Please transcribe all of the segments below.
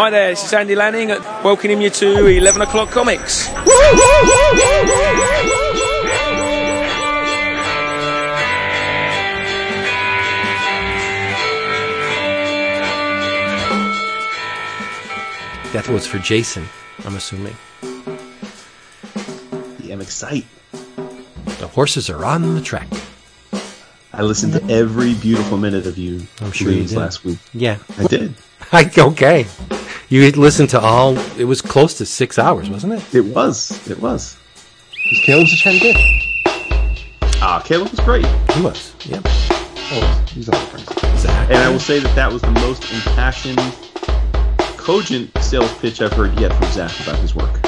Hi there, this is Andy Lanning, welcoming you to 11 o'clock comics. That was for Jason, I'm assuming. Yeah, I'm excited. The horses are on the track. I listened to every beautiful minute of you. I'm sure you readings did. last week. Yeah. I did. I, okay. You listened to all, it was close to six hours, wasn't it? It was. It was. Caleb's just trying to get. Ah, Caleb was great. He was. Yep. Oh, he's a friend. Exactly. And I will say that that was the most impassioned, cogent sales pitch I've heard yet from Zach about his work.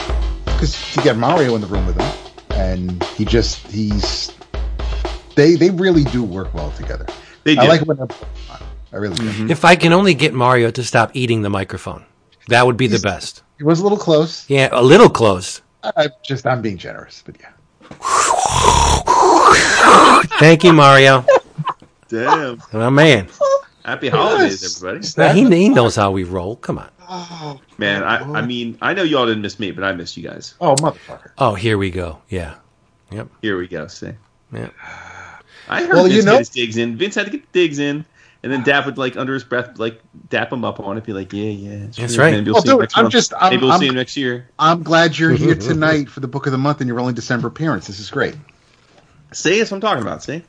Because you got Mario in the room with him, and he just he's they they really do work well together. They do. I like when they're I really do. If I can only get Mario to stop eating the microphone, that would be the best. It was a little close. Yeah, a little close. I just I'm being generous, but yeah. Thank you, Mario. Damn. Oh, man. Happy holidays, everybody. Now, he, he knows how we roll. Come on. Oh, man, I, I mean, I know y'all didn't miss me, but I missed you guys. Oh motherfucker! Oh, here we go. Yeah. Yep. Here we go. See, Yeah. I heard Well, Vince you know- get his digs in. Vince had to get the digs in, and then Dap would like under his breath, like dap him up on it, be like, "Yeah, yeah, That's sure, right. Maybe we'll Well, see dude, next I'm month. just- I'm- maybe we'll I'm- see him next year." I'm glad you're here tonight for the book of the month and your only December appearance. This is great. See, that's what I'm talking about. See,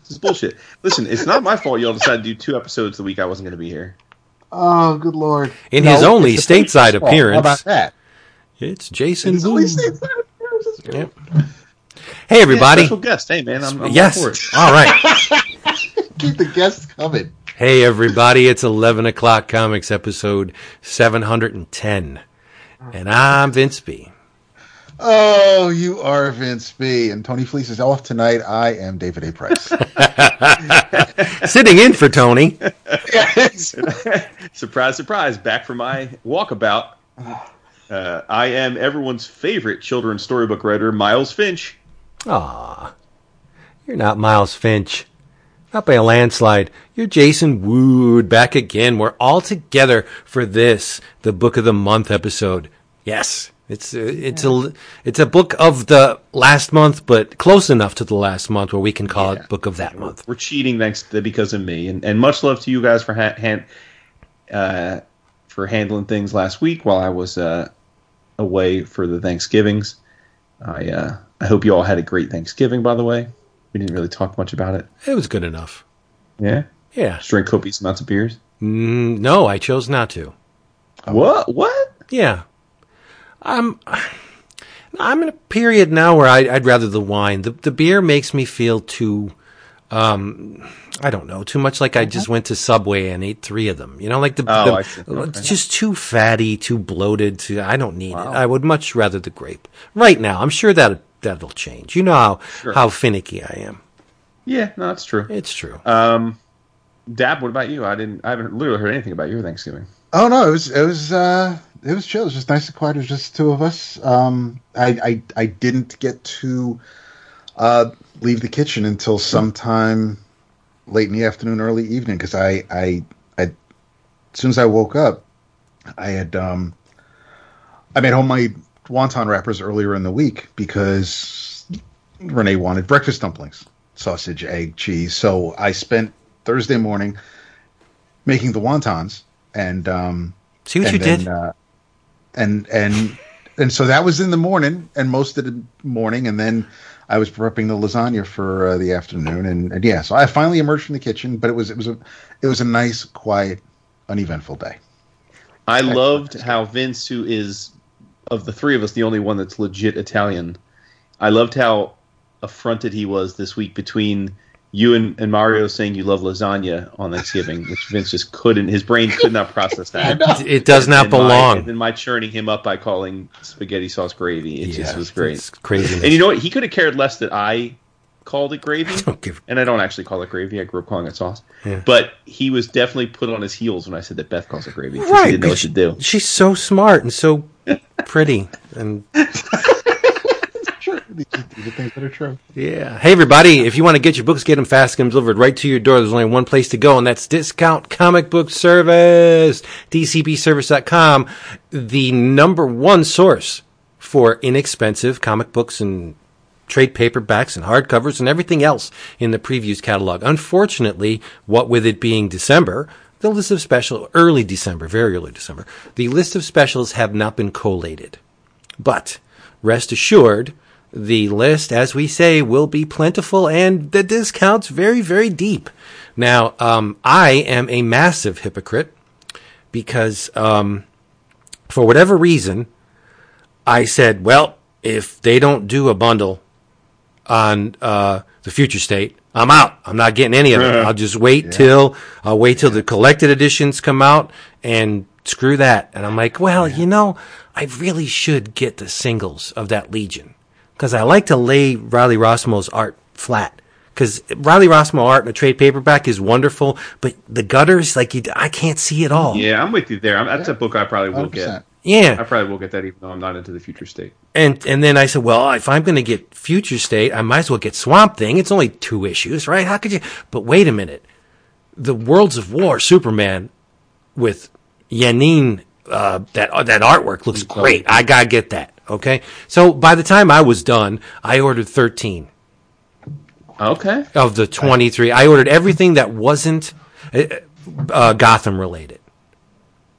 this is bullshit. Listen, it's not my fault y'all decided to do two episodes the week I wasn't going to be here. Oh, good lord! In his only stateside appearance. How about that? It's Jason It's only stateside appearance. Yep. Hey, everybody. Special guest. Hey, man, I'm, I'm yes. all for it. All right. Keep the guests coming. Hey, everybody. It's 11 o'clock comics episode 710. And I'm Vince B. Oh, you are Vince B. And Tony Fleecs is off tonight. I am David A. Price. Sitting in for Tony. yes. surprise, surprise! Back from my walkabout. Uh, I am everyone's favorite children's storybook writer, Miles Finch. Aw. You're not Miles Finch. Not by a landslide. You're Jason Wood back again. We're all together for this, the book of the month episode. Yes. It's a, it's a it's a book of the last month, but close enough to the last month where we can call Yeah. it book of that month. We're cheating thanks to because of me, and, and much love to you guys for ha- hand, uh, for handling things last week while I was uh, away for the Thanksgivings. I uh, I hope you all had a great Thanksgiving. By the way, we didn't really talk much about it. It was good enough. Yeah, Yeah. just drink copious amounts of beers. Mm, no, I chose not to. What? What? Yeah. I'm I'm in a period now where I, I'd rather the wine. The the beer makes me feel too um I don't know, too much like I just went to Subway and ate three of them. You know, like the, Oh, the-. Okay. it's just too fatty, too bloated. To, I don't need it. I would much rather the grape right now. I'm sure that that'll change. You know how Sure. how finicky I am. Yeah, no, that's true. It's true. Um, Dab, what about you? I didn't. I haven't literally heard anything about your Thanksgiving. Oh no, it was it was uh it was chill. It was just nice and quiet. It was just the two of us. Um, I I I didn't get to uh leave the kitchen until sometime late in the afternoon, early evening, because I I I as soon as I woke up, I had um I made home my wonton wrappers earlier in the week because Renee wanted breakfast dumplings, sausage, egg, cheese. So I spent Thursday morning making the wontons and um See what and you then, did? Uh, and and and so that was in the morning and most of the morning, and then I was prepping the lasagna for uh, the afternoon, and, and yeah, so I finally emerged from the kitchen, but it was it was a it was a nice, quiet, uneventful day. I loved how Vince, who is of the three of us the only one that's legit Italian, I loved how affronted he was this week between you and, and Mario saying you love lasagna on Thanksgiving, which Vince just couldn't. His brain could not process that. It does not And my- belong. and then my churning him up by calling spaghetti sauce gravy. It just was great. It's crazy. And you know what? He could have cared less that I called it gravy. Don't give- and I don't actually call it gravy. I grew up calling it sauce. Yeah. But he was definitely put on his heels when I said that Beth calls it gravy. right. He didn't know what 'cause to do. She's so smart and so pretty and these, are, these are things that are true. Yeah. Hey, everybody, if you want to get your books, get them fast, get them delivered right to your door. There's only one place to go, and that's Discount Comic Book Service, dcbservice.com, the number one source for inexpensive comic books and trade paperbacks and hardcovers and everything else in the previews catalog. Unfortunately, what with it being December, the list of special, early December, very early December, the list of specials have not been collated. But rest assured, the list, as we say, will be plentiful and the discounts very, very deep. Now, um, I am a massive hypocrite because, um, for whatever reason, I said, well, if they don't do a bundle on uh, the future state, I'm out. I'm not getting any of it. I'll just wait yeah. till I'll wait till the collected editions come out and screw that. And I'm like, well, yeah. you know, I really should get the singles of that Legion because I like to lay Riley Rossmo's art flat. Because Riley Rossmo art in a trade paperback is wonderful, but the gutters, like you, I can't see it all. Yeah, I'm with you there. that's yeah. a book I probably will 100%. get. Yeah, I probably will get that, even though I'm not into the future state. And and then I said, well, if I'm going to get future state, I might as well get Swamp Thing. It's only two issues, right? How could you? But wait a minute, the Worlds of War Superman with Yanine, uh, that uh, that artwork looks great. I gotta get that. Okay, so by the time I was done, I ordered thirteen. Okay. Of the twenty three, I ordered everything that wasn't uh, uh, Gotham related.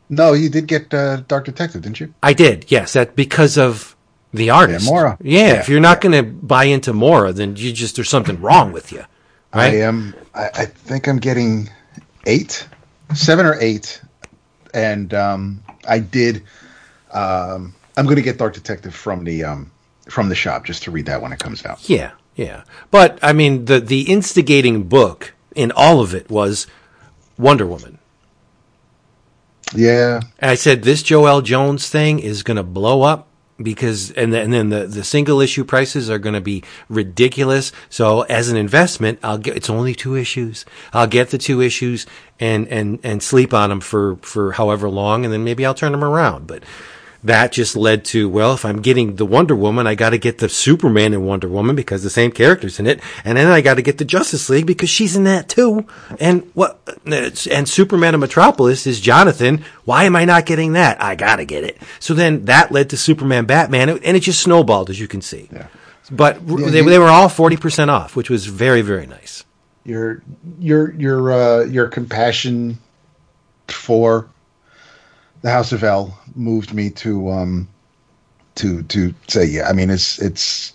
No, you did get uh, Dark Detective, didn't you? I did. Yes, that because of the artist. Yeah, Mora. Yeah, yeah. if you're not going to buy into Mora, then you just there's something wrong with you. Right? I am. I, I think I'm getting eight, seven or eight, and um, I did. Um, I'm going to get Dark Detective from the um, from the shop just to read that when it comes out. Yeah, yeah. But I mean, the the instigating book in all of it was Wonder Woman. Yeah. And I said this Joëlle Jones thing is going to blow up because and, and then the, the single issue prices are going to be ridiculous. So as an investment, I'll get it's only two issues. I'll get the two issues and and and sleep on them for for however long, and then maybe I'll turn them around. But that just led to well if i'm getting the wonder woman i got to get the superman and wonder woman because the same characters in it. And then i got to get the justice league because she's in that too. And what and superman and metropolis is jonathan. Why am i not getting that? I gotta get it. So then that led to superman batman and it just snowballed as you can see. Yeah. but yeah, they, they were all 40% off which was very very nice. Your your your uh your compassion for the House of El moved me to um to to say yeah. I mean, it's it's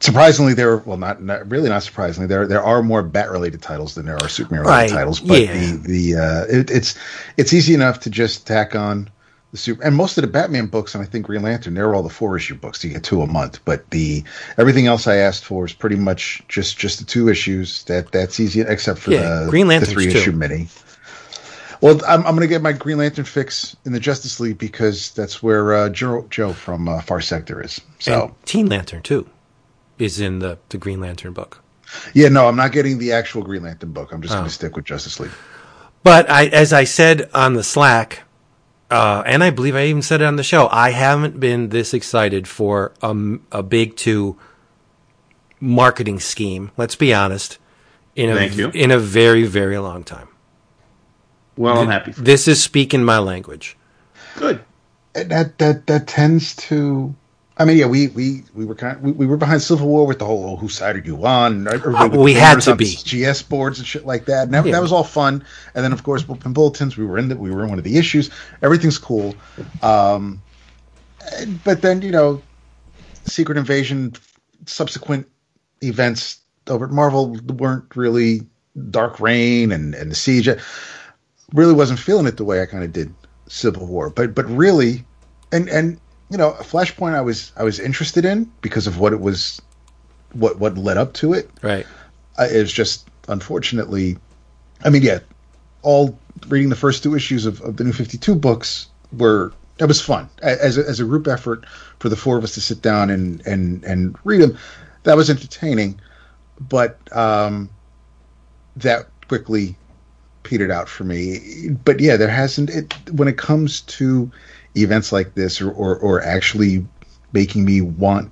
surprisingly there. Well, not, not really not surprisingly there there are more bat related titles than there are Superman related right. titles. But yeah. the the uh, it, it's it's easy enough to just tack on the super and most of the Batman books and I think Green Lantern they're all the four issue books. You get two a month, but the everything else I asked for is pretty much just just the two issues. That that's easy except for yeah, the Green Lantern the three issue mini. Well, I'm, I'm going to get my Green Lantern fix in the Justice League because that's where uh, Joe, Joe from uh, Far Sector is. So and Teen Lantern too is in the the Green Lantern book. Yeah, no, I'm not getting the actual Green Lantern book. I'm just oh. going to stick with Justice League. But I, as I said on the Slack, uh, and I believe I even said it on the show, I haven't been this excited for a, a big two marketing scheme. Let's be honest. In a, in a very very long time. Well, I'm happy. this is speaking my language. Good. That that that tends to. I mean, yeah, we we we were kind of, we, we were behind Civil War with the whole oh, whose side are you on? Uh, we had to be GS boards and shit like that. And that, yeah. that was all fun. And then of course, Bullpen Bulletins. We were in that. We were in one of the issues. Everything's cool. Um, but then you know, Secret Invasion, subsequent events over at Marvel weren't really Dark Reign and and the Siege really wasn't feeling it the way I kind of did Civil War. But but really, and and you know, a Flashpoint I was I was interested in because of what it was, what what led up to it. Right. Uh, it was just unfortunately, I mean, yeah, all reading the first two issues of, of the new Fifty Two books were that was fun as a, as a group effort for the four of us to sit down and and and read them. That was entertaining, but um, that quickly petered out for me. But yeah, there hasn't it when it comes to events like this or or, or actually making me want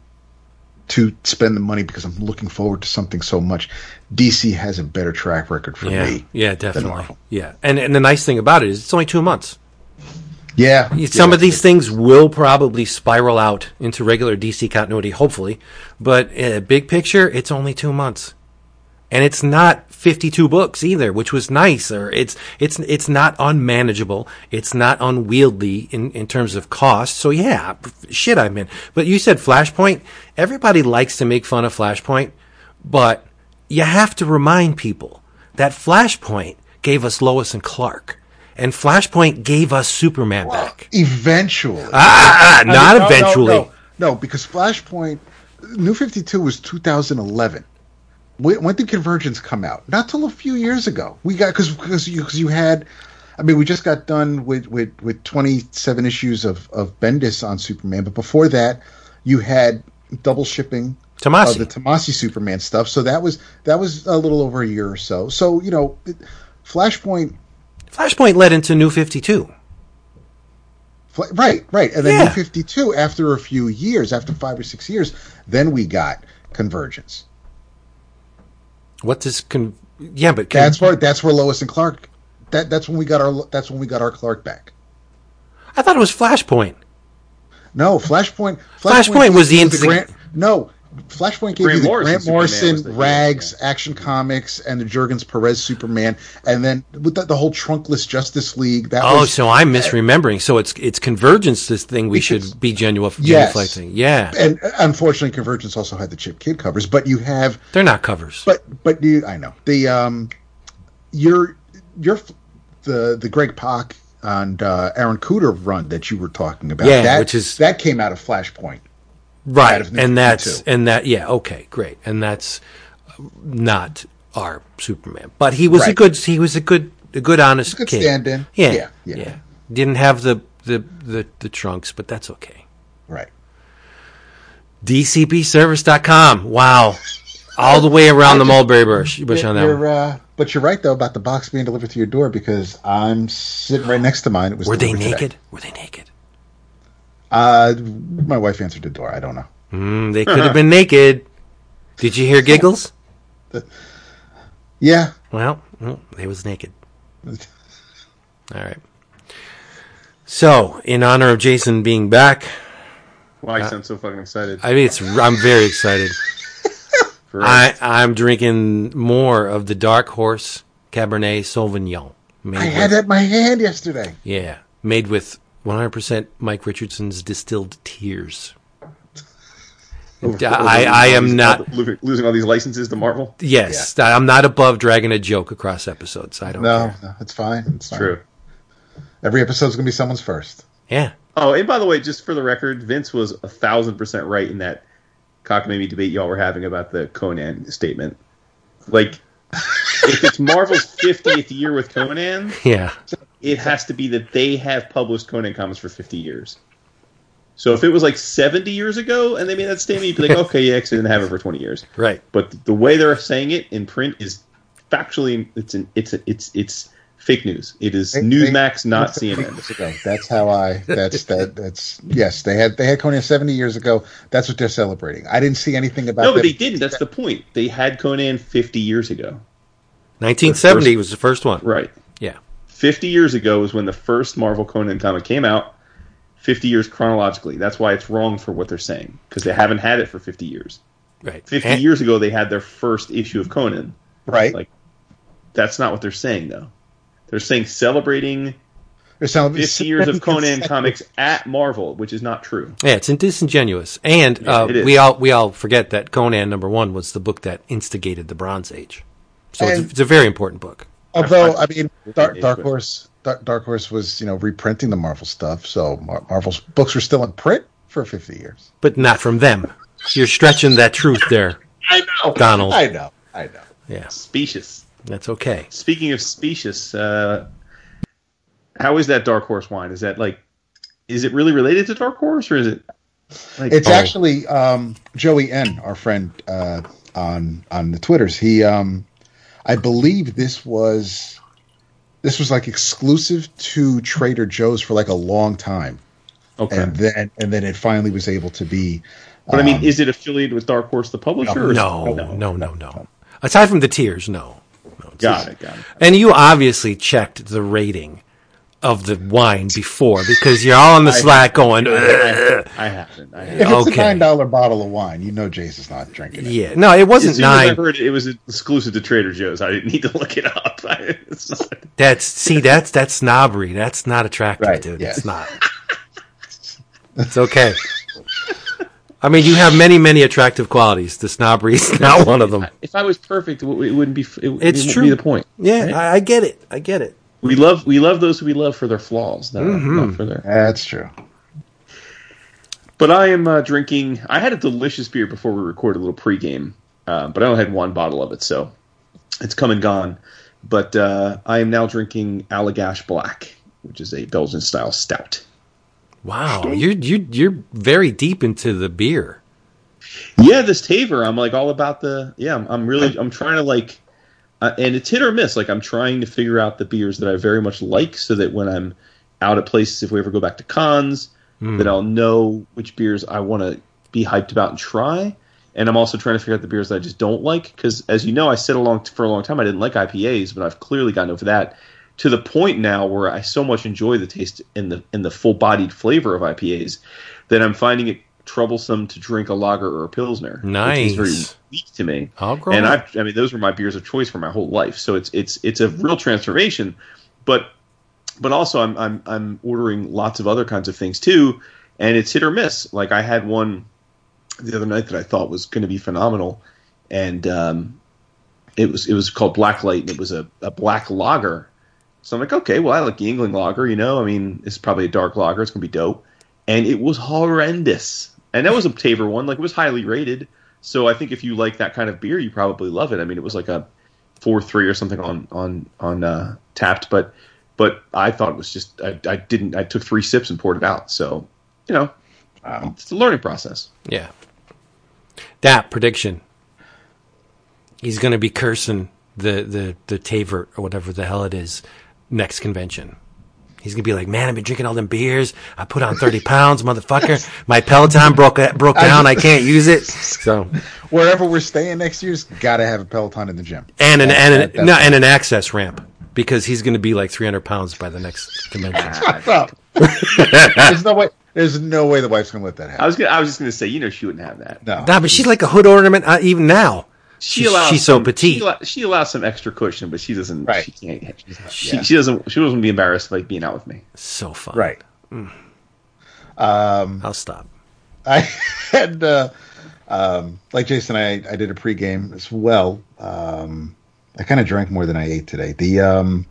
to spend the money because I'm looking forward to something so much. DC has a better track record for Yeah, me. yeah, definitely. Yeah, and and the nice thing about it is it's only two months. Yeah, Some yeah. of these things will probably spiral out into regular DC continuity, hopefully, but uh, big picture, it's only two months, and it's not fifty-two books either, which was nice. Or it's it's it's not unmanageable. It's not unwieldy in in terms of cost. So yeah, shit, I'm in. But you said Flashpoint. Everybody likes to make fun of Flashpoint, but you have to remind people that Flashpoint gave us Lois and Clark. And Flashpoint gave us Superman back. eventually. Ah, I mean, not no, no, eventually. No, no, because Flashpoint, New Fifty Two was 2011. When, when did Convergence come out? Not till a few years ago. We got because because you, 'cause you had. I mean, we just got done with with, with 27 issues of of Bendis on Superman, but before that, you had double shipping Tomasi. of the Tomasi Superman stuff. So that was that was a little over a year or so. So you know, Flashpoint Flashpoint led into New 52. Right, right. And then Yeah. New 52, after a few years, after five or six years, then we got Convergence. What does con- yeah, but con- That's where that's where Lois and Clark. That that's when we got our that's when we got our Clark back. I thought it was Flashpoint. No, Flashpoint. Flashpoint was gave the you insig- Grant. No, Flashpoint gave Grant you the Morrison Grant Superman Morrison, was the hero, Rags, yeah. Action Comics, and the Jurgens Perez Superman, and then with the, the whole trunkless Justice League. That Oh, was so I'm misremembering. So it's it's Convergence. This thing we Because- should be genuine Yes. genuflecting. Yeah, and uh, unfortunately, Convergence also had the Chip Kidd covers. But you have they're not covers. But but you, I know the um, your your the the Greg Pak and uh, Aaron Kuder run that you were talking about. Yeah, that, which is- that came out of Flashpoint. Right, and that's 52. and that yeah, okay, great, and that's not our Superman, but he was a good he was a good a good honest Good kid. stand-in. Yeah, Yeah, yeah, yeah. Didn't have the the the, the trunks, but that's okay. Right. DCBservice.com. Wow. All the way around the mulberry bush, bush on that You're, one. uh, but you're right though about the box being delivered to your door because I'm sitting right next to mine. It was Were they delivered today. naked? Were they naked? Uh, my wife answered the door. I don't know. Mm, they could have been naked. Did you hear giggles? Yeah, Well, well, they was naked. All right. So, in honor of Jason being back, Why you sound so fucking excited? I mean, it's I'm very excited. I I'm drinking more of the Dark Horse Cabernet Sauvignon. Made I with- had that in my hand yesterday. Yeah, made with 100% Mike Richardson's distilled tears. I, I am not. losing, losing all these licenses to Marvel. Yes, I'm not above dragging a joke across episodes. I don't know. No, care. no, it's fine. It's fine. True. Every episode's gonna be someone's first. Yeah, Oh, and by the way, just for the record, Vince was a thousand percent right in that cockamamie debate y'all were having about the Conan statement. Like, if it's Marvel's fiftieth year with Conan, yeah, it has to be that they have published Conan comics for fifty years. So if it was like seventy years ago and they made that statement, you'd be like, okay, yeah, because they didn't have it for twenty years. right. But the way they're saying it in print is factually it's an it's a, it's it's fake news. It is They- Newsmax, they- not CNN. That's how I. That's that. That's yes. They had they had Conan seventy years ago. That's what they're celebrating. I didn't see anything about. No, but that. they didn't. That's the point. They had Conan 50 years ago. 1970 was the first one. Right. Yeah, 50 years ago was when the first Marvel Conan comic came out. 50 years chronologically. That's why it's wrong for what they're saying because they haven't had it for 50 years. right. 50 And- years ago they had their first issue of Conan. right. Like that's not what they're saying though. They're saying celebrating They're selling 50 years of Conan comics at Marvel, which is not true. Yeah, it's disingenuous, and Yeah, uh, it is. we all we all forget that Conan number one was the book that instigated the Bronze Age. So it's, it's a very important book. Although I mean, Dark, Dark Horse, Dark, Dark Horse was you know reprinting the Marvel stuff, so Mar- Marvel's books were still in print for fifty years. but not from them. You're stretching that truth there. I know, Donald. I know, I know. Yeah, Specious. that's okay. Speaking of specious, uh, how is that Dark Horse wine? Is that like, is it really related to Dark Horse, or is it? Like, It's oh, actually um, Joey N, our friend uh, on on the Twitters. He, um, I believe this was this was like exclusive to Trader Joe's for like a long time. Okay. and then and then it finally was able to be. But I mean, um, is it affiliated with Dark Horse, the publisher? or is- No, no, no, no. Aside from the tears, no. no Got just- it. Got it. And you obviously checked the rating of the wine before because you're all on the Slack going, I, "Ugh." I haven't. I if haven't. it's okay. a nine dollar bottle of wine, you know Jason's not drinking it. yeah. No, it wasn't soon as I nine. heard it was exclusive to Trader Joe's, I didn't need to look it up. Not- That's see, that's that's snobbery. That's not attractive, Right, dude. yeah. It's not. it's okay. I mean, you have many, many attractive qualities. The snobbery is not one of them. if I was perfect, it wouldn't be. It, it It's wouldn't true. Be the point. Yeah, Right? I, I get it. I get it. We love we love those who we love for their flaws, not, Mm-hmm. not for their. That's true. But I am uh, drinking. I had a delicious beer before we recorded a little pregame, uh, but I only had one bottle of it, so it's come and gone. But uh, I am now drinking Allagash Black, which is a Belgian style stout. Wow, you're you you're very deep into the beer. Yeah, this Tavour, I'm like all about the. Yeah, I'm, I'm really. I'm trying to like, uh, and it's hit or miss. Like I'm trying to figure out the beers that I very much like, so that when I'm out at places, if we ever go back to cons, that I'll know which beers I want to be hyped about and try. And I'm also trying to figure out the beers that I just don't like, because as you know, I said along for a long time I didn't like IPAs, but I've clearly gotten over that to the point now where I so much enjoy the taste and the and the full bodied flavor of IPAs that I'm finding it troublesome to drink a lager or a pilsner. Is very weak to me. I'll and. I've, I mean, those were my beers of choice for my whole life. So it's it's it's a real transformation. But but also I'm I'm I'm ordering lots of other kinds of things too, and it's hit or miss. Like I had one the other night that I thought was going to be phenomenal, and um, it was it was called Blacklight, and it was a, a black lager. So I'm like, okay, well I like the Yuengling lager, you know. I mean, it's probably a dark lager. It's gonna be dope, and it was horrendous. And that was a Tavour one, like it was highly rated. So I think if you like that kind of beer, you probably love it. I mean, it was like a four three or something on on on uh, Tapped, but but I thought it was just I, I didn't I took three sips and poured it out. So you know, Wow. it's a learning process. Yeah. That prediction. He's going to be cursing the the the Tavert or whatever the hell it is next convention. He's gonna be like, "Man, I've been drinking all them beers. I put on thirty pounds, motherfucker. My Peloton broke broke down. I can't use it." So, Wherever we're staying next year's got to have a Peloton in the gym. and an That- and an, no, and an access ramp because he's gonna be like three hundred pounds by the next convention. there's no way. There's no way the wife's gonna let that happen. I happen. was gonna, I was just gonna say, you know, she wouldn't have that. No. Nah, but she's like a hood ornament uh, even now. She She's- allows she's so some- petite. She, she allows some extra cushion, but she doesn't. Right. She can't. She, yeah. she doesn't. She doesn't be embarrassed like being out with me. So fun. Right. I'll stop. I had, uh, um, like Jason, I, I did a pregame as well. Um, I kind of drank more than I ate today. The um,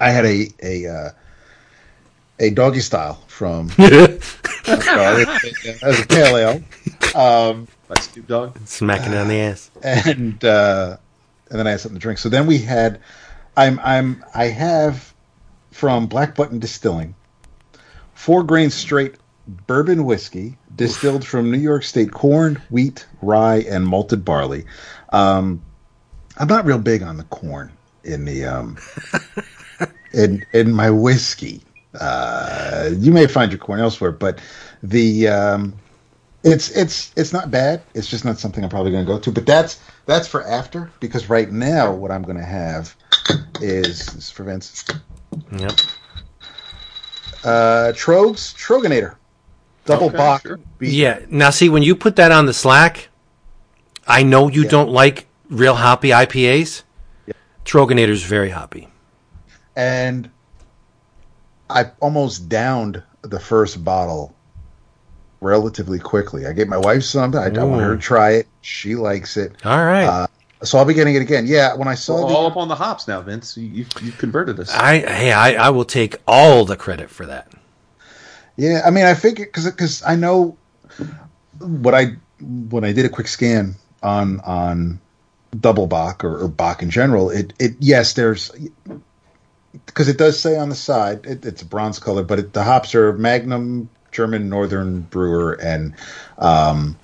I had a a uh, a doggy style from uh, as a pale ale, um, By Snoop Dogg. Smacking it on the ass. and uh, and then I had something to drink. So then we had, I'm I'm I have from Black Button Distilling, four grain straight bourbon whiskey distilled from New York State corn, wheat, rye, and malted barley. Um, I'm not real big on the corn in the um, in in my whiskey. Uh, you may find your corn elsewhere, but the um, it's it's it's not bad. It's just not something I'm probably going to go to. But that's that's for after because right now what I'm going to have is this is for Vince. Yep. Uh, Tröegs Troegenator, double Okay, bock. sure. Yeah. Now, see, when you put that on the Slack, I know you Yeah. don't like real hoppy IPAs. Yeah. Troegenator's very hoppy. and I almost downed the first bottle relatively quickly. I gave my wife some. I, I want her to try it. She likes it. All right. Uh, so I'll be getting it again. Yeah, when I saw all the, up on the hops now, Vince. You, you've, you've converted us. I hey, I, I will take all the credit for that. Yeah, I mean, I figured because because I know what I when I did a quick scan on on double bock or, or bock in general. It it yes, there's because it does say on the side it, it's a bronze color, but it, the hops are Magnum German Northern Brewer, and um,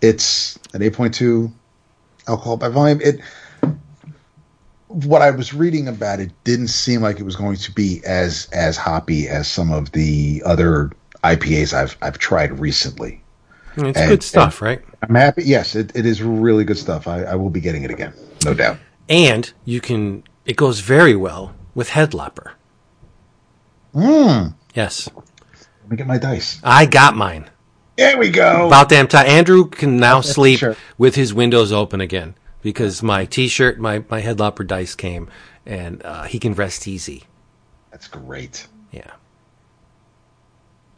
it's an eight point two alcohol by volume. It what I was reading about it didn't seem like it was going to be as as hoppy as some of the other IPAs I've I've tried recently. It's And- good stuff, right? I'm happy. Yes, it, it is really good stuff. I, I will be getting it again, no doubt. And you can. It goes very well with Headlopper. Mm. Yes, Let me get my dice. I got mine. There we go. About damn time. Andrew can now Okay, sleep sure. with his windows open again because my T-shirt, my my Headlopper dice came, and uh, he can rest easy. That's great. Yeah.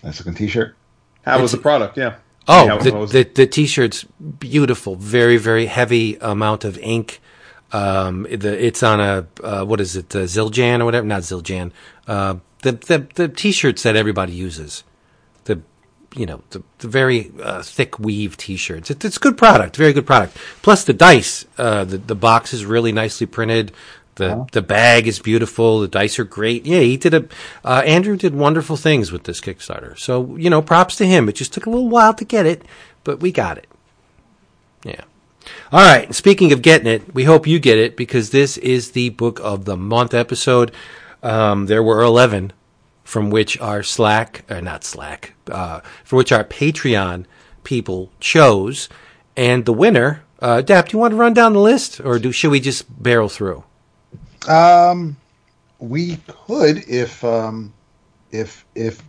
Nice looking T-shirt. How was the product? Yeah. Oh, How- the, the the t-shirt's beautiful. Very very heavy amount of ink. Um, the it's on a uh, what is it, uh, Zildjian or whatever? Not Zildjian. Uh, the the the t-shirts that everybody uses. The you know the, the very uh, thick weave t-shirts. It, it's good product. Very good product. Plus the dice. Uh, the the box is really nicely printed. The the bag is beautiful. The dice are great. Yeah, he did a. Uh, Andrew did wonderful things with this Kickstarter. So you know, props to him. It just took a little while to get it, but we got it. Yeah. All right. Speaking of getting it, we hope you get it because this is the book of the month episode. Um, there were eleven, from which our Slack, or not Slack, uh, for which our Patreon people chose, and the winner. Uh, Dap, do you want to run down the list, or do should we just barrel through? Um, we could if um, if if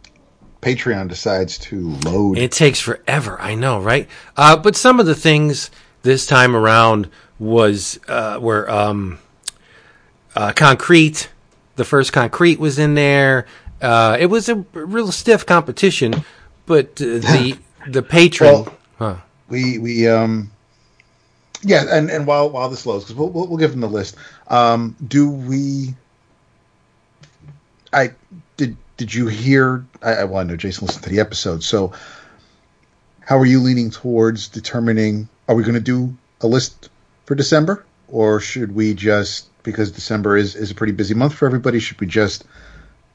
Patreon decides to load. It takes forever, I know, right? Uh, but some of the things this time around was uh, were um, uh, concrete. The first concrete was in there. Uh, it was a real stiff competition, but uh, the the patron. Well- huh. we we um yeah and and while while this loads because we'll, we'll we'll give them the list um do we i did did you hear i, I well i know jason listened to the episode so how are you leaning towards determining are we going to do a list for december or should we just because december is is a pretty busy month for everybody should we just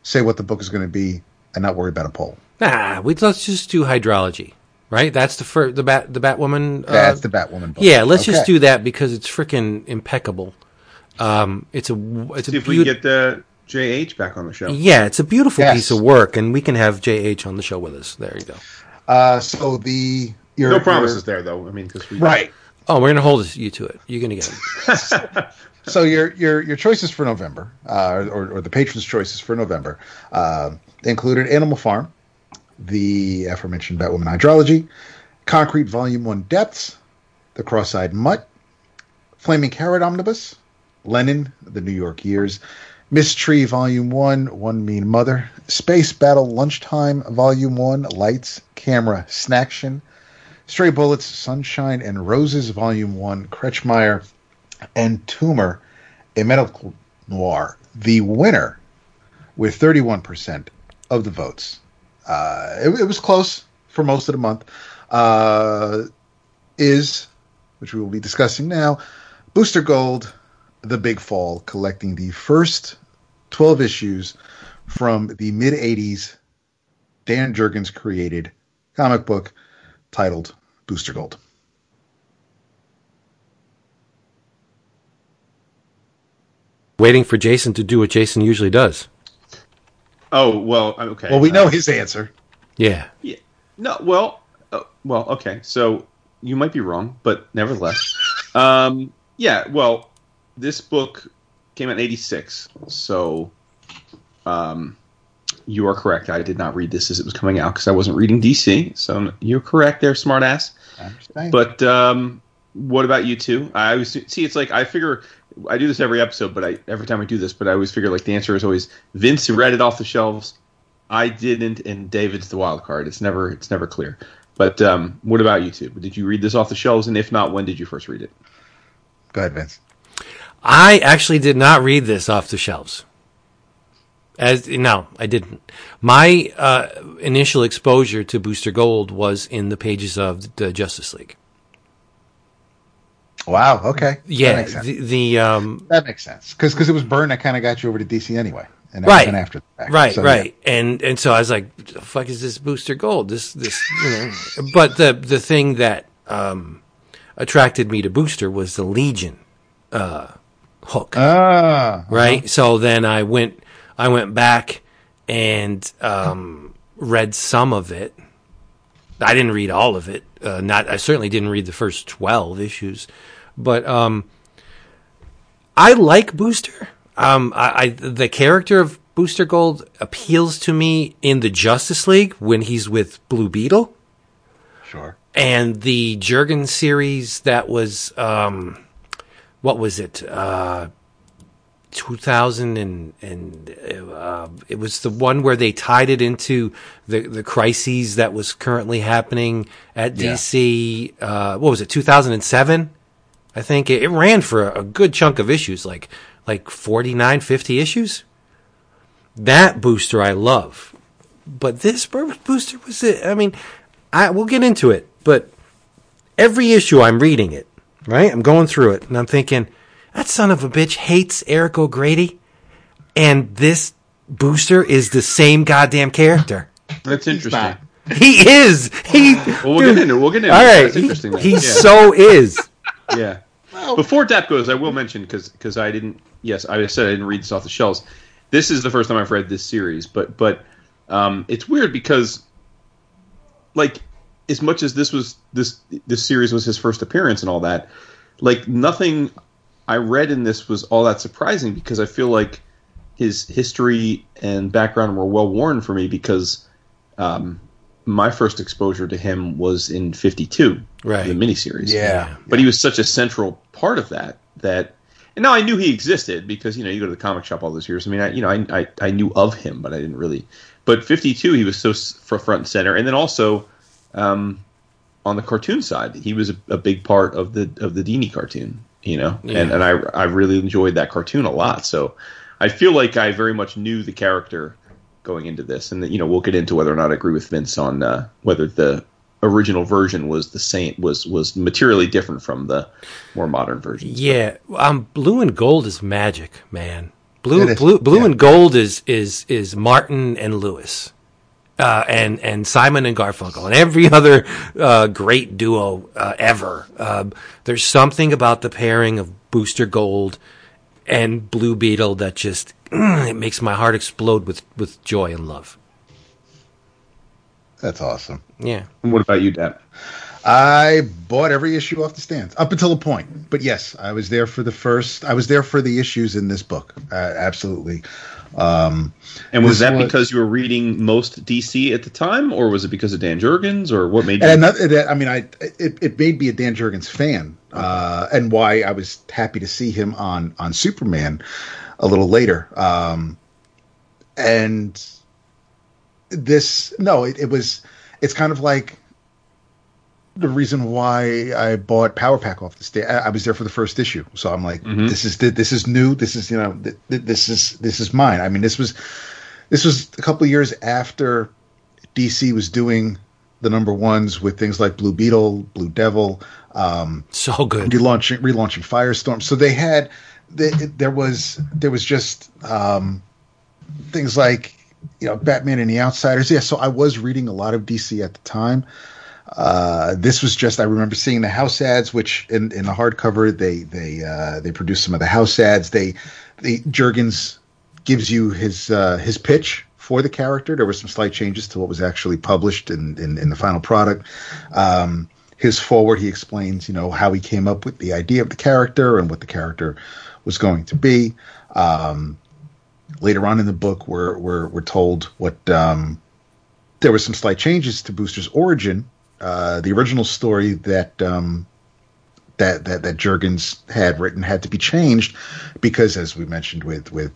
say what the book is going to be and not worry about a poll Nah, we let's just do hydrology, right? That's the fir- the bat the Batwoman. Uh, that's the batwoman book yeah. Let's just do that because it's freaking impeccable. Um, it's a it's See a if we get the JH back on the show. Yeah, it's a beautiful Yes. piece of work, and we can have JH on the show with us. There you go. uh so the your, No promises your- there, though. I mean, because we right Oh, we're gonna hold you to it. You're gonna get him. so your your your choices for November, uh, or, or the patrons' choices for November, uh, included Animal Farm, the aforementioned Batwoman Hydrology, Concrete Volume One Depths, The Cross-Eyed Mutt, Flaming Carrot Omnibus, Lenin, The New York Years, Tree Volume One, One Mean Mother, Space Battle Lunchtime Volume One, Lights, Camera, Snaction, Stray Bullets, Sunshine and Roses Volume One, Kretschmeyer, and Tumor, a medical noir. The winner, with 31% of the votes, uh, it, it was close for most of the month, uh, is, which we will be discussing now, Booster Gold, The Big Fall, collecting the first 12 issues from the mid 80s Dan Jurgens created comic book titled Booster Gold. Waiting for Jason to do what Jason usually does. Oh well, okay. Well, we know Uh, his answer. Yeah. Yeah. No. Well. Uh, well. Okay. So you might be wrong, but nevertheless, um, yeah. Well, this book came out in '86, so um, you are correct. I did not read this as it was coming out because I wasn't reading DC. So you're correct there, smartass. I understand. But um, what about you two? I always see. It's like I figure I do this every episode, but I every time I do this, but I always figure like the answer is always Vince read it off the shelves. I didn't, and David's the wild card. It's never it's never clear. But um, what about you two? Did you read this off the shelves? And if not, when did you first read it? Go ahead, Vince. I actually did not read this off the shelves. As no, I didn't. My uh, initial exposure to Booster Gold was in the pages of the Justice League. Wow. Okay. that Yeah, makes sense. the, the um, that makes sense because because it was Byrne that kind of got you over to DC anyway, and Right. after the fact. right, So, right, and and so I was like, "The fuck is this Booster Gold? This this you know." But the the thing that um, attracted me to Booster was the Legion uh, hook. yeah. Ah. right? So then I went, I went back and um, read some of it. I didn't read all of it. Uh, not I certainly didn't read the first twelve issues, but um, I like Booster. Um, I, I the character of Booster Gold appeals to me in the Justice League when he's with Blue Beetle Sure. and the Jurgen series that was um, what was it? Uh, 2000 and and uh, it was the one where they tied it into the the crises that was currently happening at Yeah. DC. Uh, what was it? 2007. I think it, it ran for a, a good chunk of issues, like like 49, 50 issues. That booster I love, but this booster was it. I mean, I we'll get into it, but every issue I'm reading it, right? I'm going through it and I'm thinking, that son of a bitch hates Eric O'Grady, and this booster is the same goddamn character. That's interesting. He is. He. Well, we'll get into it. We'll get into All it. right. That's interesting. then. He yeah. so is. yeah. Before Dap goes, I will mention because because I didn't. Yes, I said I didn't read this off the shelves. This is the first time I've read this series, but but um, it's weird because, like, as much as this was this this series was his first appearance and all that, like nothing I read in this was all that surprising because I feel like his history and background were well worn for me because um, my first exposure to him was in '52, Right. the miniseries. Yeah. But he was such a central part of that that, and now I knew he existed because you know you go to the comic shop all those years. I mean, I you know I I, I knew of him, but I didn't really. But fifty two, he was so for front and center, and then also um, on the cartoon side, he was a, a big part of the of the Dini cartoon. You know, and Yeah. and I I really enjoyed that cartoon a lot. So I feel like I very much knew the character going into this, and you know we'll get into whether or not I agree with Vince on uh, whether the original version was the same was was materially different from the more modern version. Yeah, um, blue and gold is magic, man. Blue, It is, blue, blue yeah. and gold is is is Martin and Lewis, uh, and and Simon and Garfunkel, and every other uh, great duo uh, ever. Um, there's something about the pairing of Booster Gold and Blue Beetle that just it makes my heart explode with with joy and love. That's awesome. Yeah, And what about you, Deb? I bought every issue off the stands up until a point. But yes, I was there for the first. I was there for the issues in this book. Uh, absolutely. Um, And was that was- because you were reading most DC at the time, or was it because of Dan Jurgens, or what made you? and another, that- I mean, I it, it made me a Dan Jurgens fan, uh, and why I was happy to see him on on Superman a little later. Um, and this, no, it, it was. It's kind of like the reason why I bought Power Pack off the stand. I was there for the first issue, so I'm like, Mhm. this is this is new. This is you know th- th- this is this is mine. I mean, this was this was a couple of years after DC was doing the number ones with things like Blue Beetle, Blue Devil, um, so good. relaunching relaunching Firestorm. So they had they, there was there was just um, things like you know Batman and the Outsiders. Yeah, so I was reading a lot of DC at the time. Uh, this was just I remember seeing the house ads, which in, in the hardcover they they uh, they produced some of the house ads. They the Jurgens gives you his uh, his pitch for the character. There were some slight changes to what was actually published in in, in the final product. Um, his forward, he explains, you know, how he came up with the idea of the character and what the character was going to be. Um, later on in the book, we're we're, we're told what um, there were some slight changes to Booster's origin. Uh, the original story that um, that that that Jurgens had written had to be changed because, as we mentioned with with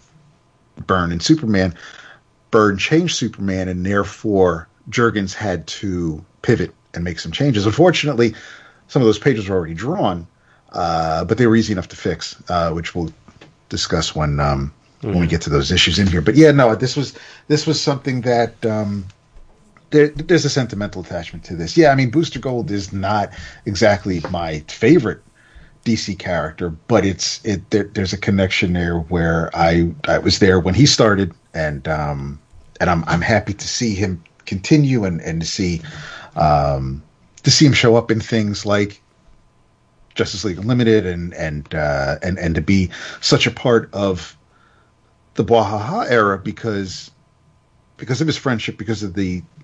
Byrne and Superman, Byrne changed Superman, and therefore Jurgens had to pivot and make some changes. Unfortunately, some of those pages were already drawn, uh, but they were easy enough to fix, uh, which we'll discuss when um, when we get to those issues in here. But yeah, no, this was this was something that um, there, there's a sentimental attachment to this. Yeah, I mean, Booster Gold is not exactly my favorite DC character, but it's it. There, there's a connection there where I I was there when he started, and um, and I'm I'm happy to see him continue and and to see um, to see him show up in things like Justice League Unlimited and and uh, and and to be such a part of the Bwahaha era because because of his friendship, because of the, the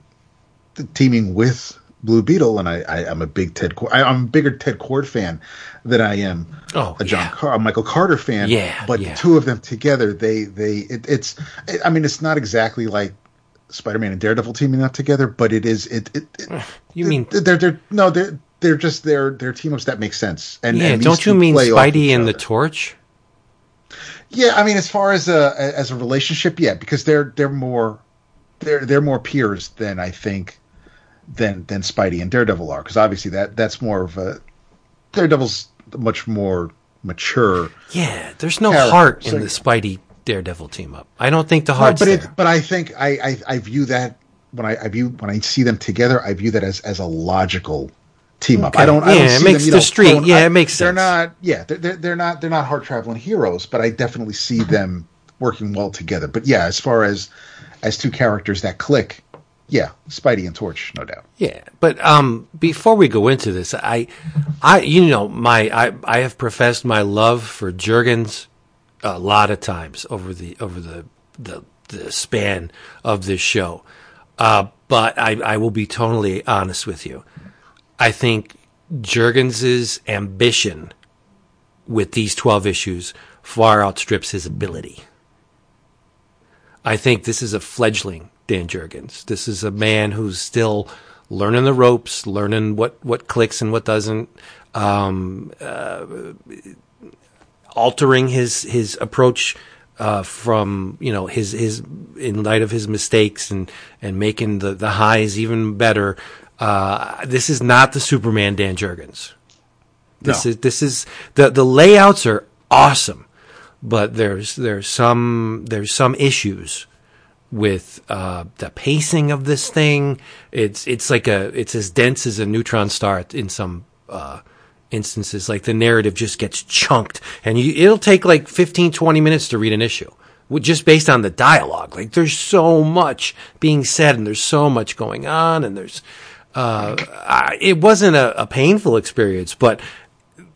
teaming with Blue Beetle, and I, I am a big Ted. Kord, I, I'm a bigger Ted Kord fan than I am Oh, a John yeah. Car- a Michael Carter fan. Yeah, but yeah. the two of them together, they they it, it's. I mean, it's not exactly like Spider-Man and Daredevil teaming up together, but it is. It. it, it You mean- they're they're no they're they're just they're they're team ups that make sense. And Yeah, and don't you mean Spidey and the. Torch? Yeah, I mean, as far as a as a relationship, yeah, because they're they're more they're they're more peers than I think than than Spidey and Daredevil are. Because obviously that that's more of a Daredevil's much more mature. Yeah, there's no Character, heart in so- the Spidey Daredevil team up. I don't think the No, but there. it but I think I, I I view that when I, I view when I see them together, I view that as as a logical team up. I don't. I Yeah, don't it makes them, the know, street- throwing- yeah, I- it makes They're sense. not. Yeah, they're, they're they're not. They're not hard traveling heroes, but I definitely see them working well together. But yeah, as far as as two characters that click, yeah, Spidey and Torch, no doubt. Yeah, but um, before we go into this, I, I, you know, my I, I have professed my love for Jurgens a lot of times over the over the the, the span of this show, uh, but I, I will be totally honest with you. I think Jurgens's ambition with these twelve issues far outstrips his ability. I think this is a fledgling Dan Jurgens. This is a man who's still learning the ropes, learning what, what clicks and what doesn't, um, uh, altering his his approach uh, from you know his his in light of his mistakes and and making the the highs even better. Uh, this is not the Superman Dan Jurgens. This No. is this is the the layouts are awesome, but there's there's some there's some issues with uh, the pacing of this thing. It's it's like a it's as dense as a neutron star in some uh, instances. Like the narrative just gets chunked, and you, it'll take like 15, 20 minutes to read an issue. Just based on the dialogue, like there's so much being said, and there's so much going on, and there's, uh, I, it wasn't a, a painful experience, but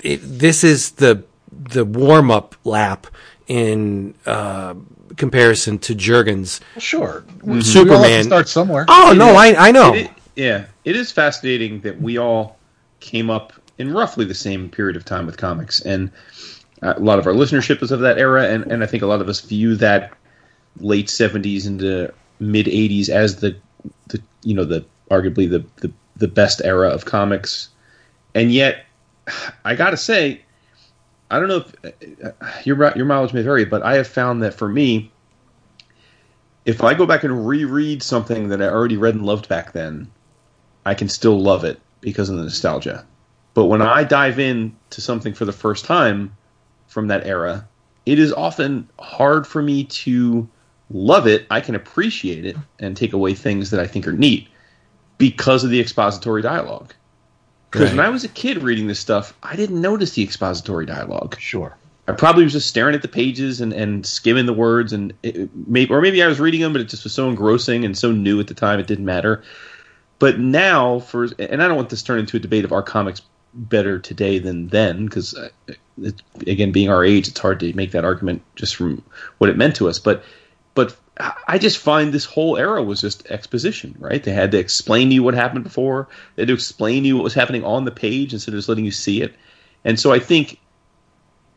it, this is the the warm up lap in uh, comparison to Jurgens. Sure, Mm-hmm. We all have to Superman. start somewhere. Oh no, I I know. It i- yeah, it is fascinating that we all came up in roughly the same period of time with comics, and uh, a lot of our listenership is of that era, and, and I think a lot of us view that late '70s into mid '80s as the the you know the arguably the the, the best era of comics, and yet I gotta say. I don't know if uh, your your mileage may vary, but I have found that for me, if I go back and reread something that I already read and loved back then, I can still love it because of the nostalgia. But when I dive in to something for the first time from that era, it is often hard for me to love it. I can appreciate it and take away things that I think are neat because of the expository dialogue. Because when I was a kid reading this stuff, I didn't notice the expository dialogue. Sure. I probably was just staring at the pages and, and skimming the words, and maybe or maybe I was reading them, but it just was so engrossing and so new at the time it didn't matter. But now, for and I don't want this to turn into a debate of our comics better today than then, because uh, again, being our age, it's hard to make that argument just from what it meant to us. But but I just find this whole era was just exposition, right? They had to explain to you what happened before. They had to explain to you what was happening on the page instead of just letting you see it. And so I think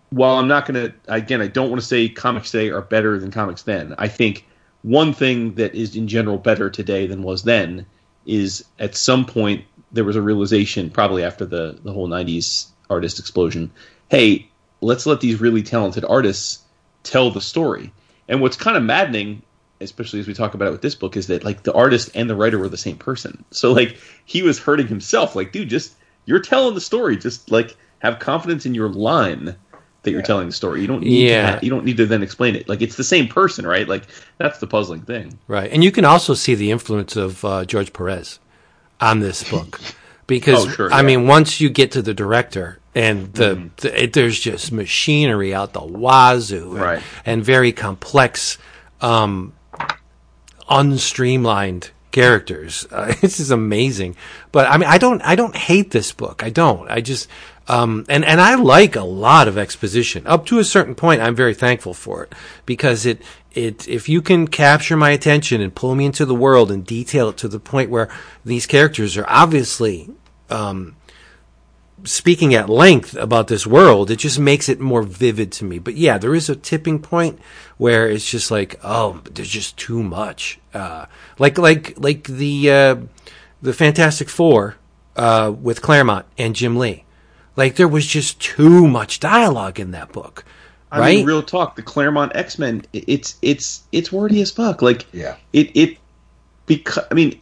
while I'm not going to, again, I don't want to say comics today are better than comics then. I think one thing that is in general better today than was then is at some point there was a realization, probably after the, the whole 90s artist explosion hey, let's let these really talented artists tell the story. And what's kind of maddening, especially as we talk about it with this book, is that like the artist and the writer were the same person. So like he was hurting himself. Like, dude, just you're telling the story. Just like have confidence in your line that you're telling the story. You don't need Yeah. to you don't need to then explain it. Like it's the same person, right? Like that's the puzzling thing. Right, and you can also see the influence of uh, George Perez on this book because Oh, sure, I yeah. mean, once you get to the director and the, Mm-hmm. the it, there's just machinery out the wazoo, and, Right. and very complex, um, unstreamlined characters. Uh, this is amazing, but I mean, I don't, I don't hate this book. I don't. I just, um, and and I like a lot of exposition up to a certain point. I'm very thankful for it because it it if you can capture my attention and pull me into the world and detail it to the point where these characters are obviously um, speaking at length about this world, it just makes it more vivid to me. But yeah, there is a tipping point where it's just like, oh, there's just too much. Uh, like like like the uh, the Fantastic Four uh, with Claremont and Jim Lee. Like there was just too much dialogue in that book. I right? mean, real talk. The Claremont X Men. It's it's it's wordy as fuck. Like Yeah. it it because I mean,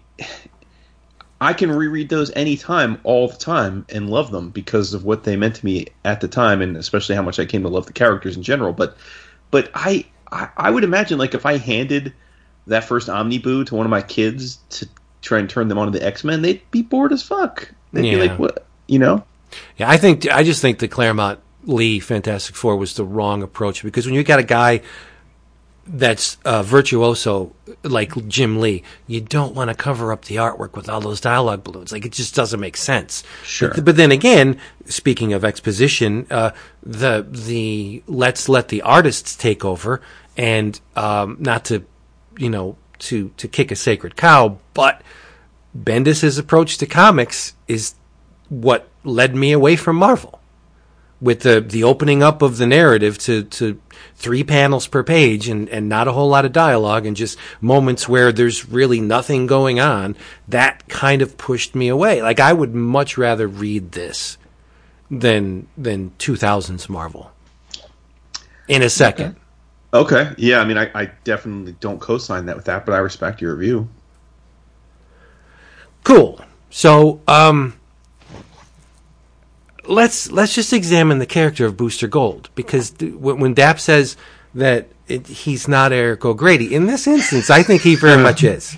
I can reread those anytime, all the time, and love them because of what they meant to me at the time, and especially how much I came to love the characters in general. But but I I, I would imagine like if I handed that first Omniboo to one of my kids to try and turn them on to the X Men, they'd be bored as fuck. They'd Yeah. be like, what? You know? Yeah, I think I just think the Claremont Lee Fantastic Four was the wrong approach because when you got a guy that's uh, virtuoso like Jim Lee, you don't want to cover up the artwork with all those dialogue balloons. Like it just doesn't make sense. Sure. But, but then again, speaking of exposition, uh, the the let's let the artists take over and um, not to you know to to kick a sacred cow, but Bendis's approach to comics is what led me away from Marvel. With the, the opening up of the narrative to, to three panels per page and, and not a whole lot of dialogue and just moments where there's really nothing going on, that kind of pushed me away. Like I would much rather read this than than 2000s Marvel. In a second. Okay. Yeah, I mean, I, I definitely don't co-sign that with that, but I respect your review. Cool. So, um, let's let's just examine the character of Booster Gold because th- when, when Dap says that it, he's not Eric O'Grady, in this instance, I think he very much is.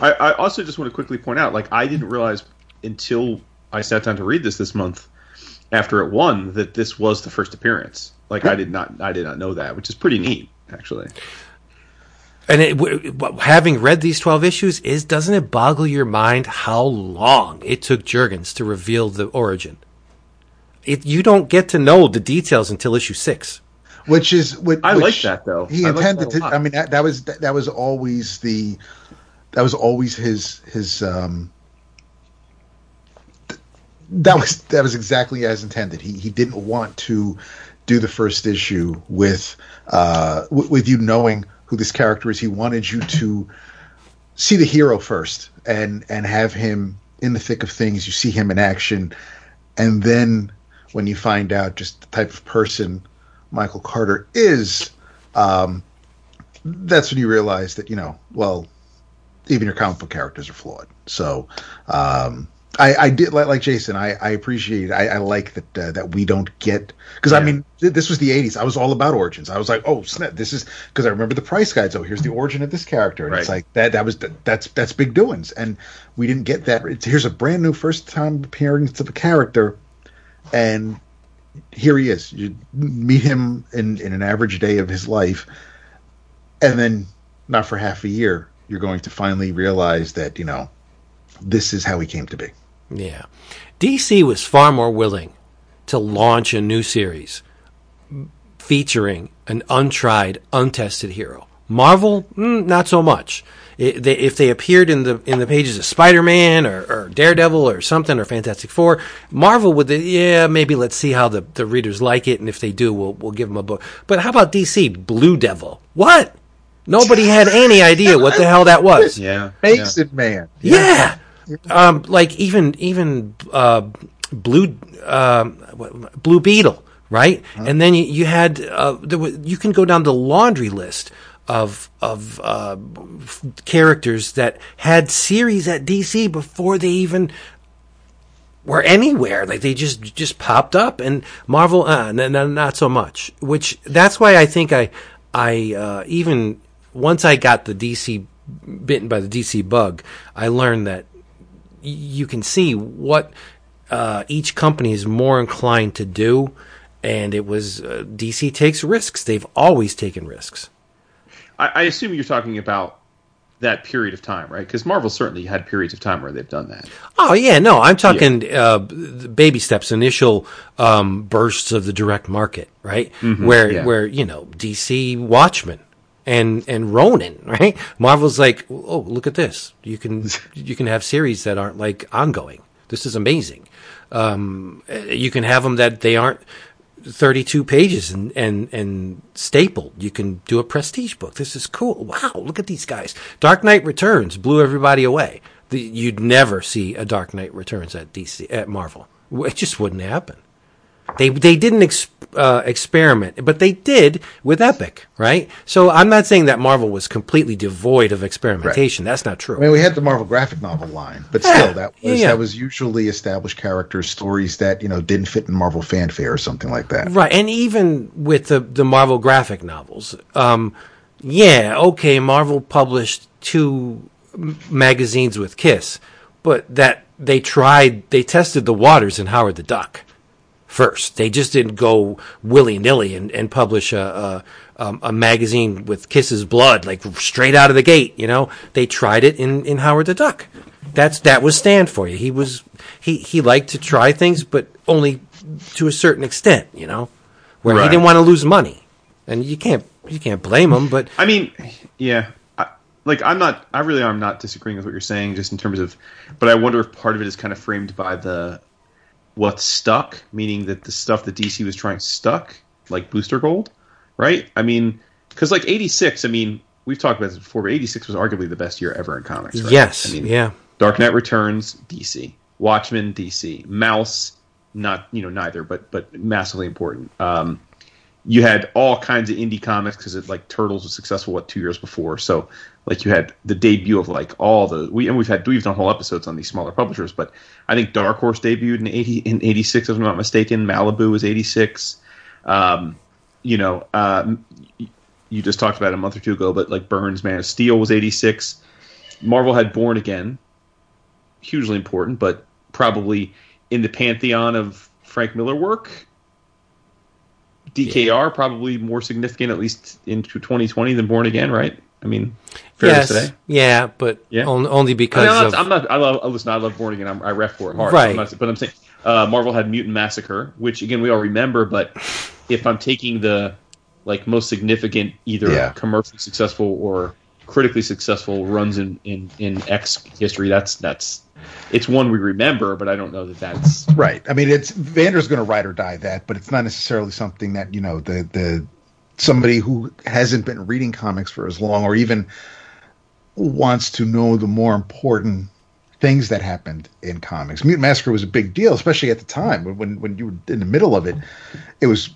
I, I also just want to quickly point out, like, I didn't realize until I sat down to read this this month after it won that this was the first appearance. Like, I did not, I did not know that, which is pretty neat, actually. And it, w- w- having read these twelve issues, is doesn't it boggle your mind how long it took Jurgens to reveal the origin? It, you don't get to know the details until issue six. which is what I which like that, though. He I intended that a to. I mean, that, that was that, that was always the that was always his his um th- that was that was exactly as intended. He he didn't want to do the first issue with uh w- with you knowing who this character is. He wanted you to see the hero first and and have him in the thick of things. You see him in action, and then when you find out just the type of person Michael Carter is, um, that's when you realize that you know, well, even your comic book characters are flawed. So, um, I, I did like, like Jason. I, I appreciate. I, I like that uh, that we don't get because I mean th- this was the '80s. I was all about origins. I was like, oh snap, this is because I remember the price guides. Oh, here's the origin of this character, and it's like that. That was that's that's big doings, and we didn't get that. It's, here's a brand new first time appearance of a character, and here he is. You meet him in in an average day of his life, and then not for half a year, you're going to finally realize that you know this is how he came to be. Yeah. DC was far more willing to launch a new series featuring an untried, untested hero. Marvel, mm, not so much. It, they, if they appeared in the in the pages of Spider-Man or, or Daredevil or something or Fantastic Four, Marvel would yeah maybe let's see how the, the readers like it and if they do we'll we'll give them a book. But how about DC Blue Devil? What? Nobody had any idea what the hell that was. Yeah. Mason Man. Yeah. Um, like even even uh, blue um, what- blue beetle, right? And then you, you had uh, there was, you can go down the laundry list of of uh, characters that had series at DC before they even were anywhere. Like they just just popped up, and Marvel, uh, n- n- not so much. Which that's why I think I I uh, even once I got the DC bitten by the DC bug, I learned that you can see what uh, each company is more inclined to do, and it was uh, DC takes risks. They've always taken risks. I, I assume you're talking about that period of time, right? Because Marvel certainly had periods of time where they've done that. Oh yeah, no, I'm talking uh, baby steps, initial um, bursts of the direct market, right? where yeah. where you know DC Watchmen and and Ronin, right? Marvel's like, oh, look at this. You can you can have series that aren't like ongoing. This is amazing. Um, you can have them that they aren't 32 pages and, and, and stapled. You can do a prestige book. This is cool. Wow, look at these guys. Dark Knight Returns blew everybody away. The, you'd never see a Dark Knight Returns at DC at Marvel. It just wouldn't happen. They they didn't ex, uh, experiment, but they did with Epic, right? So I'm not saying that Marvel was completely devoid of experimentation. That's not true. I mean, we had the Marvel graphic novel line, but still, Yeah, that was yeah. that was usually established characters, stories that you know didn't fit in Marvel fanfare or something like that. Right, and even with the the Marvel graphic novels, um, yeah, okay, Marvel published two magazines with Kiss, but that they tried, they tested the waters in Howard the Duck first. They just didn't go willy nilly and, and publish a, a um, a magazine with Kiss's blood, like straight out of the gate. You know, they tried it in, in Howard the Duck. That's that was Stan for you. He was he he liked to try things, but only to a certain extent. You know, where he didn't want to lose money, and you can't you can't blame him. But I mean, yeah. I, like I'm not. I really am not disagreeing with what you're saying, just in terms of. But I wonder if part of it is kind of framed by the what's stuck, meaning that the stuff that DC was trying stuck, like Booster Gold, right? I mean, because like '86. I mean, we've talked about this before, but '86 was arguably the best year ever in comics. Right? yes, I mean, yeah, Dark Knight Returns, DC. Watchmen, DC. Maus, not you know neither, but but massively important. Um, you had all kinds of indie comics because it like Turtles was successful what two years before, so like you had the debut of like all the we and we've had we've done whole episodes on these smaller publishers, but I think Dark Horse debuted in eighty in eighty six if I'm not mistaken. Malibu was eighty six. Um, you know, uh, you just talked about it a month or two ago, but like Byrne's Man of Steel was eighty six. Marvel had Born Again, hugely important, but probably in the pantheon of Frank Miller work. DKR probably more significant, at least into 2020, than Born Again, right? I mean, fair yes, to say. yeah, but Yeah. on- only I because mean, I'm, of not, I'm not. I love. Listen, I love Born Again. I'm, I ref for it hard. Right. I'm not, but I'm saying uh, Marvel had Mutant Massacre, which again we all remember. But if I'm taking the like most significant, either Yeah. commercially successful or critically successful runs in in in X history, that's that's it's one we remember. But I don't know that that's Right. I mean, it's Vander's going to ride or die that, but it's not necessarily something that you know the the somebody who hasn't been reading comics for as long or even wants to know the more important things that happened in comics. Mutant Massacre was a big deal, especially at the time when when you were in the middle of it. It was.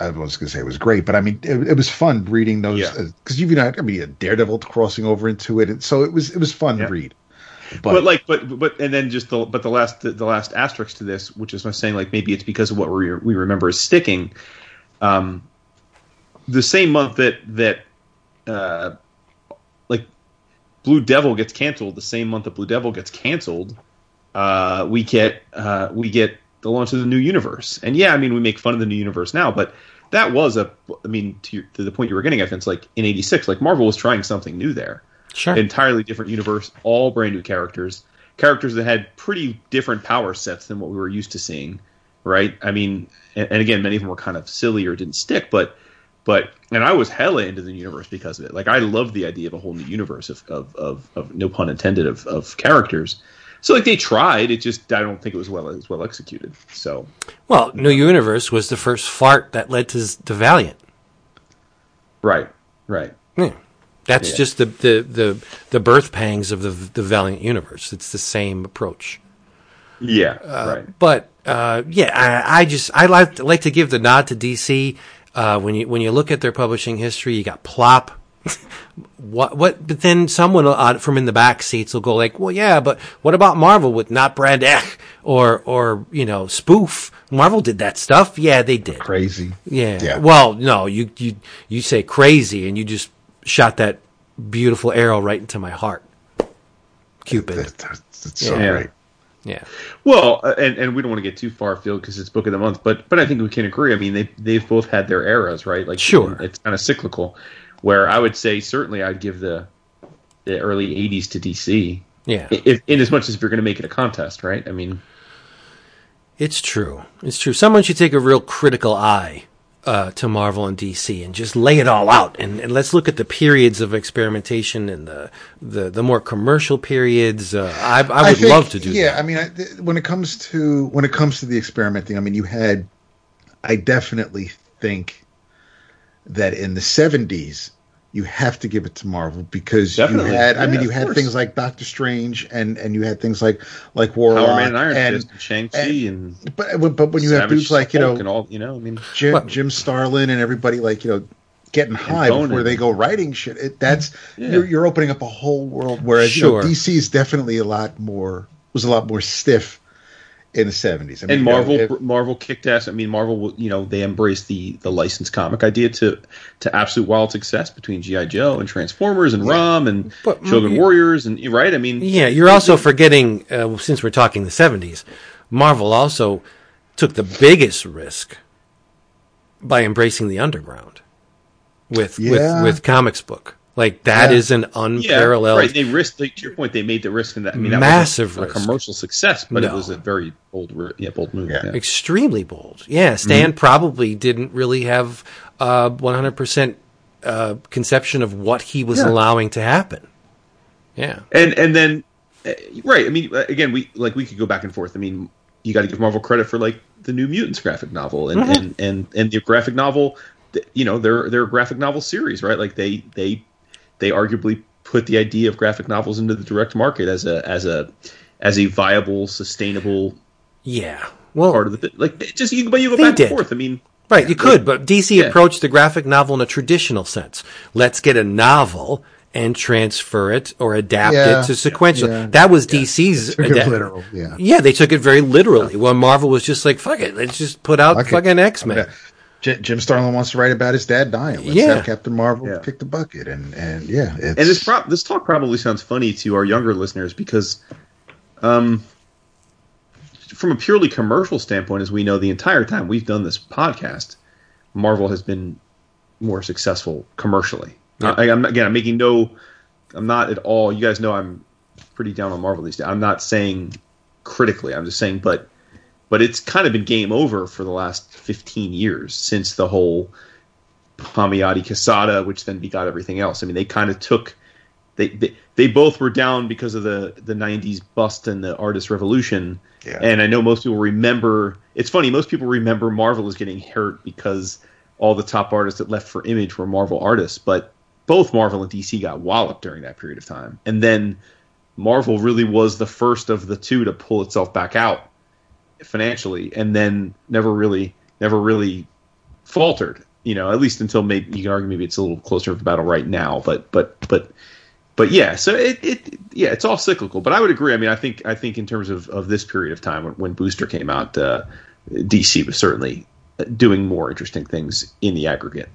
I was going to say it was great, but I mean, it, it was fun reading those Yeah. because you've had I mean, a Daredevil crossing over into it, and so it was it was fun Yeah. to read. but, like but but and then just the but the last the, the last asterisk to this which is my saying like maybe it's because of what we we remember is sticking um the same month that that uh like blue devil gets canceled the same month that blue devil gets canceled uh we get uh we get the launch of the new universe and yeah i mean we make fun of the new universe now but that was a i mean to, your, to the point you were getting at Vince, like in 86 like marvel was trying something new there sure. entirely different universe, all brand new characters, characters that had pretty different power sets than what we were used to seeing, right? I mean, and, and again, many of them were kind of silly or didn't stick, but but and I was hella into the universe because of it. Like I loved the idea of a whole new universe of of, of, of no pun intended of, of characters. So like they tried, it just I don't think it was well as well executed. So well, New Universe was the first fart that led to the Valiant. right, right. Yeah. That's Yeah. just the, the, the, the birth pangs of the the Valiant universe. It's the same approach. Yeah, right. But uh, yeah, I, I just I like like to give the nod to DC. Uh, when you when you look at their publishing history, you got Plop. what what? But then someone uh, from in the back seats will go like, well, yeah, but what about Marvel with not Brand Echh or or you know Spoof? Marvel did that stuff. Yeah, they did. Crazy. Yeah. Yeah. Well, no, you you you say crazy, and you just shot that beautiful arrow right into my heart. Cupid. That- that's, that's so Yeah. great. Yeah. Well, uh, and, and we don't want to get too far afield because it's book of the month, but but I think we can agree. I mean, they they've both had their eras, right? Like, Sure. it's kind of cyclical. Where I would say certainly I'd give the the early '80s to DC, Yeah. if, in as much as if you're going to make it a contest, right? I mean, It's true. It's true. Someone should take a real critical eye uh, to Marvel and DC and just lay it all out. And, and, let's look at the periods of experimentation and the the, the more commercial periods. Uh, I, I, would I think, love to do. Yeah, that. I mean, I, when it comes to when it comes to the experimenting, I mean, you had. I definitely think that in the '70s you have to give it to Marvel because Definitely. you had, yeah, I mean, you had course. things like Doctor Strange and and you had things like like Warlock Power Man and Iron and, Fist, Shang Chi, and, and, but but when you have dudes like you know, and all, you know, I mean, Jim, Jim Starlin and everybody like you know getting high before they go writing shit. It, that's yeah. you're, you're opening up a whole world. Whereas sure. you know, DC is definitely a lot more was a lot more stiff in the seventies. I mean, and Marvel, you know, Marvel kicked ass. I mean, Marvel, you know, they embraced the the licensed comic idea to to absolute wild success between GI Joe and Transformers and yeah. Rom and but, Shogun Warriors and right. I mean, yeah, you're also forgetting uh, since we're talking the seventies, Marvel also took the biggest risk by embracing the underground with yeah. with with Comix Book. Like that yeah. is an unparalleled. Yeah, right. They risked. Like, to your point, they made the risk in that. I mean, that massive a, a, commercial success, but no. it was a very bold, yeah, bold move. Yeah. Extremely bold. Yeah, Stan mm-hmm. probably didn't really have a one hundred percent uh, conception of what he was allowing to happen. Yeah, and and then uh, right. I mean, uh, again, we like we could go back and forth. I mean, you got to give Marvel credit for like the New Mutants graphic novel and mm-hmm. and, and and the graphic novel. You know, they're they're a graphic novel series, right? Like they they they arguably put the idea of graphic novels into the direct market as a as a as a viable, sustainable yeah well part of the like just you but you go back did. and forth. I mean. Right, you could, but DC yeah. approached the graphic novel in a traditional sense. Let's get a novel and transfer it or adapt yeah, it to sequential. Yeah, that was DC's. Ada- literal, yeah. Yeah, they took it very literally. Well, Marvel was just like, fuck it, let's just put out fucking X Men. Jim Starlin wants to write about his dad dying. Let's yeah. have Captain Marvel yeah. kick the bucket, and and yeah, and this pro- this talk probably sounds funny to our younger listeners because, um, from a purely commercial standpoint, as we know, the entire time we've done this podcast, Marvel has been more successful commercially. Yeah. I, am again, I'm making no, I'm not at all. You guys know I'm pretty down on Marvel these days. I'm not saying critically. I'm just saying, but but it's kind of been game over for the last 15 years since the whole Palmiotti Quesada, which then begot everything else. I mean, they kind of took they, they they both were down because of the the 90s bust and the artist revolution. Yeah. And I know most people remember. It's funny. Most people remember Marvel as getting hurt because all the top artists that left for Image were Marvel artists, but both Marvel and DC got walloped during that period of time. And then Marvel really was the first of the two to pull itself back out financially, and then never really, never really faltered. You know, at least until maybe you can argue maybe it's a little closer to the battle right now. But but but but yeah, so it, it yeah, it's all cyclical. But I would agree. I mean, I think I think in terms of, of this period of time when, when Booster came out, uh, DC was certainly doing more interesting things in the aggregate.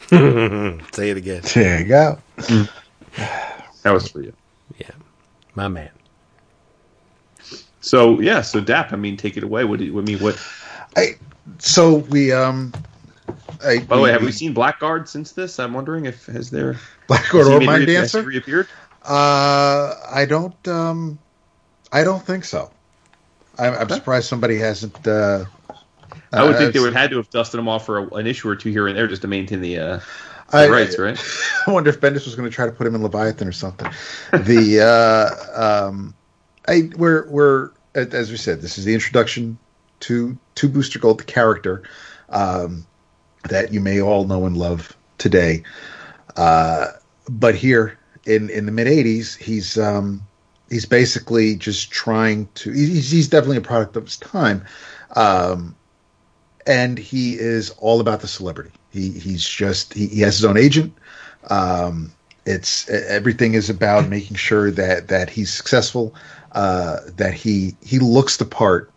Say it again. There you go. That was for you. Yeah, my man. So yeah, so Dap, I mean, take it away. What do you, I mean, what? I so we um. I, By the way, have we seen Blackguard since this? I'm wondering if has there Blackguard or Mindancer reappeared? Uh, I don't. Um, I don't think so. I'm, I'm surprised somebody hasn't. Uh, I would uh, think they would have had to have dusted them off for a, an issue or two here and there just to maintain the, uh, the I, rights, right? I wonder if Bendis was going to try to put him in Leviathan or something. the uh, um, I we're we're as we said, this is the introduction to to Booster Gold, the character um, that you may all know and love today. Uh, but here in in the mid '80s, he's um, he's basically just trying to. He's, he's definitely a product of his time, um, and he is all about the celebrity. He he's just he, he has his own agent. Um, it's everything is about making sure that that he's successful uh, that he he looks the part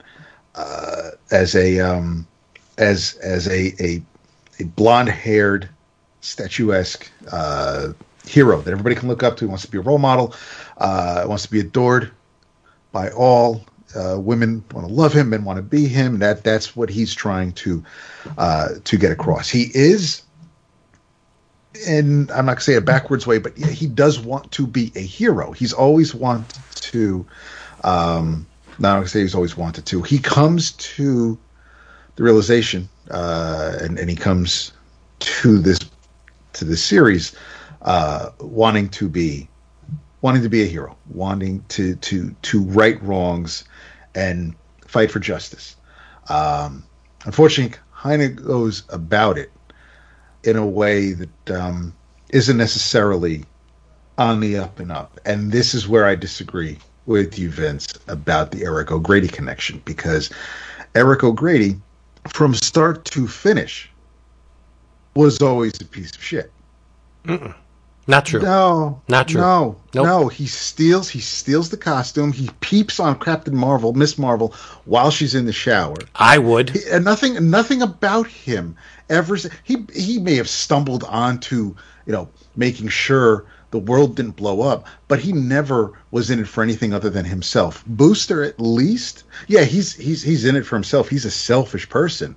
uh, as a um, as as a a, a blonde haired statuesque uh, hero that everybody can look up to. He wants to be a role model. Uh, wants to be adored by all. Uh, women want to love him, men want to be him. That that's what he's trying to to get across. He is, and I'm not gonna say a backwards way, but he does want to be a hero. He's always wanted to, um, not to say he's always wanted to. He comes to the realization, uh, and, and he comes to this to this series uh, wanting to be wanting to be a hero, wanting to to to right wrongs and fight for justice. Um, unfortunately, Heine goes about it in a way that um, isn't necessarily on the up and up. And this is where I disagree with you, Vince, about the Eric O'Grady connection because Eric O'Grady, from start to finish, was always a piece of shit. Not true. No, Not true. No, Nope. no. He steals. He steals the costume. He peeps on Captain Marvel, Miss Marvel, while she's in the shower. I would. He- and nothing, nothing about him ever. He he may have stumbled onto you know making sure the world didn't blow up, but he never was in it for anything other than himself. Booster, at least, yeah, he's he's he's in it for himself. He's a selfish person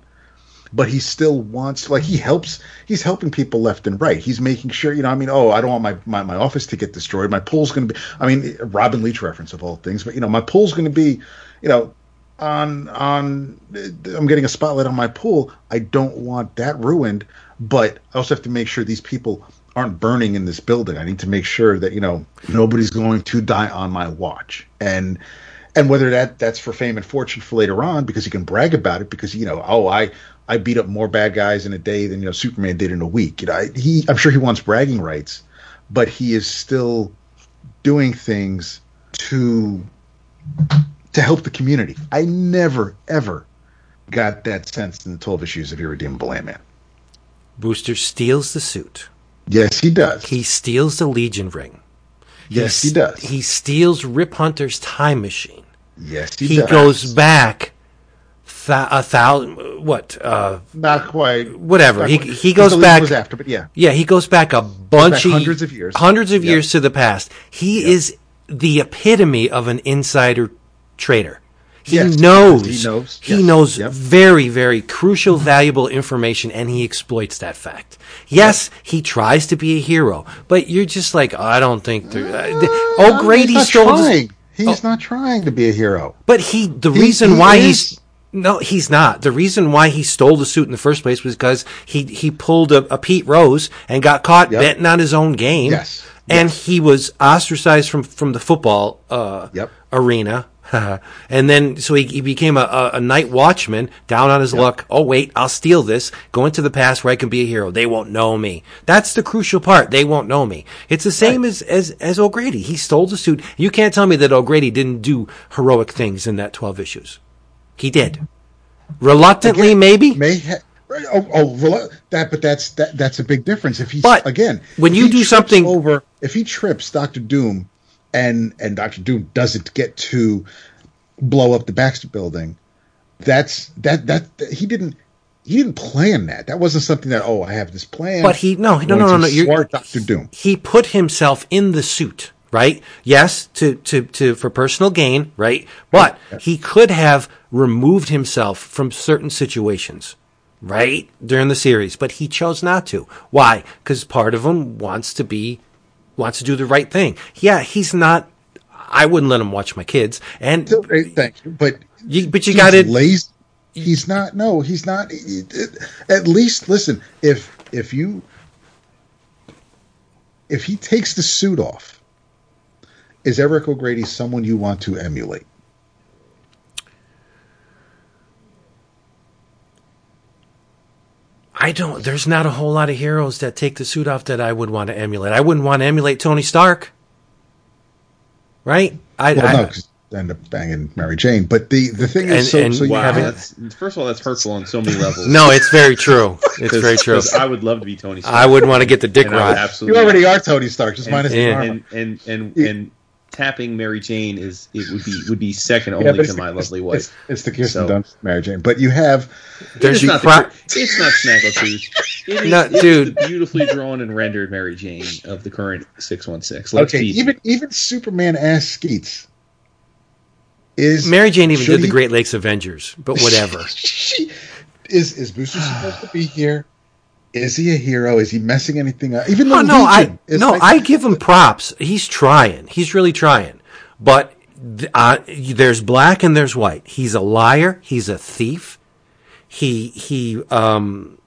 but he still wants like he helps he's helping people left and right. He's making sure you know i mean oh i don't want my my, my office to get destroyed. My pool's going to be i mean robin leach reference of all things but you know my pool's going to be you know on on i'm getting a spotlight on my pool. I don't want that ruined but i also have to make sure these people aren't burning in this building. I need to make sure that you know nobody's going to die on my watch. And and whether that that's for fame and fortune for later on because he can brag about it because you know oh i i beat up more bad guys in a day than you know superman did in a week you know I, he i'm sure he wants bragging rights but he is still doing things to to help the community i never ever got that sense in the 12 issues of irredeemable ant-man Booster steals the suit. yes he does He steals the Legion ring. yes he s- does He steals Rip Hunter's time machine. yes he, does. He does goes back th- a thousand. What? Uh, not quite whatever. not He quite- he goes back. was after but yeah Yeah, he goes back a bunch back of hundreds of years. hundreds of Yep. years to the past. He is the epitome of an insider trader. He Yes, knows. he knows. He Yes. knows Yep. very, very crucial, valuable information, and he exploits that fact. Yes, he tries to be a hero, but you're just like, oh, I don't think. Uh, O'Grady he's not stole. the- trying. He's not trying to be a hero. but he, the He- reason he why is- he's no, he's not. The reason why he stole the suit in the first place was because he he pulled a, a Pete Rose and got caught Yep. betting on his own game. Yes. and he was ostracized from from the football uh, Yep. arena. and then, so he, he became a, a, a night watchman, down on his luck. Oh, wait, I'll steal this, go into the past where I can be a hero. They won't know me. That's the crucial part. They won't know me. It's the same as, as, as O'Grady. He stole the suit. You can't tell me that O'Grady didn't do heroic things in that 12 issues. He did. Reluctantly, Again, maybe? May ha- oh, oh that, but that's that, that's a big difference. If he But again, when you do something- over, if he trips Doctor Doom, and and Doctor Doom doesn't get to blow up the Baxter Building, that's that that he didn't. He didn't plan that. That wasn't something that oh I have this plan. But he no I'm no no no no. You're, Doctor Doom. He put himself in the suit, right? Yes, to to to for personal gain, right? But he could have removed himself from certain situations, right, during the series, but he chose not to. Why? Because part of him wants to be wants to do the right thing. Yeah, he's not. I wouldn't let him watch my kids, and Thank you, but you, but you got to lazy. He's not. No, he's not. At least listen. If if you if he takes the suit off, is Eric O'Grady someone you want to emulate? I don't. There's not a whole lot of heroes that take the suit off that I would want to emulate. I wouldn't want to emulate Tony Stark, right? I, Well, I no, 'cause I end up banging Mary Jane. But the the thing And- is, so, and so you Wow, have that's first of all, that's hurtful on so many levels. no, it's very true. It's very true. I would love to be Tony. Stark. I wouldn't want to get the dick And I would rod. you already are Tony Stark, just minus the Yeah. armor. and and and Yeah. and tapping Mary Jane is it would be would be second only but to it's- my lovely wife. It's, it's the Kirsten So- Dunst Mary Jane, but you have There's it's, you not pro- the, it's not Snaggletooth. It is, No, it's dude. the beautifully drawn and rendered Mary Jane of the current six one six. Okay. be Even even Superman ass Skeets is Mary Jane even should did the Great Lakes Avengers, but whatever. She- is is Booster supposed to be here? Is he a hero? Is he messing anything up? Even though oh no, I is no, like- I give him props. He's trying. He's really trying. But th- uh, there's black and there's white. He's a liar. He's a thief. he he um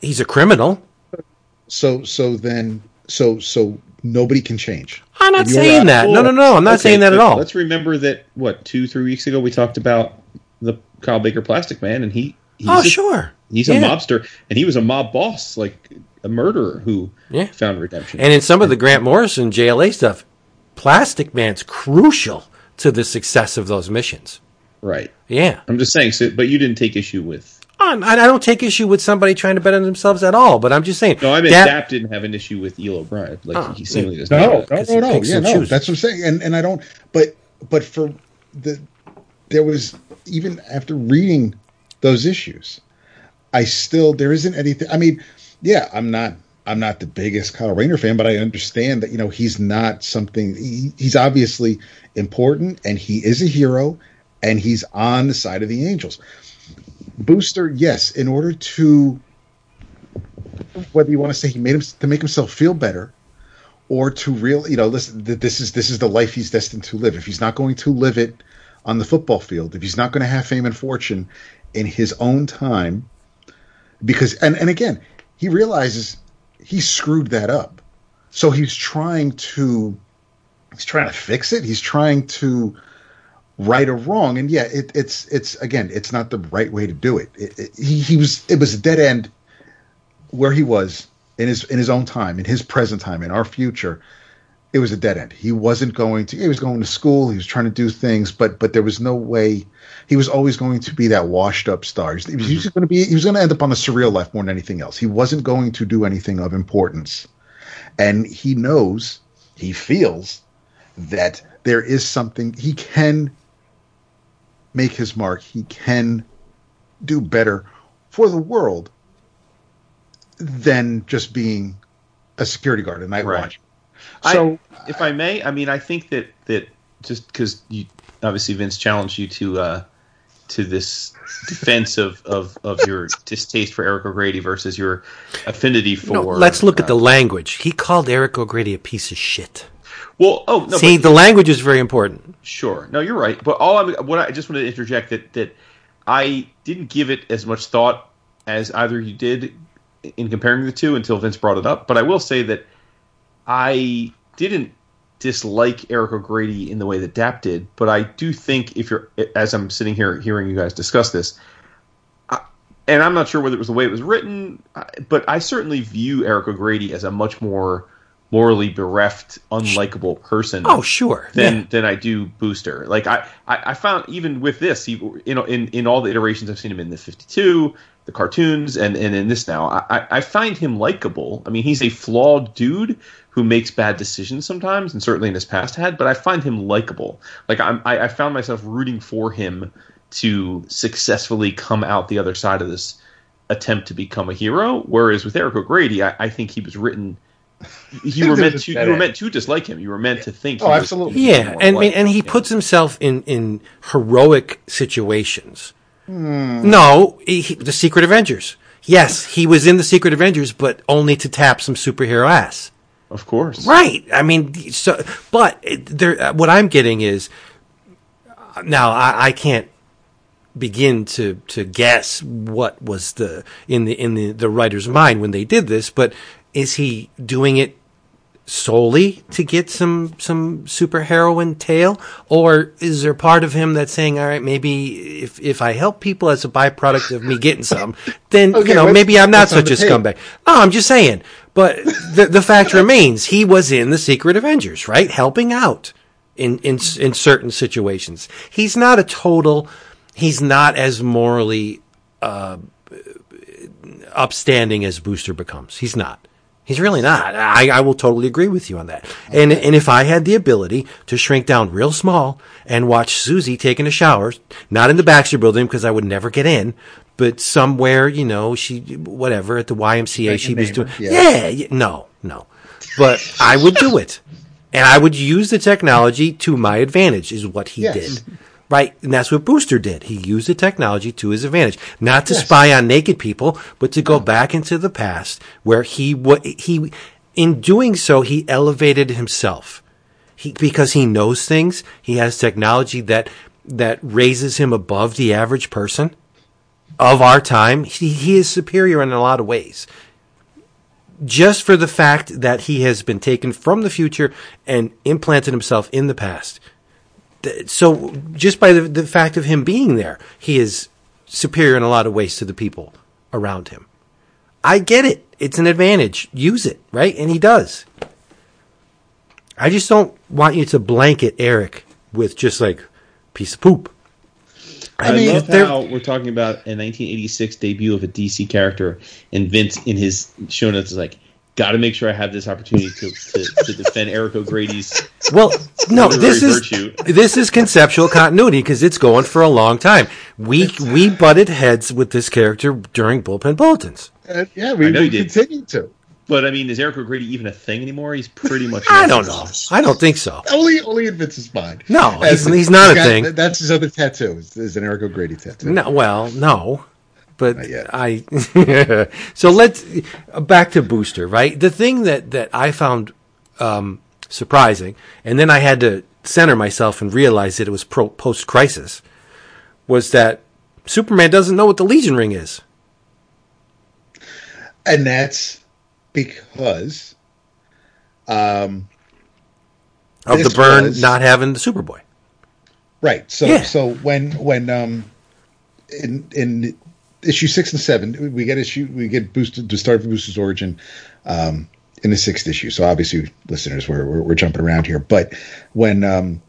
he's a criminal. So so then so so nobody can change. I'm not saying out- that. No, no, no. I'm not Okay, saying that at all. Let's remember that what two, three weeks ago we talked about the Kyle Baker Plastic Man, and he he's Oh, a, sure. he's Yeah. a mobster, and he was a mob boss, like a murderer who Yeah. found redemption. And in some of the Grant Morrison JLA stuff, Plastic Man's crucial to the success of those missions. right, Yeah. I'm just saying. So, but you didn't take issue with. Oh, and I don't take issue with somebody trying to bet on themselves at all, but I'm just saying. No, I mean that- Dap didn't have an issue with Eel O'Brian. Like Oh, he seemingly does No, not. no, no, no. Yeah, no. chooses. That's what I'm saying. And and I don't. But but for the there was even after reading those issues, I still there isn't anything. I mean, yeah, I'm not. I'm not the biggest Kyle Rayner fan, but I understand that you know he's not something. He, he's obviously important, and he is a hero, and he's on the side of the Angels. Booster, yes, in order to whether you want to say he made him to make himself feel better, or to real you know listen this is this is the life he's destined to live if he's not going to live it on the football field if he's not going to have fame and fortune in his own time because and and again he realizes he screwed that up. So he's trying to he's trying to fix it. He's trying to right or wrong. And yeah it, it's it's again it's not the right way to do it, it, it he, he was it was a dead end where he was in his in his own time, in his present time, in our future, it was a dead end. He wasn't going to. He was going to school. He was trying to do things, but but there was no way. He was always going to be that washed up star. He was, mm-hmm. just going to be. He was going to end up on the surreal life more than anything else. He wasn't going to do anything of importance, and he knows, he feels that there is something he can make his mark. He can do better for the world than just being a security guard at night Right. watch. So I, if I may, I mean, I think that that just because you obviously Vince challenged you to uh, to this defense of, of, of your distaste for Eric O'Grady versus your affinity for. No, let's look at uh, the language. He called Eric O'Grady a piece of shit. Well, oh no, See, but, the language is very important. sure, no, you're right. But all I'm what I just wanted to interject that that I didn't give it as much thought as either you did in comparing the two until Vince brought it up. But I will say that I didn't dislike Eric O'Grady in the way that Dap did, but I do think if you're, as I'm sitting here hearing you guys discuss this, I, and I'm not sure whether it was the way it was written, but I certainly view Eric O'Grady as a much more morally bereft, unlikable person Oh, sure. than Yeah. than I do Booster. Like I, I, I found even with this, he, you know, in in all the iterations I've seen him in the Fifty Two, the cartoons, and and in this now, I- I find him likable. I mean, he's a flawed dude who makes bad decisions sometimes, and certainly in his past had. But I find him likable. Like I'm, I, I found myself rooting for him to successfully come out the other side of this attempt to become a hero. Whereas with Eric O'Grady, I, I think he was written. You were meant to. You were meant to dislike him. You were meant to think. Oh, absolutely. Yeah, and like- and he yeah. puts himself in in heroic situations. Hmm. No, he, he- the Secret Avengers. Yes, he was in the Secret Avengers, but only to tap some superhero ass. Of course. Right. I mean, so but there. What I'm getting is now I, I can't begin to to guess what was the in the in the the writer's mind when they did this, but is he doing it solely to get some some superheroine tale, or is there part of him that's saying, all right, maybe if if I help people as a byproduct of me getting some, then Okay, you know maybe I'm not such a tape? scumbag. No, I'm just saying. But the the fact remains, he was in the Secret Avengers, right, helping out in in in certain situations. He's not a total. He's not as morally uh, upstanding as Booster becomes. He's not. He's really not. I, I will totally agree with you on that. And and if I had the ability to shrink down real small and watch Susie taking a shower, not in the Baxter building because I would never get in, but somewhere, you know, she whatever at the YMCA she was doing. yeah. Yeah, no, no. But I would do it. And I would use the technology to my advantage is what he Yes. did. Right, and that's what Booster did. He used the technology to his advantage, not to spy on naked people, but to go back into the past where he what he in doing so he elevated himself. He because he knows things, he has technology that that raises him above the average person. Of our time, he, he is superior in a lot of ways. Just for the fact that he has been taken from the future and implanted himself in the past. So, just by the, the fact of him being there, he is superior in a lot of ways to the people around him. I get it. It's an advantage. Use it, right? And he does. I just don't want you to blanket Eric with just like piece of poop. I, mean, love there- how we're talking about a 1986 debut of a DC character, and Vince in his show notes is like, "Got to make sure I have this opportunity to, to, to defend Eric O'Grady's." Well, no, this is virtue. this is conceptual continuity because it's going for a long time. We we butted heads with this character during bullpen bulletins. Uh, yeah, we I know will you did. continue to. But I mean, is Eric O'Grady even a thing anymore? He's pretty much. I don't know. I don't think so. Only, only in Vince's mind. No, As- he's- he's not a got- thing. That's his other tattoo. Is, is an Eric O'Grady tattoo. No, well, no, but I. so let's back to Booster. Right, the thing that that I found um, surprising, and then I had to center myself and realize that it was pro- post crisis, was that Superman doesn't know what the Legion ring is. and that's because um Of the Byrne was- not having the Superboy. right so Yeah. so when when um in in issue six and seven we get issue we get boosted to start booster's origin um in the sixth issue so obviously listeners we're we're, we're jumping around here but when um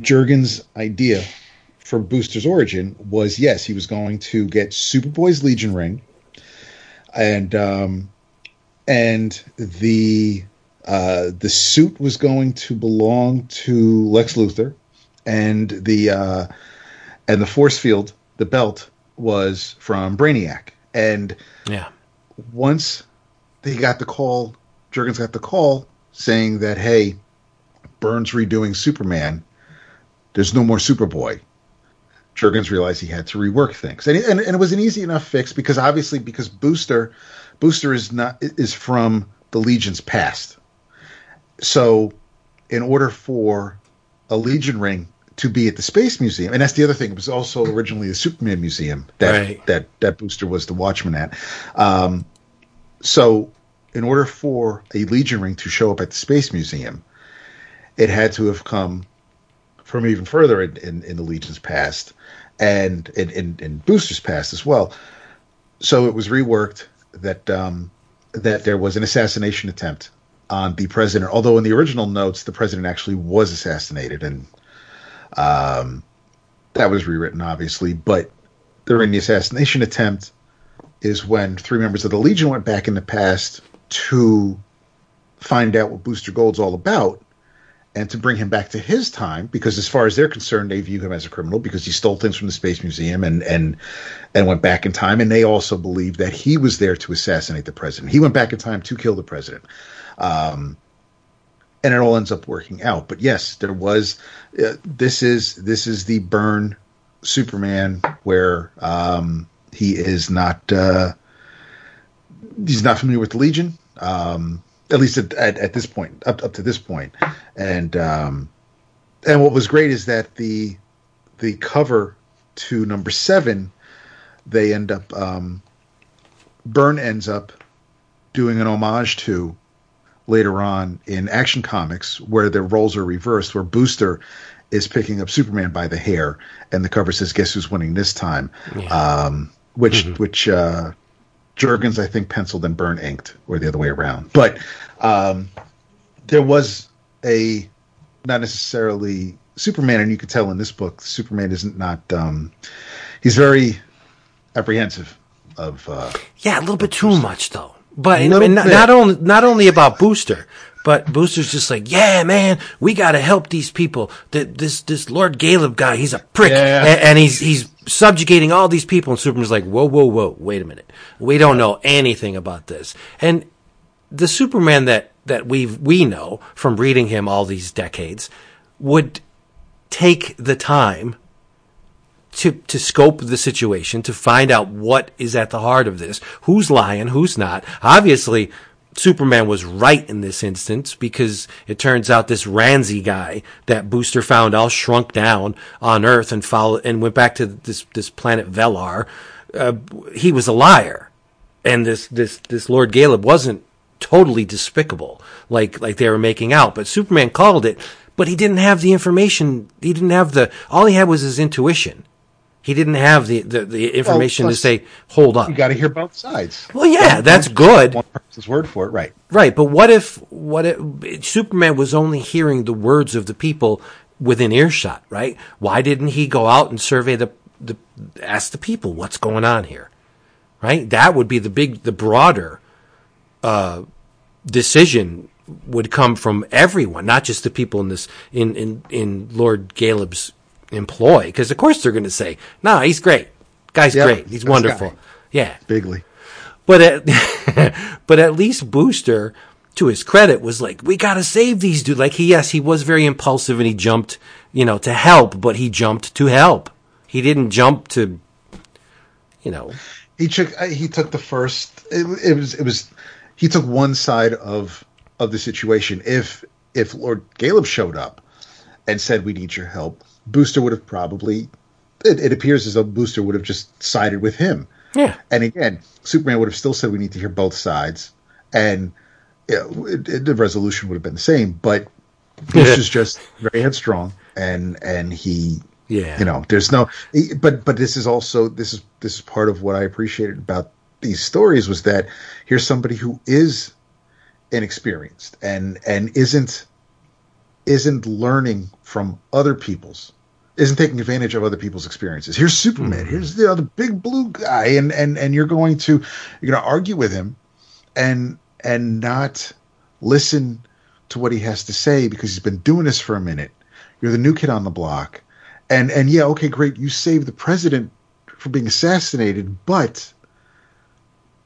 Jurgens' idea for booster's origin was yes he was going to get superboy's legion ring and um and the uh, the suit was going to belong to Lex Luthor, and the uh, and the force field, the belt, was from Brainiac. And Yeah. once they got the call, Jurgens got the call saying that hey, Byrne's redoing Superman. There's no more Superboy. Jurgens realized he had to rework things, and, and and it was an easy enough fix because obviously because Booster, Booster is not is from the Legion's past. So, in order for a Legion ring to be at the Space Museum, and that's the other thing, it was also originally the Superman Museum that Right. that that Booster was the Watchman at. Um, so, in order for a Legion ring to show up at the Space Museum, it had to have come from even further in, in, in the Legion's past and in, in, in Booster's past as well. So it was reworked that um, that there was an assassination attempt on the president. Although in the original notes, the president actually was assassinated, and um, that was rewritten, obviously. But during the assassination attempt is when three members of the Legion went back in the past to find out what Booster Gold's all about and to bring him back to his time because as far as they're concerned they view him as a criminal because he stole things from the space museum and and and went back in time. And they also believe that he was there to assassinate the president. He went back in time to kill the president. Um and it all ends up working out. But yes there was uh, this is this is the Byrne superman where um he is not uh he's not familiar with the legion. Um at least at, at, at this point, up up to this point, and um, and what was great is that the the cover to number seven, they end up um, Byrne ends up doing an homage to later on in Action Comics, where the roles are reversed, where Booster is picking up Superman by the hair, and the cover says, "Guess who's winning this time?" Um, which which uh, Jurgens, I think, penciled and Byrne inked, or the other way around. But um, there was a not necessarily Superman, and you could tell in this book, Superman isn't not. Um, he's very apprehensive of. Uh, Yeah, a little bit too much though. But and, and not, not only not only about Booster, but Booster's just like, yeah, man, we got to help these people. That this this Lord Caleb guy, he's a prick, Yeah. and, and he's he's subjugating all these people. And Superman's like, whoa, whoa, whoa, wait a minute, we don't know anything about this. And the Superman that that we we know from reading him all these decades would take the time to to scope the situation to find out what is at the heart of this who's lying who's not obviously superman was right in this instance because it turns out this Ranzi guy that booster found all shrunk down on earth and followed and went back to this this planet velar uh, he was a liar, and this this this Lord Galeb wasn't totally despicable like like they were making out. But Superman called it, but he didn't have the information. He didn't have the. All he had was his intuition. He didn't have the the, the information plus- to say, "Hold up." You got to hear both sides. Well, yeah, Don't- that's good. One person's word for it, right? Right, but what if what if Superman was only hearing the words of the people within earshot, right? Why didn't he go out and survey the the ask the people what's going on here? Right? That would be the big the broader uh decision would come from everyone, not just the people in this in in in Lord Galeb's employ because of course they're going to say, "No, he's great. Guy's Yep, great. He's wonderful." guy. Yeah. Bigly. But at, but at least Booster, to his credit, was like, we gotta save these dudes. Like he, yes, he was very impulsive and he jumped, you know, to help, but he jumped to help. He didn't jump to, you know, He took uh, he took the first. It, it was it was he took one side of of the situation. If if Lord Caleb showed up and said we need your help, Booster would have probably. It, it appears as though Booster would have just sided with him. yeah, And again, Superman would have still said we need to hear both sides, and you know, it, it- the resolution would have been the same. But Booster's just very headstrong, and and he, yeah, you know, there's no. But but this is also this is this is part of what I appreciated about these stories was that here's somebody who is inexperienced and and isn't isn't learning from other people's isn't taking advantage of other people's experiences. Here's Superman. Here's the other big blue guy, and and and you're going to you're going to argue with him, and and not listen to what he has to say because he's been doing this for a minute. You're the new kid on the block, and and yeah, okay, great, you saved the president from being assassinated, but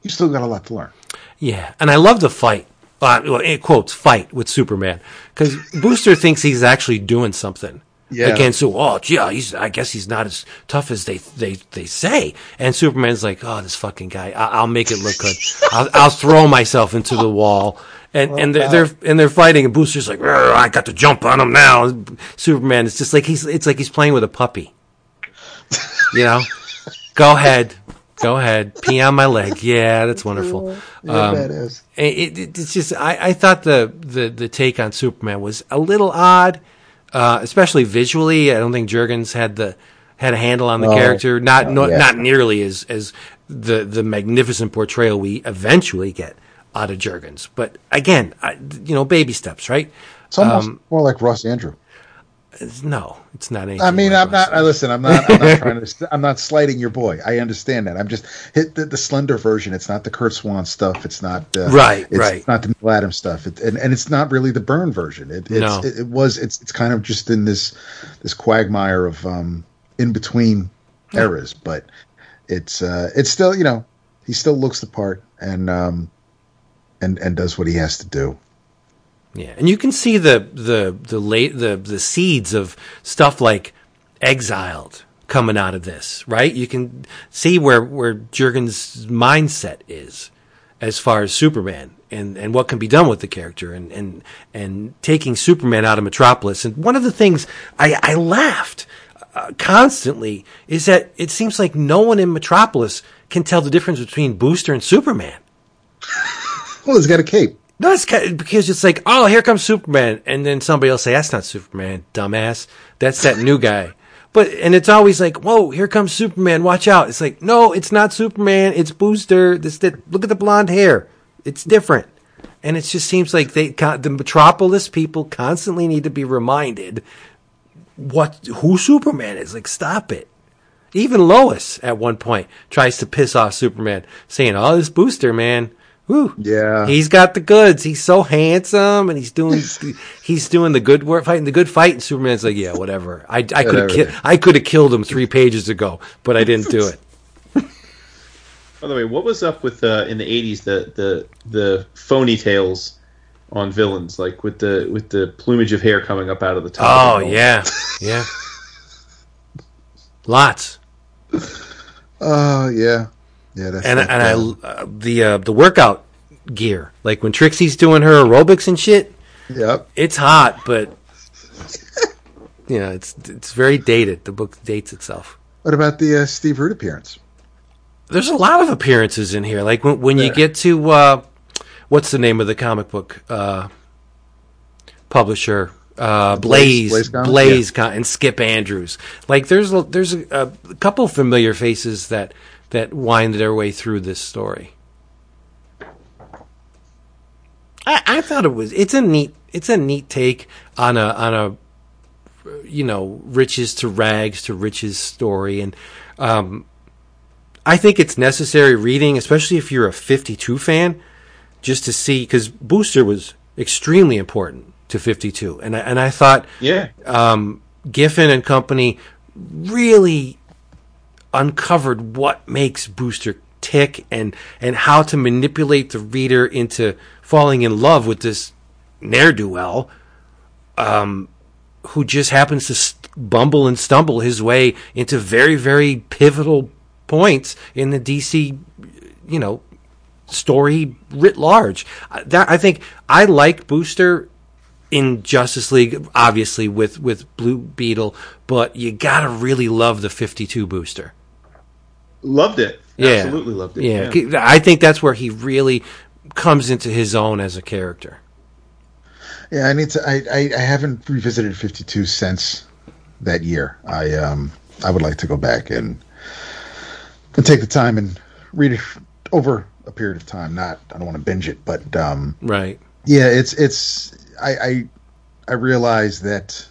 you still got a lot to learn. yeah. And I love the fight. Uh, well, in quotes, fight with Superman because Booster thinks he's actually doing something. Yeah. Against who? Oh, yeah, he's. I guess he's not as tough as they they they say. And Superman's like, oh, this fucking guy. I, I'll make it look good. I'll, I'll throw myself into the wall. And and they're, they're and they're fighting. And Booster's like, I got to jump on him now. Superman is just like he's. It's like he's playing with a puppy. You know, go ahead, go ahead, pee on my leg. Yeah, that's wonderful. Um, badass. it, it, it's just I, I thought the, the the take on Superman was a little odd, uh, especially visually. I don't think Jurgens had the had a handle on the character. Not No, no, yeah. not nearly as as the the magnificent portrayal we eventually get out of Jurgens. But again, I, you know, baby steps, right? It's almost Um, more like Ross Andru. No, it's not anything. I mean, I'm not. I listen. I'm not. I'm not trying to. I'm not slighting your boy. I understand that. I'm just hit the, the slender version. It's not the Curt Swan stuff. It's not. Uh, Right, It's right. not the Neal Adams stuff. It, and and it's not really the Byrne version. It it's, No. it, it was. It's it's kind of just in this this quagmire of um in between eras. But it's uh it's still you know he still looks the part and um and and does what he has to do. Yeah, and you can see the the the late the the seeds of stuff like exiled coming out of this, right? You can see where where Jurgens' mindset is as far as Superman and and what can be done with the character and and and taking Superman out of Metropolis. And one of the things I I laughed uh, constantly is that it seems like no one in Metropolis can tell the difference between Booster and Superman. Well, he's got a cape. No, it's kind of- because it's like, oh, here comes Superman, and then somebody else say, that's not Superman, dumbass. That's that new guy. But and it's always like, whoa, here comes Superman, watch out. It's like, no, it's not Superman, it's Booster. This that look at the blonde hair, it's different. And it just seems like they the Metropolis people constantly need to be reminded what who Superman is. Like, stop it. Even Lois at one point tries to piss off Superman, saying, "Oh, this Booster man, whoo, Yeah. he's got the goods. He's so handsome, and he's doing he's doing the good work, fighting the good fight." And Superman's like, "Yeah, whatever. I, I could have ki- I could have killed him three pages ago, but I didn't do it." By the way, what was up with uh, in the '80s the the the phony tales on villains, like with the with the plumage of hair coming up out of the top? Oh the yeah, yeah, lots. Oh yeah, yeah. That's and and bad. I uh, the uh, the workout gear, like when Trixie's doing her aerobics and shit. Yep. It's hot, but you know, it's it's very dated. The book dates itself. What about the uh, Steve Root appearance? there's a lot of appearances in here. Like when, when you get to uh, what's the name of the comic book uh, publisher? Uh, Blaze, Blaze Blaze, and Skip Andrews. Like there's a, there's a, a couple familiar faces that that wind their way through this story. I, I thought it was it's a neat it's a neat take on a on a you know riches to rags to riches story and um, I think it's necessary reading, especially if you're a 52 fan, just to see because Booster was extremely important to 52, and I, and I thought Yeah. um, Giffen and company really uncovered what makes Booster tick and and how to manipulate the reader into falling in love with this ne'er do well, um, who just happens to st- bumble and stumble his way into very very pivotal points in the DC, you know, story writ large. That I think I like Booster in Justice League, obviously with with Blue Beetle, but you gotta really love the Fifty Two Booster. Loved it. Yeah, Absolutely loved it. Yeah, I think that's where he really comes into his own as a character. Yeah, I need to. I, I, I haven't revisited 52 since that year. I um I would like to go back and and take the time and read it over a period of time. Not I don't want to binge it, but um Right. yeah, it's it's I I, I realize that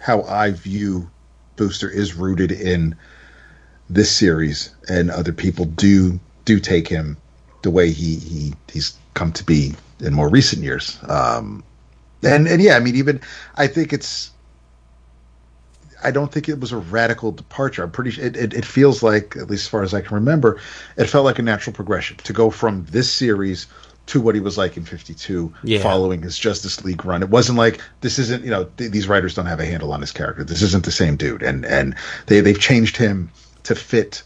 how I view Booster is rooted in this series, and other people do do take him the way he he he's come to be in more recent years. Um, and and yeah, I mean, even I think it's. I don't think it was a radical departure. I'm pretty sure it, it, it feels like, at least as far as I can remember, it felt like a natural progression to go from this series to what he was like in 52 Yeah. following his Justice League run. It wasn't like this isn't, you know, th- these writers don't have a handle on his character. This isn't the same dude. And and they they've changed him to fit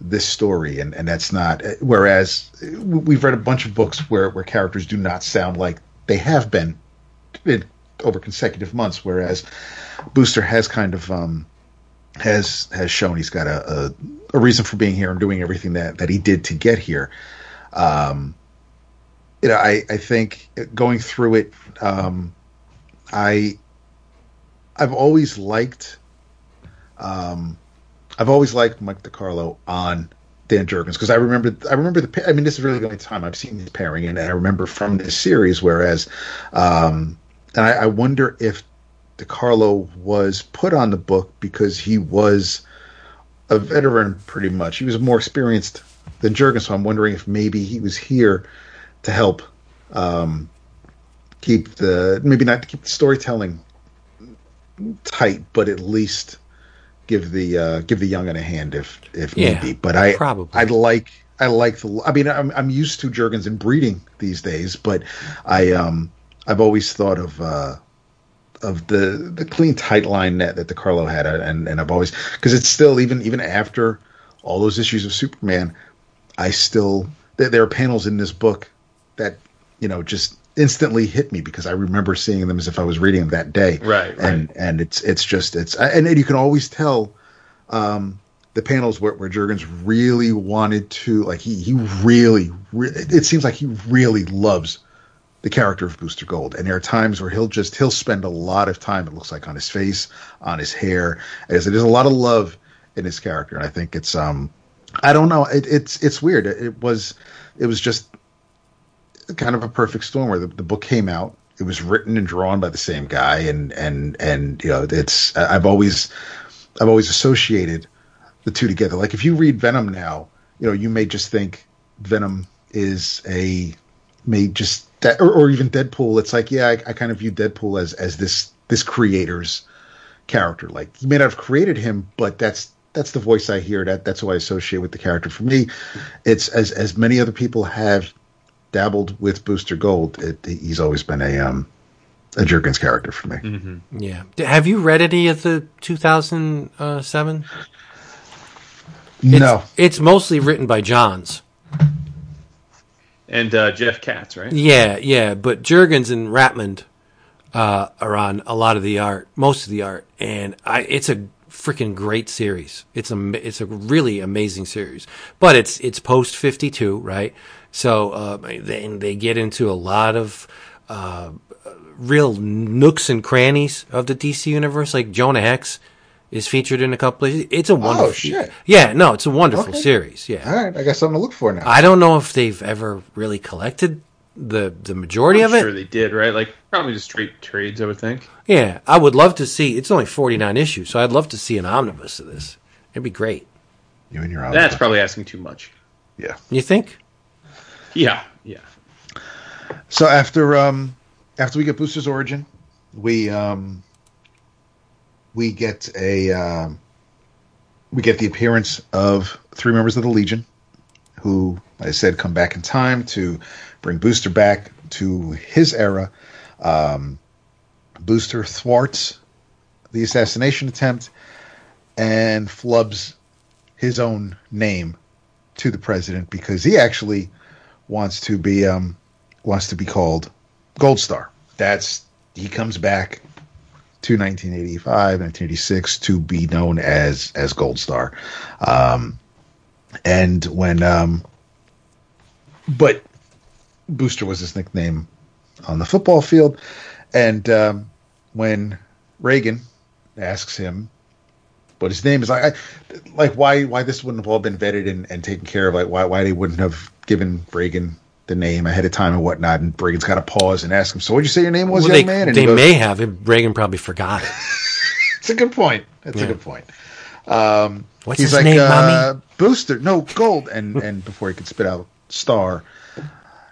this story and and that's not whereas we've read a bunch of books where where characters do not sound like they have been in, over consecutive months whereas Booster has kind of um has has shown he's got a, a a reason for being here and doing everything that that he did to get here. Um, you know, I I think going through it, um, I I've always liked, um, I've always liked Mike DeCarlo on Dan Jurgens because I remember I remember the I mean this is really the only time I've seen this pairing and I remember from this series whereas um, and I, I wonder if DeCarlo was put on the book because he was a veteran pretty much. He was more experienced than Jurgens so I'm wondering if maybe he was here to help um, keep the maybe not to keep the storytelling tight but at least give the uh, give the youngin a hand if if Yeah, need be. But I probably. I like I like the. I mean, I'm I'm used to Jurgens and Breeding these days, but I um I've always thought of uh of the the clean tight line net that DeCarlo had, uh, and and I've always because it's still even even after all those issues of Superman, I still there, there are panels in this book that you know just instantly hit me because I remember seeing them as if I was reading them that day. Right, And and it's it's just it's and, and you can always tell um the panels where, where Jurgens really wanted to like he he really, re- it seems like he really loves the character of Booster Gold. And there are times where he'll just he'll spend a lot of time. It looks like on his face, on his hair. As there's a lot of love in his character, and I think it's um I don't know. It, it's it's weird. It, it was it was just kind of a perfect storm where the, the book came out. It was written and drawn by the same guy, and and and you know it's I've always I've always associated the two together. Like if you read Venom now, you know you may just think Venom is a may just that or, or even Deadpool. It's like yeah, I, I kind of view Deadpool as as this this creator's character. Like you may not have created him, but that's that's the voice I hear. That that's who I associate with the character. For me, it's as as many other people have dabbled with Booster Gold. It, he's always been a um a Jurgens character for me. Yeah. Have you read any of the 2007? No, It's mostly written by Johns. And uh, Jeff Katz, right? Yeah, yeah, but Jurgens and Rapmund uh, are on a lot of the art, most of the art, and I, it's a freaking great series. It's a it's a really amazing series, but it's it's post fifty two, right? So uh, they they get into a lot of uh, real nooks and crannies of the DC universe, like Jonah Hex is featured in a couple. Of, it's a wonderful. Oh, shit. Yeah, no, it's a wonderful Okay. series. Yeah, All right, I got something to look for now. I don't know if they've ever really collected the the majority I'm of it. sure they did, right? Like probably just straight trades, I would think. Yeah, I would love to see. It's only forty nine issues, so I'd love to see an omnibus of this. It'd be great. you and your own. That's probably asking too much. yeah. You think? Yeah, yeah. So after um after we get Booster's origin, we um we get a um we get the appearance of three members of the Legion, who, like I said, come back in time to bring Booster back to his era. Um, Booster thwarts the assassination attempt and flubs his own name to the president because he actually wants to be um, wants to be called Gold Star. That's he comes back to 1985, 1986 to be known as as Gold Star. Um, and when um, but Booster was his nickname on the football field, and um, when Reagan asks him what his name is, like, I, like why why this wouldn't have all been vetted and, and taken care of, like why why they wouldn't have given Reagan the name ahead of time and whatnot, and Reagan's got to pause and ask him, so what'd you say your name was, Well, young they man? And they goes, may have. Reagan probably forgot it. It's a good point. That's Yeah. a good point. Um, What's he's his like, name, uh, mommy? Booster, no Gold, and and before he could spit out Star,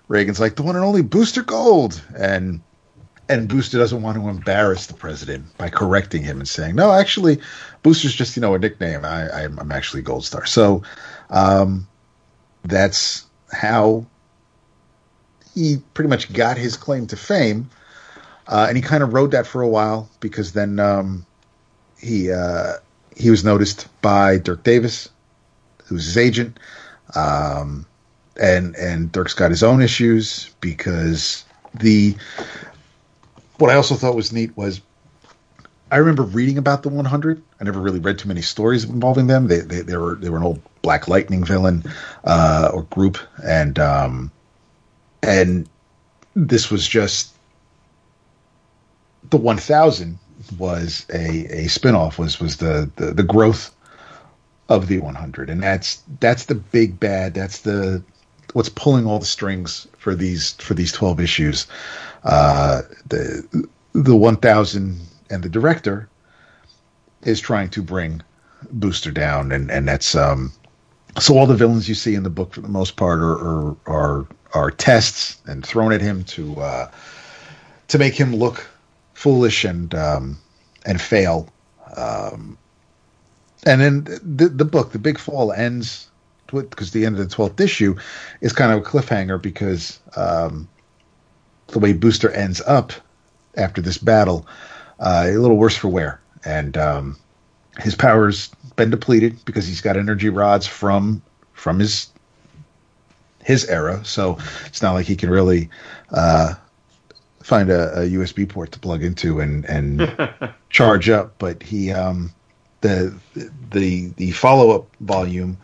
Reagan's like the one and only Booster Gold, and and Booster doesn't want to embarrass the president by correcting him and saying, no, actually, Booster's just you know a nickname. I, I'm, I'm actually Gold Star. So um, that's how he pretty much got his claim to fame. Uh, and he kind of rode that for a while because then um, he uh, he was noticed by Dirk Davis, who's his agent, um, and and Dirk's got his own issues because the what I also thought was neat was I remember reading about the 100. I never really read too many stories involving them. They they, they were they were an old Black Lightning villain uh, or group, and um, and this was just the 1000 was a a spinoff was was the, the the growth of the 100 and that's that's the big bad that's the what's pulling all the strings for these for these 12 issues. Uh the the 1000 and the director is trying to bring booster down and and that's um so all the villains you see in the book for the most part are are are, are tests and thrown at him to uh to make him look foolish and um, and fail. Um, and then the the book, the big fall, ends because the end of the twelfth issue is kind of a cliffhanger because um, the way Booster ends up after this battle, uh, a little worse for wear, and um, his powers been depleted because he's got energy rods from from his his era. So it's not like he can really uh, find a, a USB port to plug into and and charge up. But he um, the the the follow up volume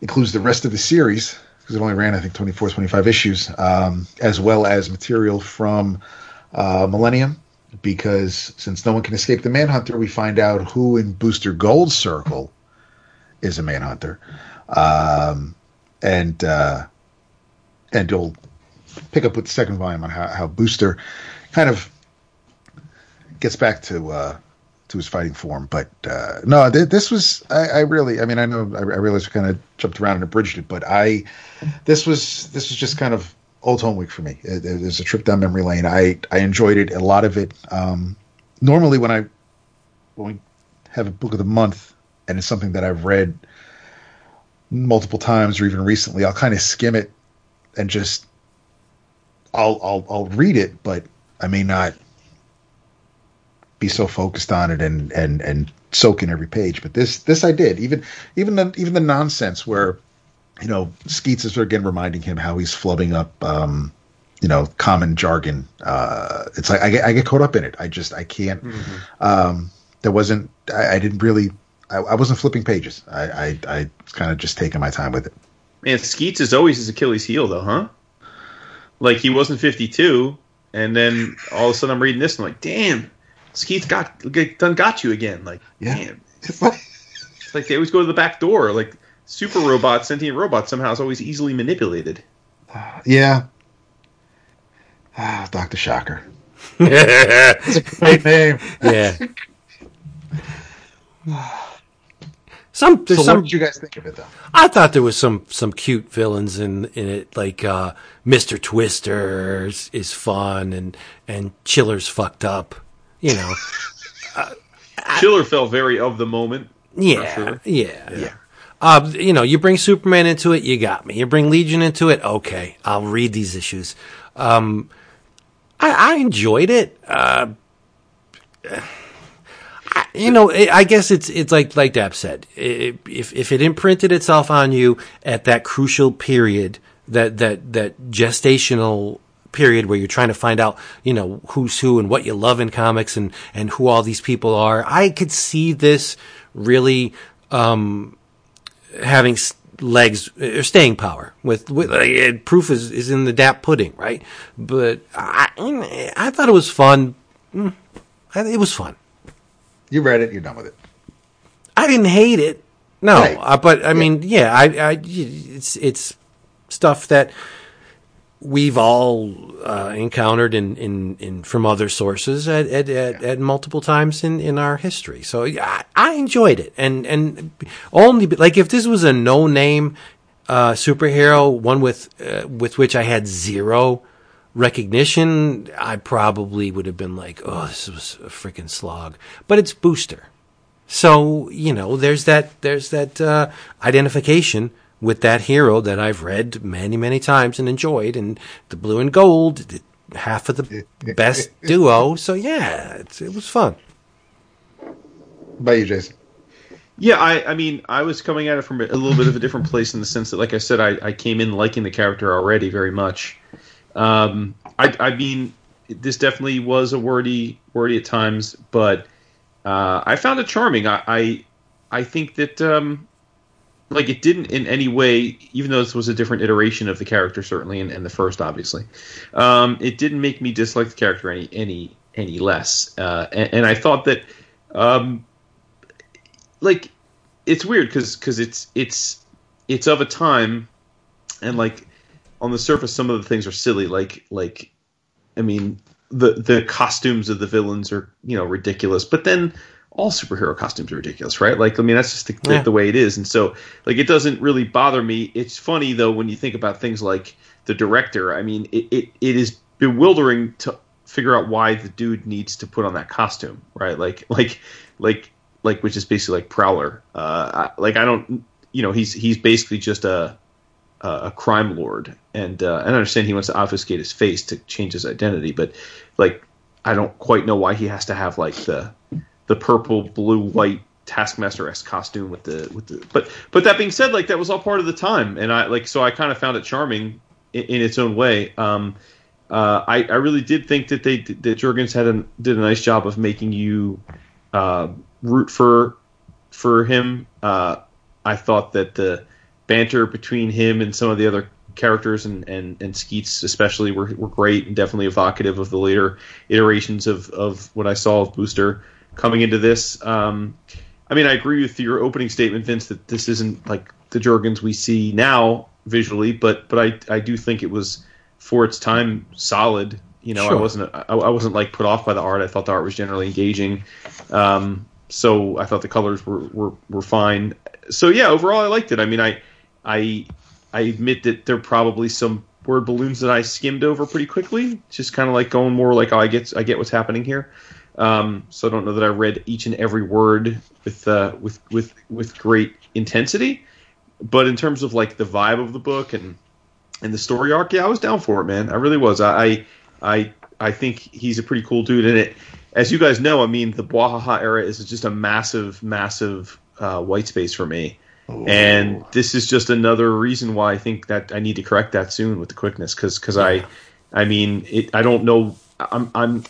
includes the rest of the series because it only ran I think 24, 25 issues, um, as well as material from uh, Millennium. Because since no one can escape the Manhunter, we find out who in Booster Gold Circle is a Manhunter, um, and uh, and you'll pick up with the second volume on how, how Booster kind of gets back to uh, to his fighting form. But uh, no, th- this was I, I really I mean I know I, I realized we kind of jumped around and abridged it, but I this was this was just kind of old home week for me. It, it was a trip down memory lane. I I enjoyed it a lot of it. Um, normally when I when we have a book of the month and it's something that I've read multiple times or even recently, I'll kind of skim it and just I'll I'll I'll read it, but I may not be so focused on it and and and soak in every page. But this this I did. Even even the even the nonsense where you know Skeets is again reminding him how he's flubbing up um, you know common jargon. Uh, it's like I get I get caught up in it. I just I can't. Um, there wasn't I, I didn't really I, I wasn't flipping pages. I I, I kind of just taking my time with it. Man, Skeets is always his Achilles heel, though, huh? Like he wasn't 52, and then all of a sudden I'm reading this and I'm like, damn, Skeets got done got you again. Like, Yeah. damn, it's like they always go to the back door. Like super robot, sentient robot somehow is always easily manipulated. yeah. Ah, Doctor Shocker. yeah. Great name. Some So some what did you guys think of it though? I thought there was some some cute villains in in it, like uh, Mister Twister is, is fun, and and Chiller's fucked up. You know, Chiller felt very of the moment. yeah, sure. yeah, yeah. Uh, you know, you bring Superman into it, you got me. You bring Legion into it, okay, I'll read these issues. Um, I, I enjoyed it. Uh, I- you know, I I guess it's it's like like Dab said. I- If if it imprinted itself on you at that crucial period, that that that gestational period where you're trying to find out, you know, who's who and what you love in comics and and who all these people are, I could see this really um, having legs or staying power with, with uh, proof is, is in the dap pudding, right? But I I thought it was fun. Mm, It was fun. You read it. You're done with it. I didn't hate it. No, Right. uh, but I mean, yeah, I, I, it's it's stuff that we've all uh, encountered in, in, in from other sources at at, at, at multiple times in, in our history. So I, I enjoyed it, and and only like if this was a no name uh, superhero, one with uh, with which I had zero recognition, I probably would have been like, oh, this was a freaking slog. But it's Booster. So you know, there's that there's that uh, identification with that hero that I've read many many times and enjoyed, and the blue and gold, half of the best duo. So yeah, it's, it was fun. By you, Jason. Yeah, I, I mean, I was coming at it from a little bit of a different place in the sense that, like I said, I, I came in liking the character already very much. Um, I, I mean, this definitely was a wordy, wordy at times, but uh, I found it charming. I, I, I think that, um, like, it didn't in any way, even though this was a different iteration of the character, certainly, and, and the first, obviously, um, it didn't make me dislike the character any, any, any less. Uh, and, and I thought that. Um, like it's weird because because it's it's it's of a time and like on the surface some of the things are silly like like i mean the the costumes of the villains are you know ridiculous but then all superhero costumes are ridiculous right? Like i mean that's just the, Yeah. the way it is. And so like it doesn't really bother me. It's funny though when you think about things like the director. I mean it, it, it is bewildering to figure out why the dude needs to put on that costume right? Like like like like which is basically like Prowler. Uh, I, like I don't, you know, he's he's basically just a a, a crime lord, and uh, and I understand he wants to obfuscate his face to change his identity, but like I don't quite know why he has to have like the the purple, blue, white Taskmaster s costume with the with the. But but that being said, like that was all part of the time, and I like so I kind of found it charming in, in its own way. Um, uh, I, I really did think that they that Jurgens had a, did a nice job of making you uh, root for for him. Uh, I thought that the banter between him and some of the other characters and, and, and Skeets especially were, were great and definitely evocative of the later iterations of, of what I saw of Booster coming into this. Um, I mean, I agree with your opening statement, Vince, that this isn't like the Jurgens we see now visually, but but I I do think it was for its time solid. You know, I wasn't I, I wasn't like put off by the art. I thought the art was generally engaging. Um, so I thought the colors were, were, were fine. So yeah, overall I liked it. I mean, I I I admit that there are probably some word balloons that I skimmed over pretty quickly, just kind of like going more like, oh, I get I get what's happening here. Um, so I don't know that I read each and every word with uh, with with with great intensity, but in terms of like the vibe of the book and and the story arc, yeah, I was down for it, man. I really was. I I I think he's a pretty cool dude, and it, as you guys know, I mean, the Bwahaha era is just a massive, massive uh, white space for me. And this is just another reason why I think that I need to correct that soon with the quickness, because I, I mean, it, I don't know. I'm I'm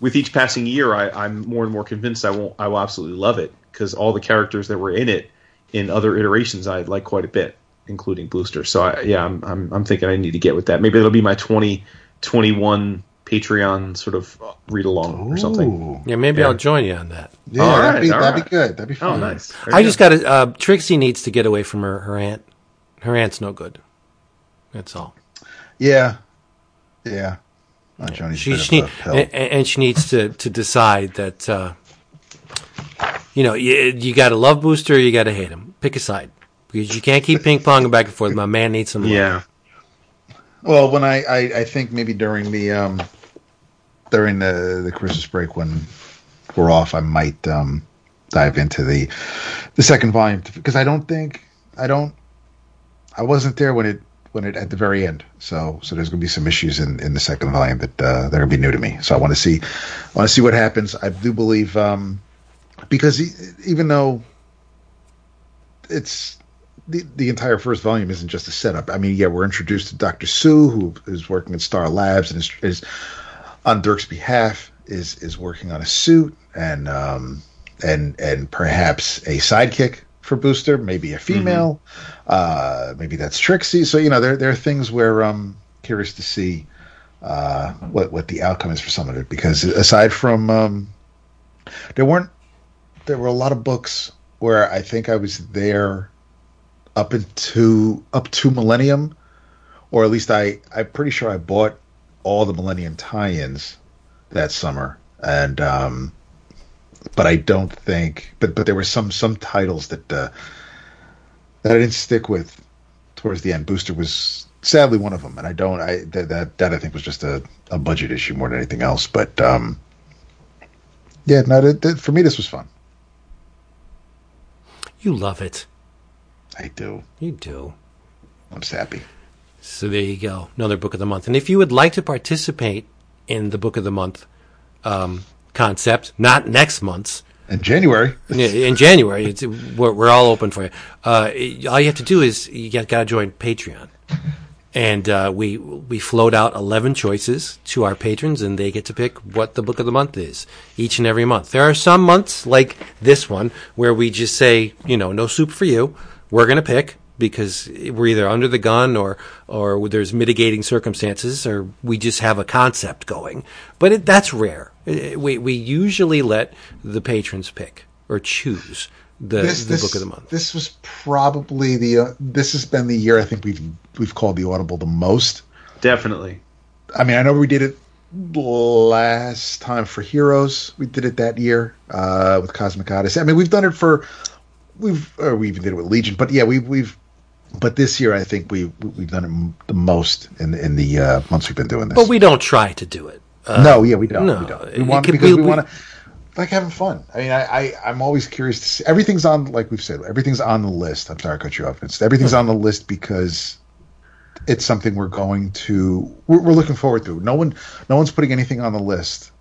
with each passing year, I, I'm more and more convinced I won't. I will absolutely love it because all the characters that were in it in other iterations I like quite a bit, including Booster. So I, yeah, I'm, I'm I'm thinking I need to get with that. Maybe it'll be my 2021 Patreon sort of read along or something. Yeah, maybe Yeah. I'll join you on that. Yeah, All that'd, right, be, that'd right. be good. That'd be Oh, fun. nice. Very I good. just got to. Uh, Trixie needs to get away from her her aunt. Her aunt's no good. That's all. Yeah, yeah. Joni's She, bit she of need, pill. and, and she needs to to decide that. Uh, you know, you, you got to love Booster, or you got to hate him. Pick a side because you can't keep ping ponging back and forth. My man needs some. love. Yeah. Well, when I, I, I think maybe during the um, during the the Christmas break when we're off, I might um, dive into the the second volume because I don't think I don't I wasn't there when it when it at the very end. So so there's going to be some issues in, in the second volume that uh, that are going to be new to me. So I want to see want to see what happens. I do believe um, because e- even though it's the, the entire first volume isn't just a setup. I mean, yeah, we're introduced to Dr. Sue, who is working at Star Labs and is, is on Dirk's behalf is is working on a suit and um, and and perhaps a sidekick for Booster, maybe a female, uh, maybe that's Trixie. So you know, there there are things where um curious to see uh, what what the outcome is for some of it. Because aside from um, there weren't there were a lot of books where I think I was there up into up to Millennium, or at least I I'm pretty sure I bought all the Millennium tie-ins that summer, and um, but I don't think but but there were some some titles that uh, that I didn't stick with towards the end. Booster was sadly one of them, and I don't I that that, that I think was just a, a budget issue more than anything else. But um, yeah, no, that, that, for me this was fun. You love it. I do. You do. I'm happy. So there you go, another book of the month. And if you would like to participate in the book of the month um, concept, not next month's, In January, in January, it's, we're, we're all open for you. Uh, all you have to do is you got to join Patreon, and uh, we we float out eleven choices to our patrons, and they get to pick what the book of the month is each and every month. There are some months like this one where we just say, you know, no soup for you. We're going to pick because we're either under the gun or or there's mitigating circumstances, or we just have a concept going. But it, that's rare. We we usually let the patrons pick or choose the, the book of the month. This was probably the. Uh, this has been the year I think we've we've called the Audible the most. Definitely. I mean, I know we did it last time for Heroes. We did it that year uh, with Cosmic Odyssey. I mean, we've done it for we've or we even did it with Legion. But yeah, we, we've. But this year, I think we we've done it the most in in the uh, months we've been doing this. But we don't try to do it. Uh, no, yeah, we don't. no, we don't. We want because be- we, we- want to like having fun. I mean, I, I I'm always curious to see everything's on. Like we've said, everything's on the list. I'm sorry, I cut you off. It's everything's on the list because it's something we're going to we're, we're looking forward to. No one, no one's putting anything on the list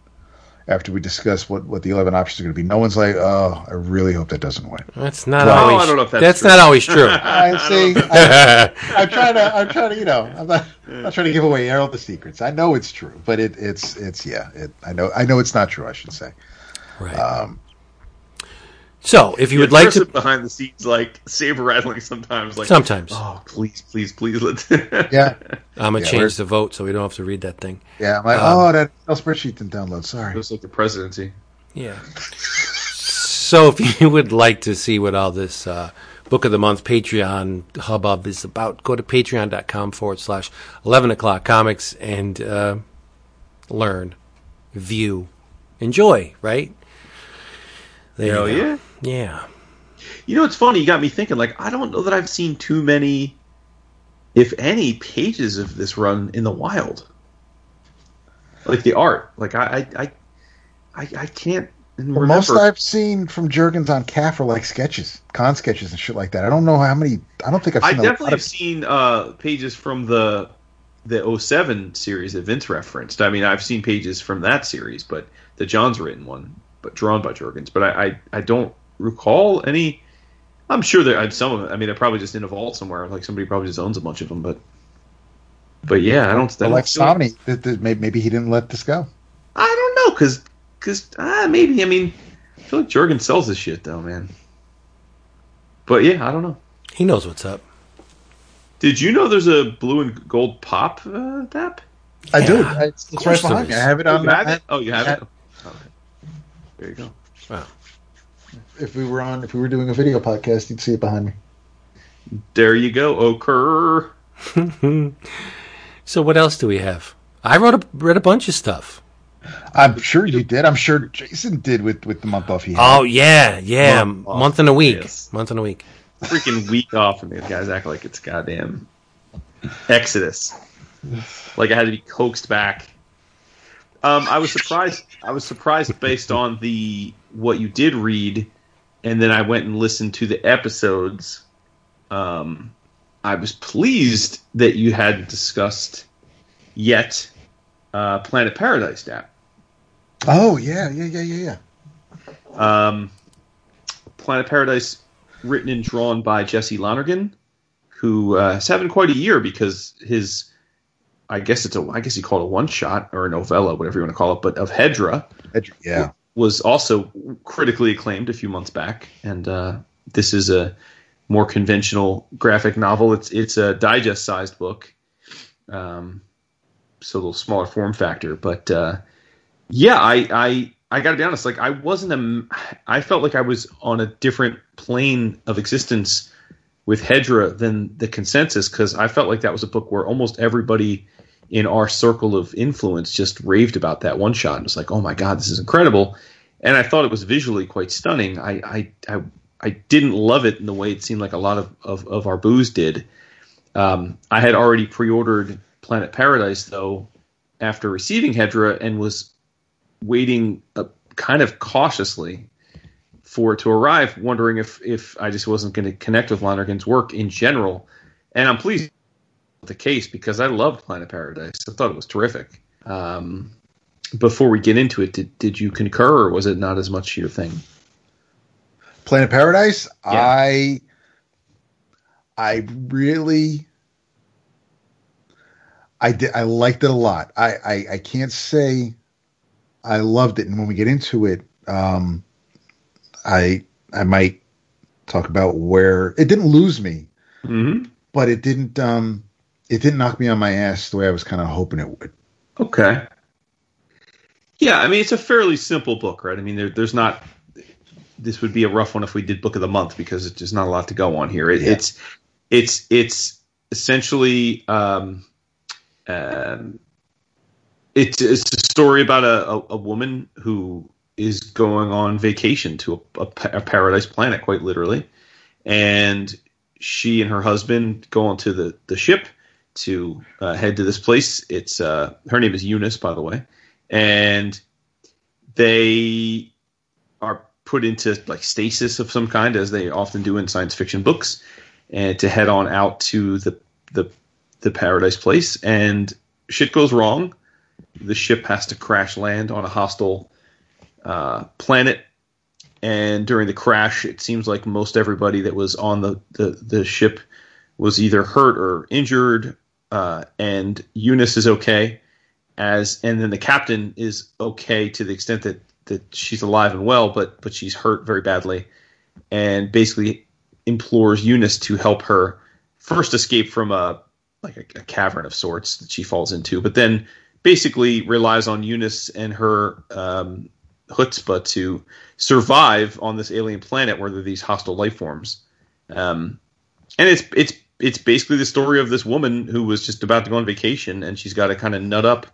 after we discuss what what the 11 options are going to be. No one's like, oh, I really hope that doesn't win. That's not Well, always. I don't know if that's true. not always true. I see. I, I'm trying to. I'm trying to. You know, I'm not. I'm not trying to give away all the secrets. I know it's true, but it, it's it's yeah. It, I know. I know it's not true. I should say. right. Um, so, if you would like person to, behind the scenes, like saber rattling sometimes, like sometimes Oh, please, please, please, let's. Yeah. I'm gonna yeah, change we're- the vote so we don't have to read that thing. Yeah, I'm like, Um, oh, that Excel spreadsheet didn't download. Sorry. It was like the presidency. Yeah. So, if you would like to see what all this uh, book of the month Patreon hubbub is about, go to patreon.com forward slash 11 o'clock comics and uh, learn, view, enjoy, right? There Hell you go. yeah. Yeah. You know, it's funny. You got me thinking. Like, I don't know that I've seen too many, if any, pages of this run in the wild. Like the art. Like I, I, I, I, I can't Well, most I've seen from Jurgens on CAF are like sketches, con sketches and shit like that. I don't know how many. I don't think I've I seen a definitely lot have of. seen uh, pages from the the 07 series that Vince referenced. I mean, I've seen pages from that series, but the Johns written one, but drawn by Jurgens. But I, I, I don't recall any. I'm sure there are some of them. I mean, they're probably just in a vault somewhere. Like somebody probably just owns a bunch of them. But, but yeah, I don't. I Well, don't like Somni, that, that maybe, maybe he didn't let this go. I don't know, because because ah, maybe I mean, I feel like Jurgen sells this shit though, man. But yeah, I don't know. He knows what's up. Did you know there's a blue and gold pop uh, tap? I do. It's, of it's course right behind me. I have it Oh, on. you have it? Oh, you have it. Okay. There you go. Wow. If we were on, if we were doing a video podcast, you'd see it behind me. There you go, Okur. So what else do we have? I wrote a, read a bunch of stuff. I'm sure you did. I'm sure Jason did with with the month off he had. Oh yeah, yeah, Month off, month and a week, yes. month and a week. Freaking week off, and these guys act like it's goddamn Exodus. Like I had to be coaxed back. Um, I was surprised. I was surprised based on the what you did read, and then I went and listened to the episodes. Um, I was pleased that you hadn't discussed yet uh, Planet Paradise Nap. Oh yeah, yeah, yeah, yeah, yeah. Um, Planet Paradise, written and drawn by Jesse Lonergan, who uh, is having quite a year because his, I guess it's a, I guess he called it a one shot or a novella, whatever you want to call it, but of Hedra Ed- Yeah. Was also critically acclaimed a few months back, and uh, this is a more conventional graphic novel. It's it's a digest sized book, um, so a little smaller form factor. But uh, yeah, I I I got to be honest. Like I wasn't a, I felt like I was on a different plane of existence with Hedra than the consensus because I felt like that was a book where almost everybody in our circle of influence just raved about that one shot and was like, "Oh my god, this is incredible!" And I thought it was visually quite stunning. I I I, I didn't love it in the way it seemed like a lot of of, of our booze did. Um, I had already pre-ordered Planet Paradise though after receiving Hedra and was waiting uh, kind of cautiously for it to arrive, wondering if if I just wasn't going to connect with Lonergan's work in general. And I'm pleased the case because I loved Planet Paradise. I thought it was terrific. Um, before we get into it, did did you concur, or was it not as much your thing? Planet Paradise. Yeah. I I really I did I liked it a lot. I, I I can't say I loved it, and when we get into it, um, I I might talk about where it didn't lose me, Mm-hmm. but it didn't um it didn't knock me on my ass the way I was kind of hoping it would. Okay. Yeah, I mean it's a fairly simple book, right? I mean there, there's not. This would be a rough one if we did book of the month because it's just not a lot to go on here. It, Yeah. It's it's it's essentially um, um, it's it's a story about a, a, a woman who is going on vacation to a, a, a paradise planet, quite literally, and she and her husband go onto the the ship to uh, head to this place. It's uh, her name is Eunice, by the way, and they are put into like stasis of some kind, as they often do in science fiction books, and to head on out to the the the paradise place. And shit goes wrong. The ship has to crash land on a hostile uh, planet. And during the crash, it seems like most everybody that was on the, the, the ship was either hurt or injured. Uh, and Eunice is okay, as and then the captain is okay to the extent that that she's alive and well, but but she's hurt very badly, and basically implores Eunice to help her first escape from a like a, a cavern of sorts that she falls into, but then basically relies on Eunice and her um, chutzpah to survive on this alien planet where there are these hostile life forms. Um, and it's it's it's basically the story of this woman who was just about to go on vacation and she's got to kind of nut up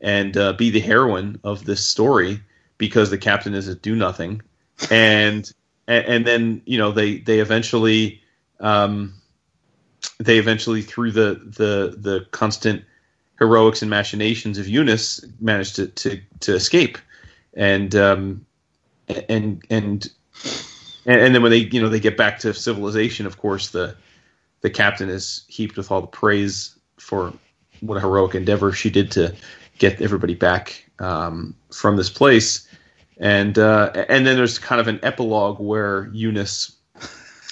and uh, be the heroine of this story because the captain is a do nothing. And and, then you know they they eventually um, they eventually through the the the constant heroics and machinations of Eunice managed to to, to escape. And um, and and and then when they you know they get back to civilization of course the the captain is heaped with all the praise for what a heroic endeavor she did to get everybody back um, from this place and uh, and then there's kind of an epilogue where Eunice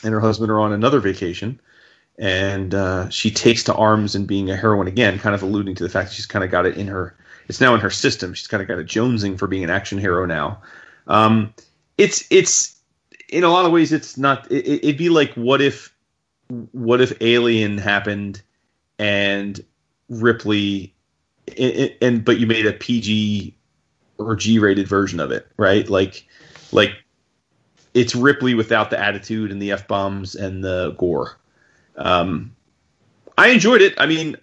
and her husband are on another vacation and uh, she takes to arms and being a heroine again kind of alluding to the fact that she's kind of got it in her it's now in her system. She's kind of got a jonesing for being an action hero now. Um, it's it's in a lot of ways it's not. It, it'd be like what if what if Alien happened and Ripley and, and but you made a PG or G rated version of it, right? Like like it's Ripley without the attitude and the f bombs and the gore. Um, I enjoyed it. I mean,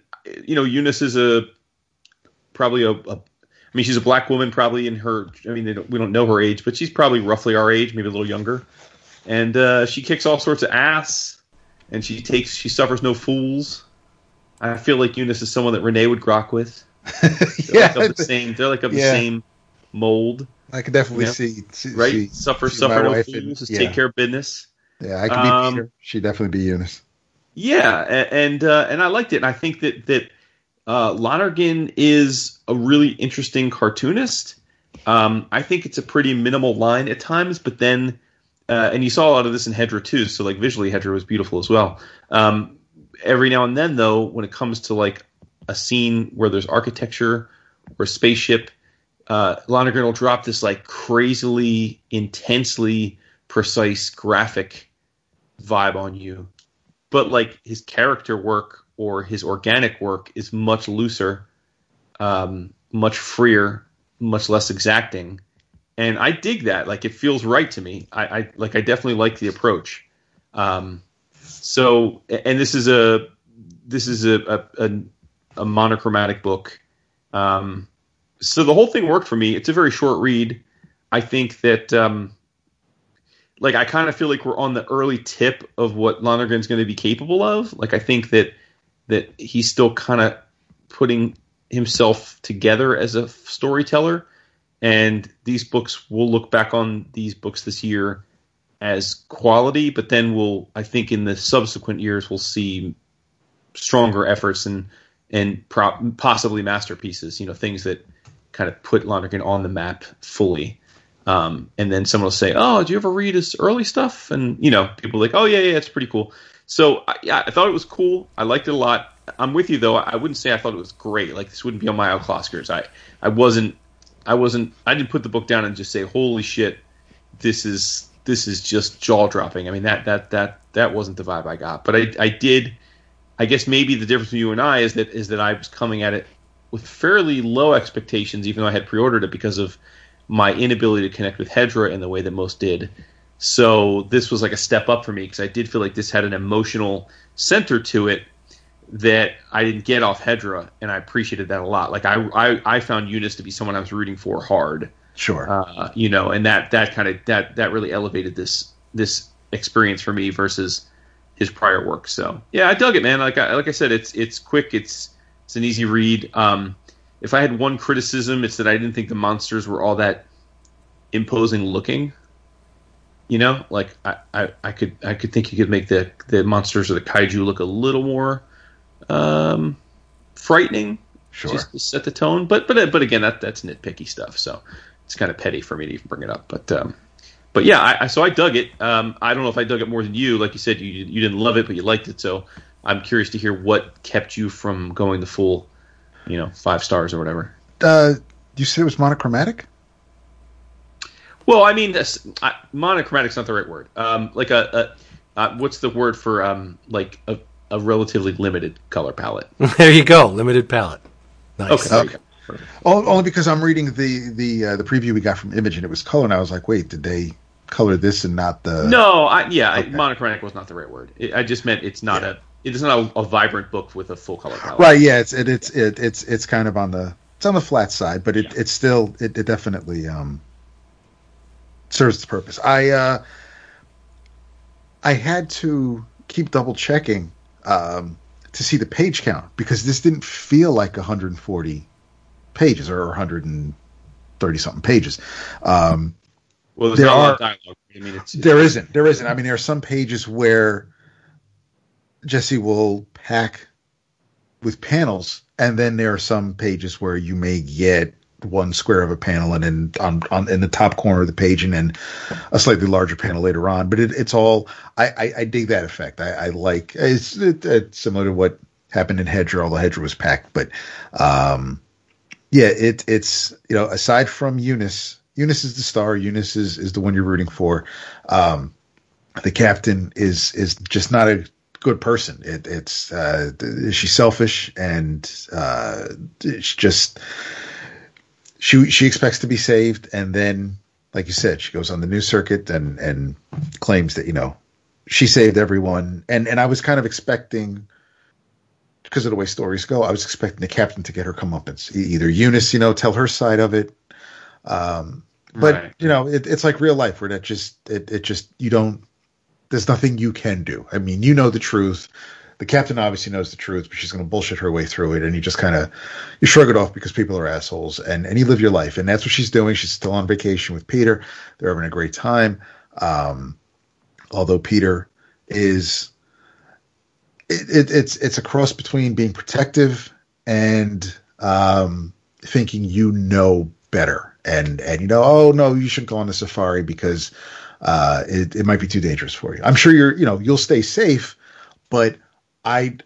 you know, Eunice is a probably a, a I mean, she's a black woman, probably in her. I mean, don't, we don't know her age, but she's probably roughly our age, maybe a little younger. And uh, she kicks all sorts of ass, and she takes, she suffers no fools. I feel like Eunice is someone that Renee would grok with. They're yeah, like of the same. They're like of Yeah. the same mold, I could definitely Yeah. see, see right? see- suffer, suffer no fools. and- Just yeah. take care of business. Yeah, I could be Um, Peter. She'd definitely be Eunice. Yeah, and uh, and I liked it. And I think that that uh, Lonergan is a really interesting cartoonist. Um, I think it's a pretty minimal line at times, but then, uh, and you saw a lot of this in Hedra too. So like visually, Hedra was beautiful as well. Um, every now and then, though, when it comes to like a scene where there's architecture or spaceship, uh, Lonergan will drop this like crazily, intensely precise graphic vibe on you but like his character work or his organic work is much looser, um, much freer, much less exacting, and I dig that. Like it feels right to me. I, I like I definitely like the approach. Um, so, and this is a this is a a, a, monochromatic book. Um, so the whole thing worked for me. It's a very short read. I think that um, like I kind of feel like we're on the early tip of what Lonergan's going to be capable of. Like I think that that he's still kind of putting himself together as a storyteller, and these books we'll look back on these books this year as quality, but then we'll I think in the subsequent years we'll see stronger efforts and and pro- possibly masterpieces. You know, things that kind of put Lonergan on the map fully. Um, and then someone will say, "Oh, did you ever read his early stuff?" And you know, people are like, "Oh yeah, yeah, it's pretty cool." So I, yeah, I thought it was cool. I liked it a lot. I'm with you though. I wouldn't say I thought it was great. Like this wouldn't be on my outclassers. I I wasn't. I wasn't. I didn't put the book down and just say, "Holy shit, this is this is just jaw dropping." I mean that that that that wasn't the vibe I got. But I I did. I guess maybe the difference between you and I is that is that I was coming at it with fairly low expectations, even though I had pre-ordered it because of my inability to connect with Hedra in the way that most did. So this was like a step up for me because I did feel like this had an emotional center to it that I didn't get off Hedra, and I appreciated that a lot. Like I, I, I found Eunice to be someone I was rooting for hard, Sure. uh, you know, and that that kind of that that really elevated this this experience for me versus his prior work. So yeah, I dug it, man. Like I, like I said, it's it's quick, it's it's an easy read. Um, if I had one criticism, it's that I didn't think the monsters were all that imposing looking. You know, like I, I, I could I could think you could make the the monsters or the kaiju look a little more um, frightening, Sure. just to set the tone. But but but again, that that's nitpicky stuff. So it's kind of petty for me to even bring it up. But um, but yeah, I, I so I dug it. Um, I don't know if I dug it more than you. Like you said, you you didn't love it, but you liked it. So I'm curious to hear what kept you from going the full, you know, five stars or whatever. uh, you said it was monochromatic? Well, I mean, this, I, monochromatic's not the right word. Um, like a, a uh, what's the word for um, like a, a relatively limited color palette? there you go. Limited palette. Nice. Okay, there you go. Perfect. O- Only because I'm reading the the uh, the preview we got from Image and it was color, and I was like, wait, did they color this and not the? No, I, yeah, I, Okay. monochromatic was not the right word. It, I just meant it's not a it is not a, a vibrant book with a full color palette. Right. Yeah. It's it, it's it, it's it's kind of on the it's on the flat side, but it Yeah. it's still it, it definitely um serves its purpose. I uh I had to keep double checking um to see the page count because this didn't feel like 140 pages or 130 something pages. Um Well, There not a lot are- of dialogue. I mean, it's, There isn't. There isn't. I mean, there are some pages where Jesse will pack with panels, and then there are some pages where you may get one square of a panel, and then on, on in the top corner of the page, and then a slightly larger panel later on. But it, it's all. I, I, I dig that effect. I, I like. It's, it, it's similar to what happened in Hedra, although Hedra was packed. But um, yeah, it it's you know aside from Eunice, Eunice is the star. Eunice is is the one you're rooting for. Um, the captain is is just not a good person. It, it's uh, she's selfish and uh, it's just she she expects to be saved, and then like you said, she goes on the news circuit and and claims that you know she saved everyone. And and I was kind of expecting because of the way stories go, I was expecting the captain to get her comeuppance. Either Eunice, you know, tell her side of it. Um, but Right. you know, it, it's like real life where that just it, it just you don't. There's nothing you can do. I mean, you know the truth. The captain obviously knows the truth, but she's going to bullshit her way through it, and you just kind of you shrug it off because people are assholes, and and you live your life, and that's what she's doing. She's still on vacation with Peter. They're having a great time. Um, although Peter is it, it, it's it's a cross between being protective and um, thinking you know better, and and you know, oh no, you shouldn't go on the safari because uh, it it might be too dangerous for you. I'm sure you're you know you'll stay safe, but I'd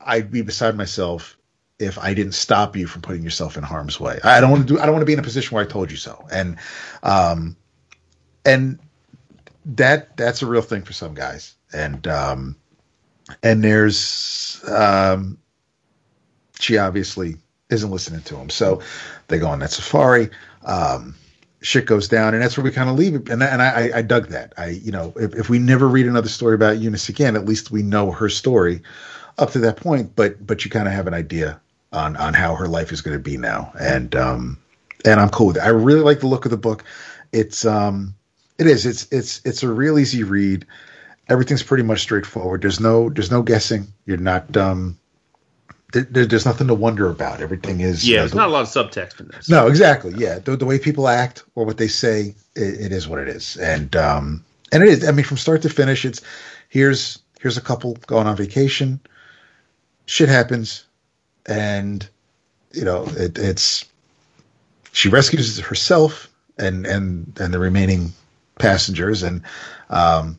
I'd be beside myself if I didn't stop you from putting yourself in harm's way. I don't want to do I don't want to be in a position where I told you so, and um, and that that's a real thing for some guys. And um and there's um she obviously isn't listening to him so they go on that safari um shit goes down and that's where we kind of leave it and, and I, I dug that i you know if, if we never read another story about eunice again at least we know her story up to that point but but you kind of have an idea on on how her life is going to be now and um and i'm cool with it i really like the look of the book it's um it is. It's it's it's a real easy read. Everything's pretty much straightforward. There's no there's no guessing. You're not um. There, there- there's nothing to wonder about. Everything is Yeah, uh, there's the- not a lot of subtext in this. no, exactly. Yeah, the, the way people act or what they say, it, it is what it is, and um, and it is. I mean, from start to finish, it's here's here's a couple going on vacation. Shit happens, and you know it, it's she rescues herself and and and the remaining passengers, and um,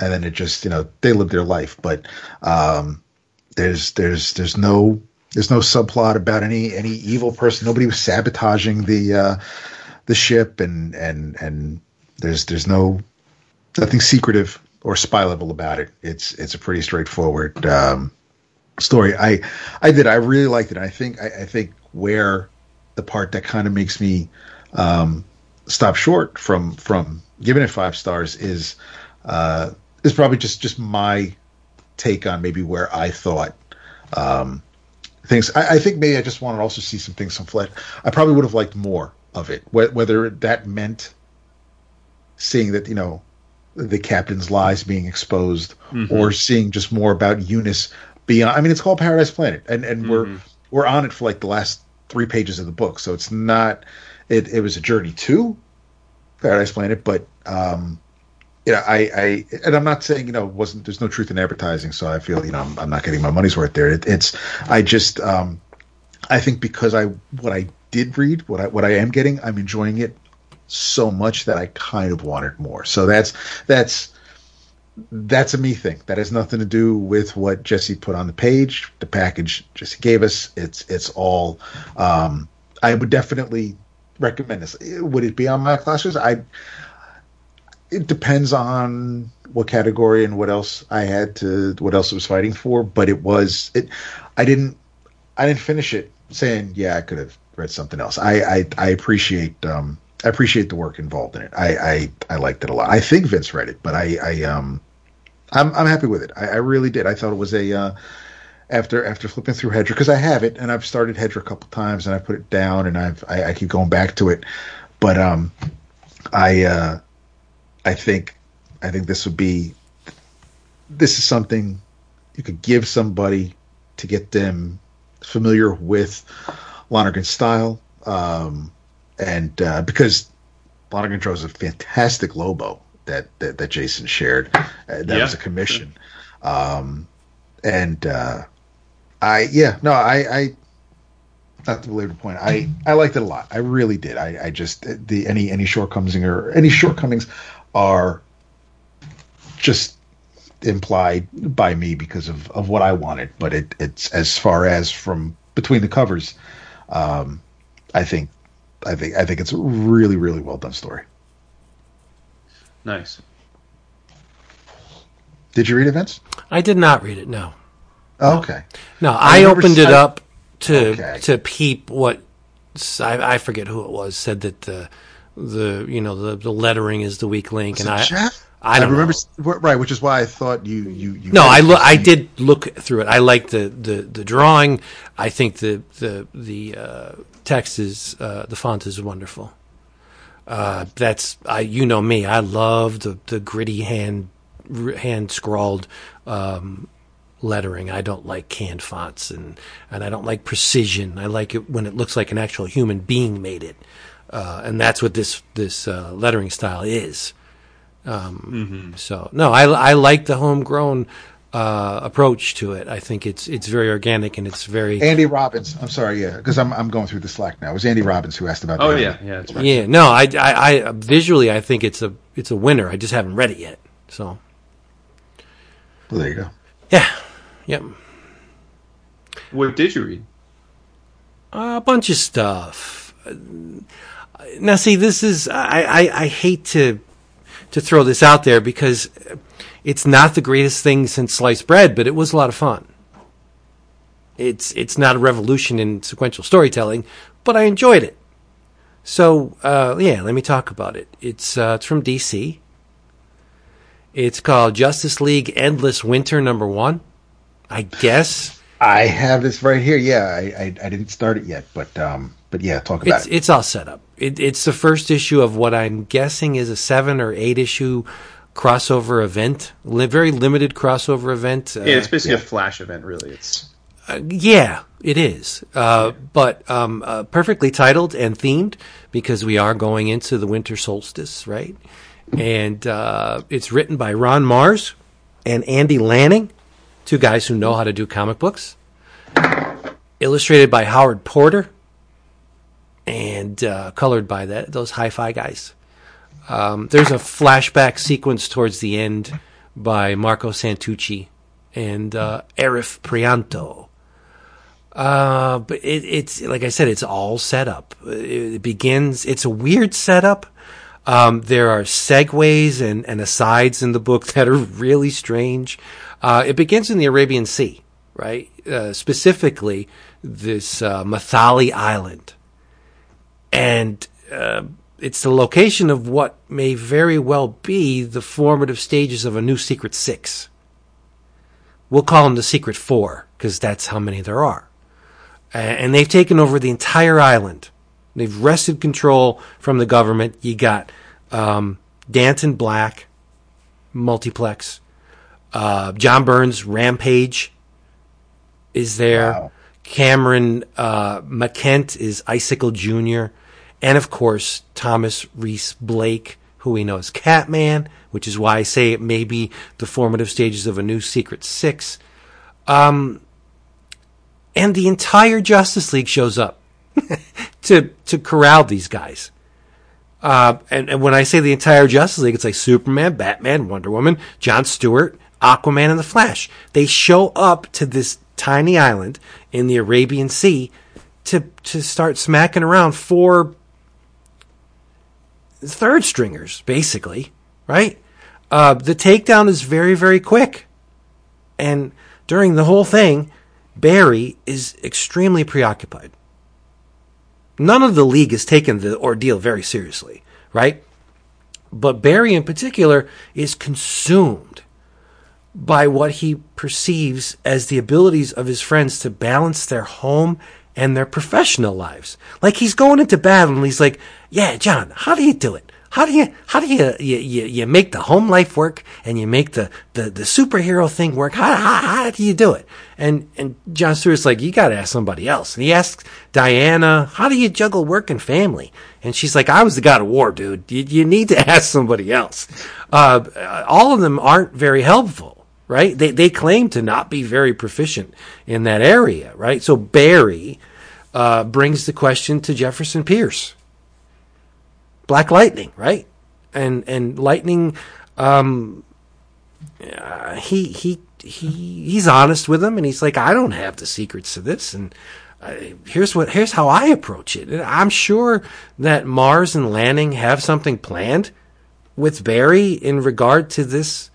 and then it just you know they live their life, but um, there's there's there's no there's no subplot about any any evil person. Nobody was sabotaging the uh, the ship, and and and there's there's no nothing secretive or spy level about it. It's it's a pretty straightforward um, story. I I did I really liked it. I think I, I think where the part that kind of makes me um, stop short from from giving it five stars is uh, is probably just just my take on maybe where I thought um, things. I, I think maybe I just wanted to also see some things from Fletch. I probably would have liked more of it, wh- whether that meant seeing that you know the captain's lies being exposed, or seeing just more about Eunice beyond. I mean, it's called Paradise Planet, and and we're we're on it for like the last three pages of the book, so it's not. It it was a journey to Paradise Planet, but um, you know, I, I, and I'm not saying, you know, wasn't, there's no truth in advertising. So I feel, you know, I'm, I'm not getting my money's worth there. It, it's, I just, um, I think because I, what I did read, what I, what I am getting, I'm enjoying it so much that I kind of wanted more. So that's, that's, that's a me thing. That has nothing to do with what Jesse put on the page, the package Jesse gave us. It's, it's all, um, I would definitely recommend this. Would it be on my classes? I, it depends on what category and what else I had to what else I was fighting for. But it was it. I didn't I didn't finish it saying yeah I could have read something else. I I, I appreciate um I appreciate the work involved in it. I, I I liked it a lot. I think Vince read it, but I I um I'm I'm happy with it. I, I really did. I thought it was a. Uh, after after flipping through Hedra because I have it and I've started Hedra a couple times and I put it down and I've I, I keep going back to it, but um, I uh, I think I think this would be this is something you could give somebody to get them familiar with Lonergan's style, um, and uh, because Lonergan draws a fantastic Lobo that that, that Jason shared, uh, that Yeah, was a commission, um, and uh, I yeah no I I not to belabor the point. I I liked it a lot. I really did. I I just the any any shortcomings or any shortcomings are just implied by me because of of what I wanted. But it it's as far as from between the covers. Um, I think, I think, I think it's a really, really well done story. Nice. Did you read it, Vince? I did not read it. No, Oh, okay. no. I, remember opened it si- up to Okay. to peep what I, I forget who it was said that the the you know the, the lettering is the weak link, Was and it I Jeff? I don't remember know. right, which is why I thought you you, you No, I lo- I did look through it. I like the, the, the drawing. I think the the the uh, text is uh, the font is wonderful. Uh, that's I you know me. I love the, the gritty hand hand scrawled um, lettering. I don't like canned fonts and and I don't like precision. I like it when it looks like an actual human being made it. Uh, and that's what this this uh, lettering style is. So no, I, I like the homegrown uh, approach to it. I think it's it's very organic and it's very Andy Robbins. I'm sorry, yeah, because I'm I'm going through the Slack now. It was Andy Robbins who asked about. Oh the- yeah, yeah, that's right. yeah. No, I, I, I visually I think it's a it's a winner. I just haven't read it yet. So Well, there you go. yeah, yep. What did you read? a bunch of stuff. Now, see, this is I, I, I hate to to throw this out there because it's not the greatest thing since sliced bread, but it was a lot of fun. It's it's not a revolution in sequential storytelling, but I enjoyed it. So uh, yeah, let me talk about it. It's uh, it's from DC. It's called Justice League Endless Winter Number One. I guess. I have this right here. Yeah, I I, I didn't start it yet, but um, but yeah, talk about It's it. it's all set up. It, it's the first issue of what I'm guessing is a seven or eight issue crossover event. Li- very limited crossover event. Uh, Yeah, it's basically a flash event, really. It's yeah, it is. Uh, but um, uh, perfectly titled and themed because we are going into the winter solstice, right? And uh, it's written by Ron Marz and Andy Lanning, two guys who know how to do comic books. Illustrated by Howard Porter and uh, colored by that those hi-fi guys. Um, there's a flashback sequence towards the end by Marco Santucci and uh, Arif Prianto. Uh, but it, it's like I said, it's all set up. It, it begins. It's a weird setup. Um, there are segues and, and asides in the book that are really strange. Uh, it begins in the Arabian Sea, right? Uh, specifically, this uh, Mathali Island, and uh, it's the location of what may very well be the formative stages of a new Secret Six. We'll call them the Secret Four because that's how many there are. And they've taken over the entire island. They've wrested control from the government. You got um, Danton Black, Multiplex, uh, John Burns, Rampage is there. Wow. Cameron uh, Mahkent is Icicle Jr. And of course, Thomas Reese Blake, who we know as Catman, which is why I say it may be the formative stages of a new Secret Six. Um, and the entire Justice League shows up to to corral these guys. Uh, and, and when I say the entire Justice League, it's like Superman, Batman, Wonder Woman, John Stewart, Aquaman, and the Flash. They show up to this tiny island in the Arabian Sea to to start smacking around four third stringers, basically, right? Uh, the takedown is very, very quick. And during the whole thing, Barry is extremely preoccupied. None of the league has taken the ordeal very seriously, right? But Barry in particular is consumed by what he perceives as the abilities of his friends to balance their home and their professional lives. Like he's going into battle and he's like, "Yeah, John, how do you do it? How do you how do you you, you, you make the home life work and you make the, the, the superhero thing work? How, how how do you do it?" And and John Stewart's like, "You got to ask somebody else." And he asks Diana, "How do you juggle work and family?" And she's like, "I was the god of war, dude. You, you need to ask somebody else." Uh, all of them aren't very helpful right? They they claim to not be very proficient in that area, right? So Barry uh, brings the question to Jefferson Pierce, Black Lightning, right? And and Lightning, um, uh, he he he he's honest with him, and he's like, I don't have the secrets to this, and I, here's what here's how I approach it. I'm sure that Mars and Lanning have something planned with Barry in regard to this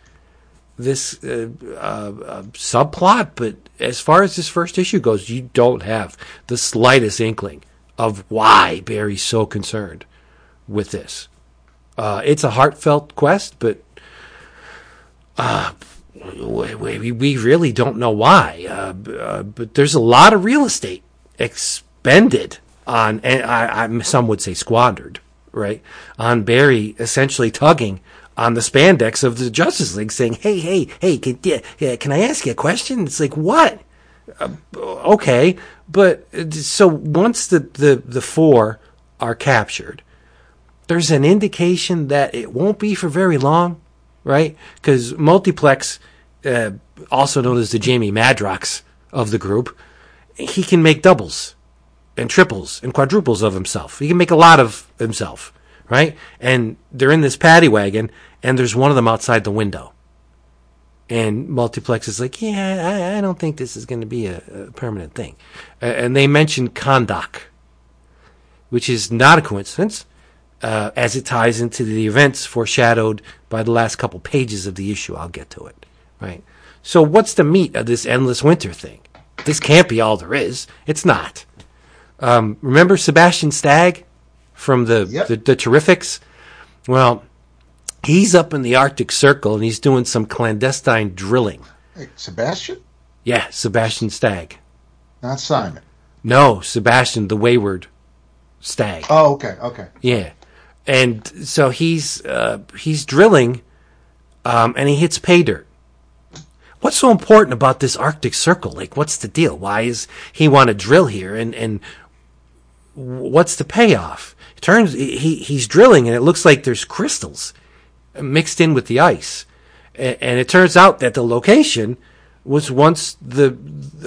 this uh, uh, uh, subplot, but as far as this first issue goes, you don't have the slightest inkling of why Barry's so concerned with this. Uh, it's a heartfelt quest, but uh, we, we really don't know why. Uh, but there's a lot of real estate expended on, and I, I, some would say squandered, right, on Barry essentially tugging on the spandex of the Justice League, saying, "Hey, hey, hey, can, yeah, can I ask you a question?" It's like what? Uh, okay, but so once the, the the four are captured, there's an indication that it won't be for very long, right? Because multiplex, uh, also known as the Jamie Madrox of the group, he can make doubles and triples and quadruples of himself. He can make a lot of himself, right? And they're in this paddy wagon, and there's one of them outside the window. And Multiplex is like, yeah, I, I don't think this is going to be a, a permanent thing. Uh, and they mention Kahndaq, which is not a coincidence, uh, as it ties into the events foreshadowed by the last couple pages of the issue. I'll get to it, right? So, what's the meat of this endless winter thing? This can't be all there is. It's not. Um, remember Sebastian Stagg from the, Yep. the the Terrifics? Well, he's up in the Arctic Circle and he's doing some clandestine drilling. Hey, Sebastian, Yeah, Sebastian Stagg. not Simon. No, Sebastian the Wayward Stagg. Oh, okay, okay. Yeah, and so he's uh, he's drilling, um, and he hits pay dirt. What's so important about this Arctic Circle? Like, what's the deal? Why is he want to drill here? And and what's the payoff? It turns he he's drilling, and it looks like there's crystals mixed in with the ice, and it turns out that the location was once the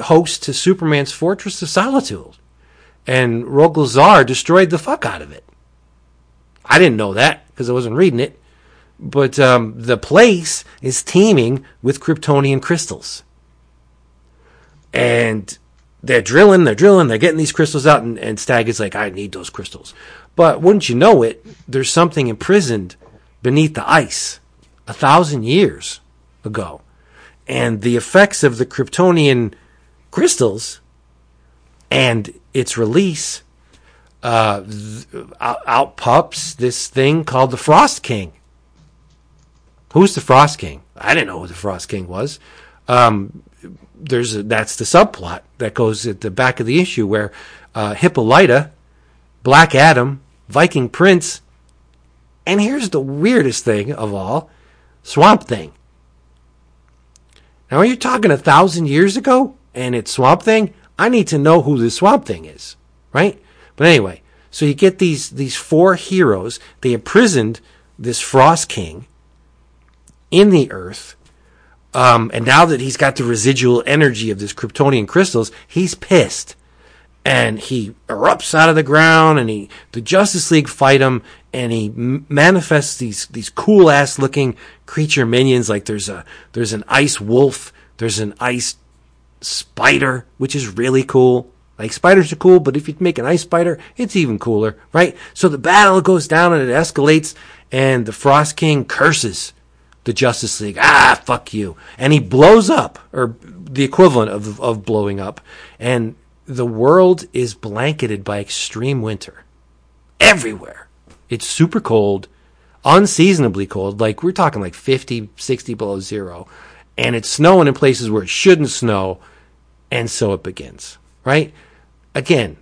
host to Superman's Fortress of Solitude, and Rogol Zaar destroyed the fuck out of it. I didn't know that because I wasn't reading it. But um, the place is teeming with Kryptonian crystals. And they're drilling, they're drilling, they're getting these crystals out, and, and Stagg is like, I need those crystals. But wouldn't you know it, there's something imprisoned beneath the ice a thousand years ago. And the effects of the Kryptonian crystals and its release uh, out, out pops this thing called the Frost King. Who's the Frost King? I didn't know who the Frost King was. Um, there's a, that's the subplot that goes at the back of the issue where uh, Hippolyta, Black Adam, Viking Prince, and here's the weirdest thing of all, Swamp Thing. Now, when you're talking a thousand years ago and it's Swamp Thing, I need to know who the Swamp Thing is, right? But anyway, so you get these these four heroes. They imprisoned this Frost King in the Earth, um, and now that he's got the residual energy of this Kryptonian crystals, he's pissed, and he erupts out of the ground, and he the Justice League fight him, and he manifests these these cool ass looking creature minions. Like there's a there's an ice wolf, there's an ice spider, which is really cool. Like spiders are cool, but if you make an ice spider, it's even cooler, right? So the battle goes down and it escalates, and the Frost King curses the Justice League. Ah, fuck you. And he blows up, or the equivalent of, of blowing up. And the world is blanketed by extreme winter. Everywhere. It's super cold, unseasonably cold. Like, we're talking like 50, 60 below zero. And it's snowing in places where it shouldn't snow. And so it begins, right? Again,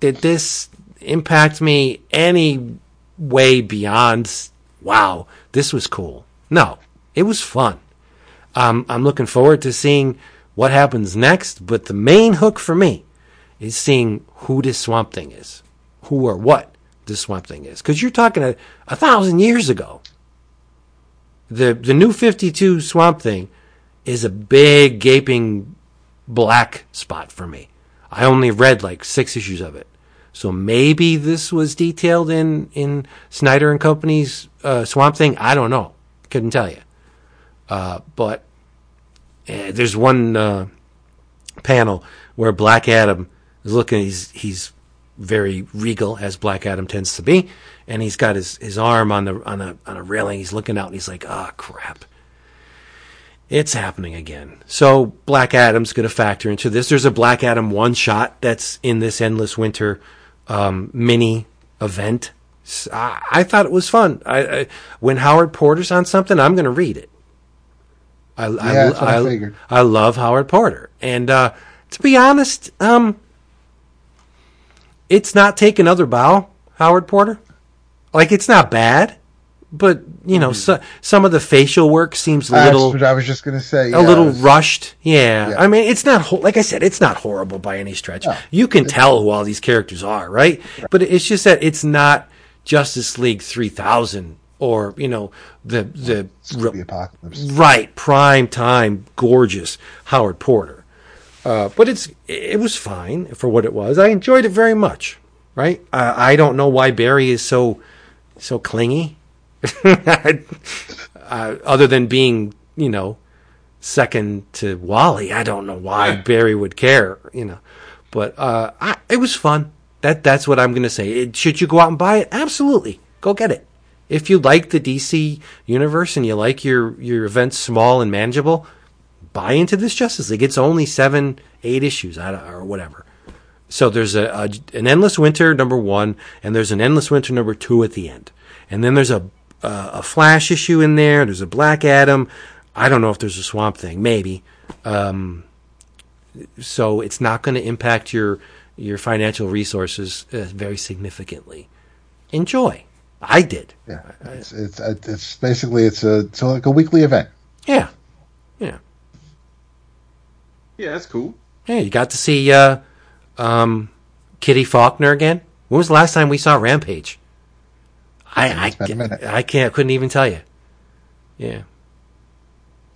did this impact me any way beyond, wow, this was cool? No, it was fun. Um, I'm looking forward to seeing what happens next, but the main hook for me is seeing who this Swamp Thing is, who or what this Swamp Thing is. Because you're talking a, a thousand years ago. The the new 52 Swamp Thing is a big gaping black spot for me. I only read like six issues of it. So maybe this was detailed in, in Snyder and Company's uh, Swamp Thing. I don't know. Couldn't tell you. Uh, but uh, there's one uh, panel where Black Adam is looking. He's he's very regal as Black Adam tends to be, and he's got his, his arm on the on a on a railing. He's looking out, and he's like, "Ah, crap." It's happening again. So Black Adam's going to factor into this. There's a Black Adam one shot that's in this Endless Winter um, mini event. I thought it was fun. I, I, when Howard Porter's on something, I'm going to read it. I, Yeah, I I, figured. I love Howard Porter, and uh, to be honest, um, it's not take another bow, Howard Porter. Like it's not bad, but you know, so, some of the facial work seems a That's little what I was just going to say. a little was- rushed. Yeah. Yeah. I mean, it's not ho- like I said, it's not horrible by any stretch. You can tell who all these characters are, right? But it's just that it's not Justice League 3000 or, you know, the the the apocalypse. right prime time gorgeous Howard Porter. Uh, but it's it was fine for what it was. I enjoyed it very much. Right? I, I don't know why Barry is so so clingy. uh, other than being, you know, second to Wally, I don't know why Barry would care. You know, but uh, I, it was fun. That that's what I'm going to say. It, should you go out and buy it? Absolutely, go get it. If you like the DC universe and you like your your events small and manageable, buy into this Justice League. It's only seven, eight issues or whatever. So there's a, a an endless winter number one, and there's an endless winter number two at the end, and then there's a a, a Flash issue in there. There's a Black Adam. I don't know if there's a Swamp Thing, maybe. Um, so it's not going to impact your your financial resources uh, very significantly. Enjoy. I did. Yeah, it's it's it's basically it's a it's like a weekly event. Yeah. Yeah. Yeah, that's cool. Yeah, you got to see uh, um, Kitty Faulkner again. When was the last time we saw Rampage? I I, It's been a minute. I can't couldn't even tell you. Yeah.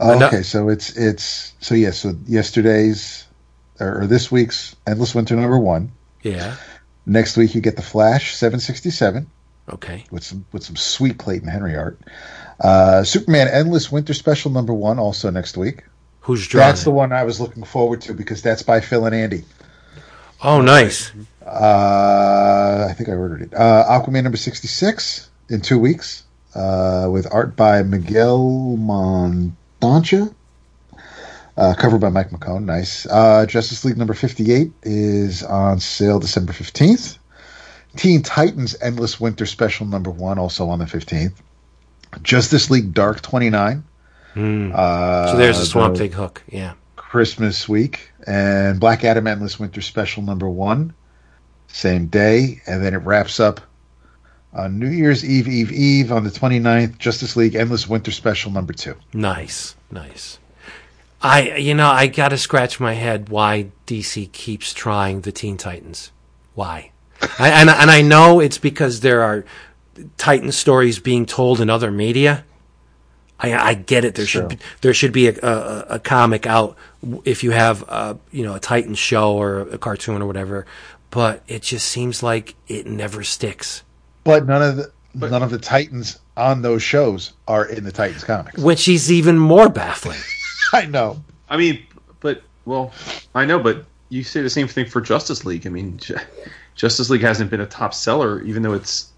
Oh, okay, so it's it's so yeah, so yesterday's or, or this week's Endless Winter number one. Yeah. Next week you get the Flash seven sixty seven Okay. with some with some sweet Clayton Henry art. Uh, Superman Endless Winter Special number one also next week. Who's drawing? That's the one I was looking forward to because that's by Phil and Andy. Oh, nice. Uh, I think I ordered it. Uh, Aquaman number 66 in two weeks uh, with art by Miguel Mendonça. Uh, covered by Mike McKone. Nice. Uh, Justice League number 58 is on sale December 15th. Teen Titans Endless Winter Special number one also on the 15th. Justice League Dark 29. Uh, So there's a Swamp Thing hook. Yeah. Christmas week, and Black Adam Endless Winter Special number one, same day, and then it wraps up on New Year's Eve, Eve, Eve on the 29th, Justice League Endless Winter Special number two. Nice. Nice. I you know I got to scratch my head why DC keeps trying the Teen Titans. Why? I, and and I know it's because there are Titan stories being told in other media. I, I get it. There should be, there should be a, a, a comic out if you have uh you know a Titan show or a cartoon or whatever, but it just seems like it never sticks. But none of the none of the Titans on those shows are in the Titans comics. Which is even more baffling. I know. I mean, but well, I know, but you say the same thing for Justice League. I mean, Ju- Justice League hasn't been a top seller, even though it's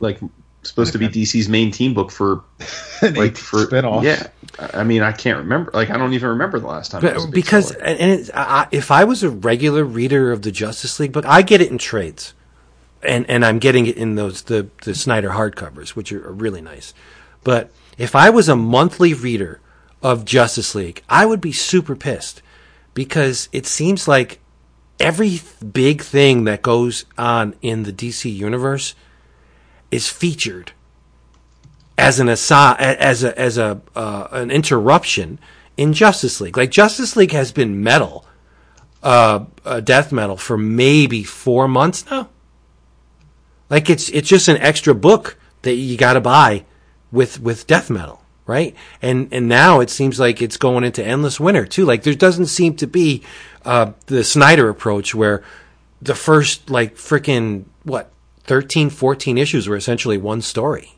like supposed to be DC's main team book for like for spin-off. Yeah, I I mean, I can't remember. Like, I don't even remember the last time. it was a But because seller. and it's, I, I- if I was a regular reader of the Justice League book, I get it in trades, and and I'm getting it in those the the Snyder hardcovers, which are, are really nice. But if I was a monthly reader of Justice League, I would be super pissed because it seems like every big thing that goes on in the DC universe is featured as an aside, as a as a uh, an interruption in Justice League. Like Justice League has been metal, uh, uh, death metal for maybe four months now. Like it's it's just an extra book that you got to buy with with death metal, right? And and now it seems like it's going into endless winter too. Like there doesn't seem to be uh, the Snyder approach where the first like freaking what 13 14 issues were essentially one story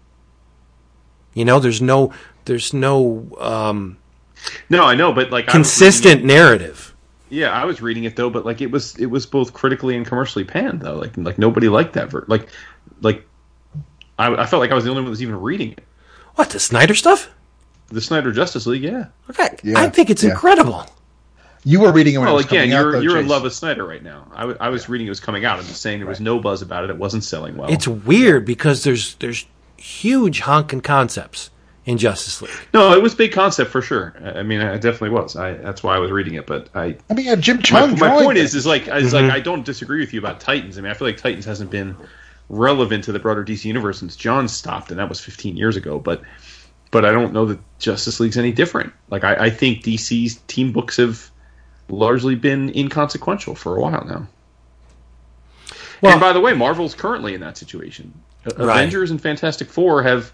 you know there's no there's no um, no, I know, but like consistent narrative Yeah, I was reading it though, but like it was it was both critically and commercially panned though. Like like nobody liked that. Ver- like like I, I felt like I was the only one that was even reading it. What the Snyder stuff? The Snyder Justice League, yeah. Okay, Yeah, I think it's yeah. incredible. You were reading it when it Well, was again, coming you're though, you're in love with Snyder right now. I, w- I was reading it was coming out. I'm just saying there was no buzz about it. It wasn't selling well. It's weird because there's there's huge honking concepts in Justice League. no, it was big concept for sure. I I mean, it definitely was. I that's why I was reading it. But I I mean, yeah, Jim my, Chung. my drawing point it. is is like is like mm-hmm. I don't disagree with you about Titans. I mean, I feel like Titans hasn't been relevant to the broader DC universe since John stopped, and that was 15 years ago. But but I don't know that Justice League's any different. Like I, I think DC's team books have largely been inconsequential for a while now. Well- and by the way, Marvel's currently in that situation. Right. Avengers and Fantastic Four have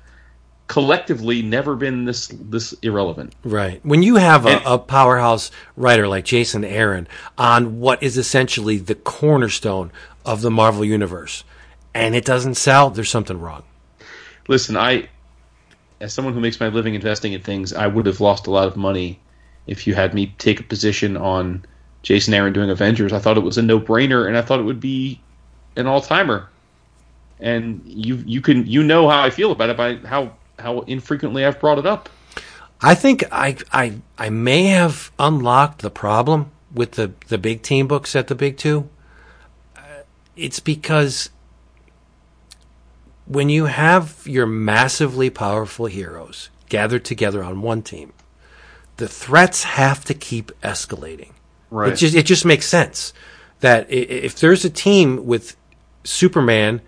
collectively never been this this irrelevant. Right. When you have a, And- a powerhouse writer like Jason Aaron on what is essentially the cornerstone of the Marvel universe, and it doesn't sell, there's something wrong. Listen, I, as someone who makes my living investing in things, I would have lost a lot of money if you had me take a position on Jason Aaron doing Avengers. I thought it was a no brainer, and I thought it would be an all timer. And you you can you know how I feel about it by how how infrequently I've brought it up. I think I, I, I may have unlocked the problem with the, the big team books at the big two. Uh, it's because when you have your massively powerful heroes gathered together on one team, the threats have to keep escalating. Right. It just it just makes sense that if there's a team with Superman,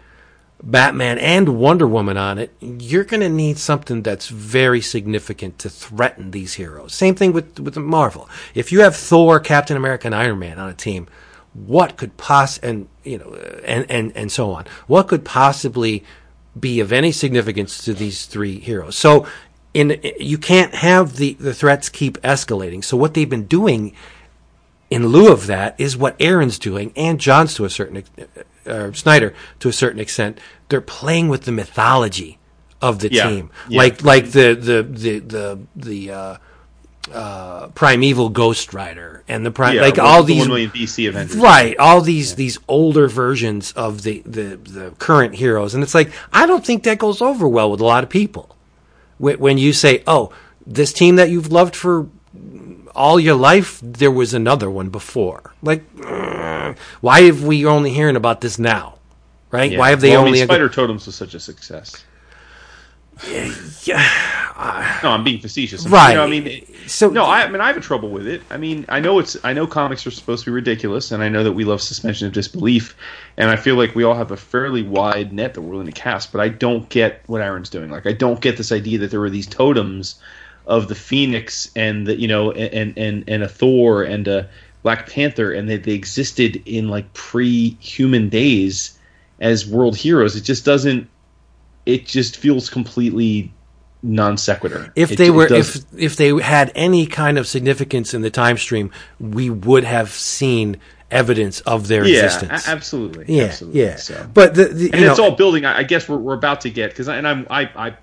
Batman, and Wonder Woman on it, you're going to need something that's very significant to threaten these heroes. Same thing with with Marvel. If you have Thor, Captain America, and Iron Man on a team, what could poss and you know and and and so on? What could possibly be of any significance to these three heroes? So. In, you can't have the, the threats keep escalating. So what they've been doing in lieu of that is what Aaron's doing and Johns to a certain uh, Snyder to a certain extent. They're playing with the mythology of the Yeah. team, Yeah. like like the the the the the uh, uh, primeval Ghost Rider and the prime Yeah, like the- all the these 1 million BC Avengers. right all these these older versions of the, the the current heroes and it's like i don't think that goes over well with a lot of people when, you say oh this team that you've loved for all your life there was another one before like why have we only hearing about this now right Yeah. why have they Well, I only mean, Spider Totems was such a success. Yeah, uh, No, I'm being facetious. Right. You know, I mean, So- no, I, I mean, I have a trouble with it. I mean, I know it's, I know comics are supposed to be ridiculous, and I know that we love suspension of disbelief, and I feel like we all have a fairly wide net that we're willing to cast. But I don't get what Aaron's doing. Like, I don't get this idea that there were these totems of the Phoenix and the, you know, and and and a Thor and a Black Panther, and that they existed in like pre-human days as world heroes. It just doesn't. It just feels completely non sequitur. if It- they were if if they had any kind of significance in the time stream we would have seen evidence of their yeah, existence absolutely, yeah absolutely. yeah So. but the, the and it's know, all building. I I guess we're, we're about to get because and I'm I, I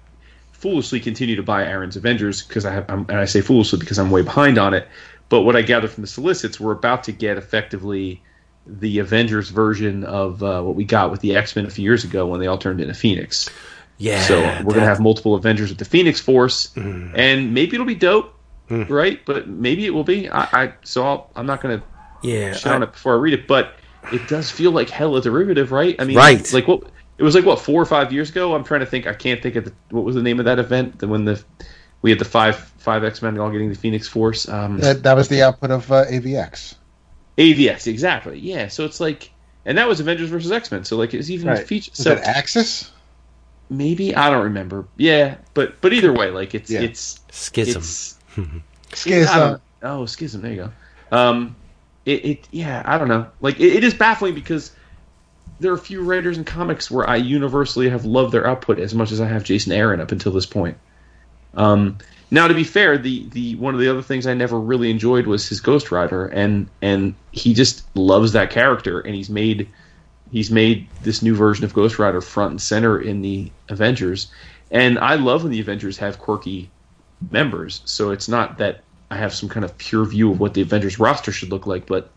foolishly continue to buy Aaron's Avengers because I have I'm, and I say foolishly because I'm way behind on it. But what I gather from the solicits, we're about to get effectively the Avengers version of uh, what we got with the X Men a few years ago when they all turned into Phoenix. Yeah So we're going to have multiple Avengers with the Phoenix Force, Mm. and maybe it'll be dope, right? But maybe it will be. I, I so I'll, I'm not going to yeah shit on it before I read it, but it does feel like hella derivative, right? I mean, Right. Like what it was like what four or five years ago. I'm trying to think. I can't think of the, what was the name of that event. The when the we had the five five X Men all getting the Phoenix Force. Um, That, that was the output of uh, AVX. AVX, exactly. Yeah. So it's like, and that was Avengers versus X Men. So like it's even Right. feature. Was So it Axis? Maybe I don't remember. Yeah, but but either way, like it's Yeah. it's schism it's Schism. I don't- oh, schism. There you go. Um, it, it yeah, I don't know. Like it, it is baffling because there are a few writers and comics where I universally have loved their output as much as I have Jason Aaron up until this point. Um, now, to be fair, the the one of the other things I never really enjoyed was his Ghost Rider, and and he just loves that character, and he's made he's made this new version of Ghost Rider front and center in the Avengers, and I love when the Avengers have quirky members. So it's not that I have some kind of pure view of what the Avengers roster should look like, but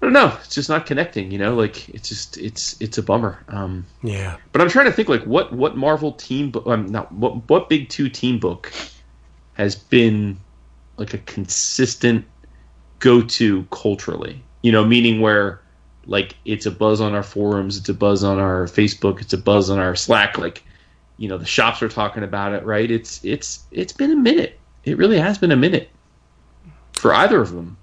I don't know. It's just not connecting. You know, like it's just it's it's a bummer. Um, Yeah. but I'm trying to think like what what Marvel team book, um, not what what big two team book has been like a consistent go to culturally. You know, meaning where like it's a buzz on our forums, it's a buzz on our Facebook, it's a buzz on our Slack. Like, you know, the shops are talking about it, right? It's it's it's been a minute. It really has been a minute for either of them.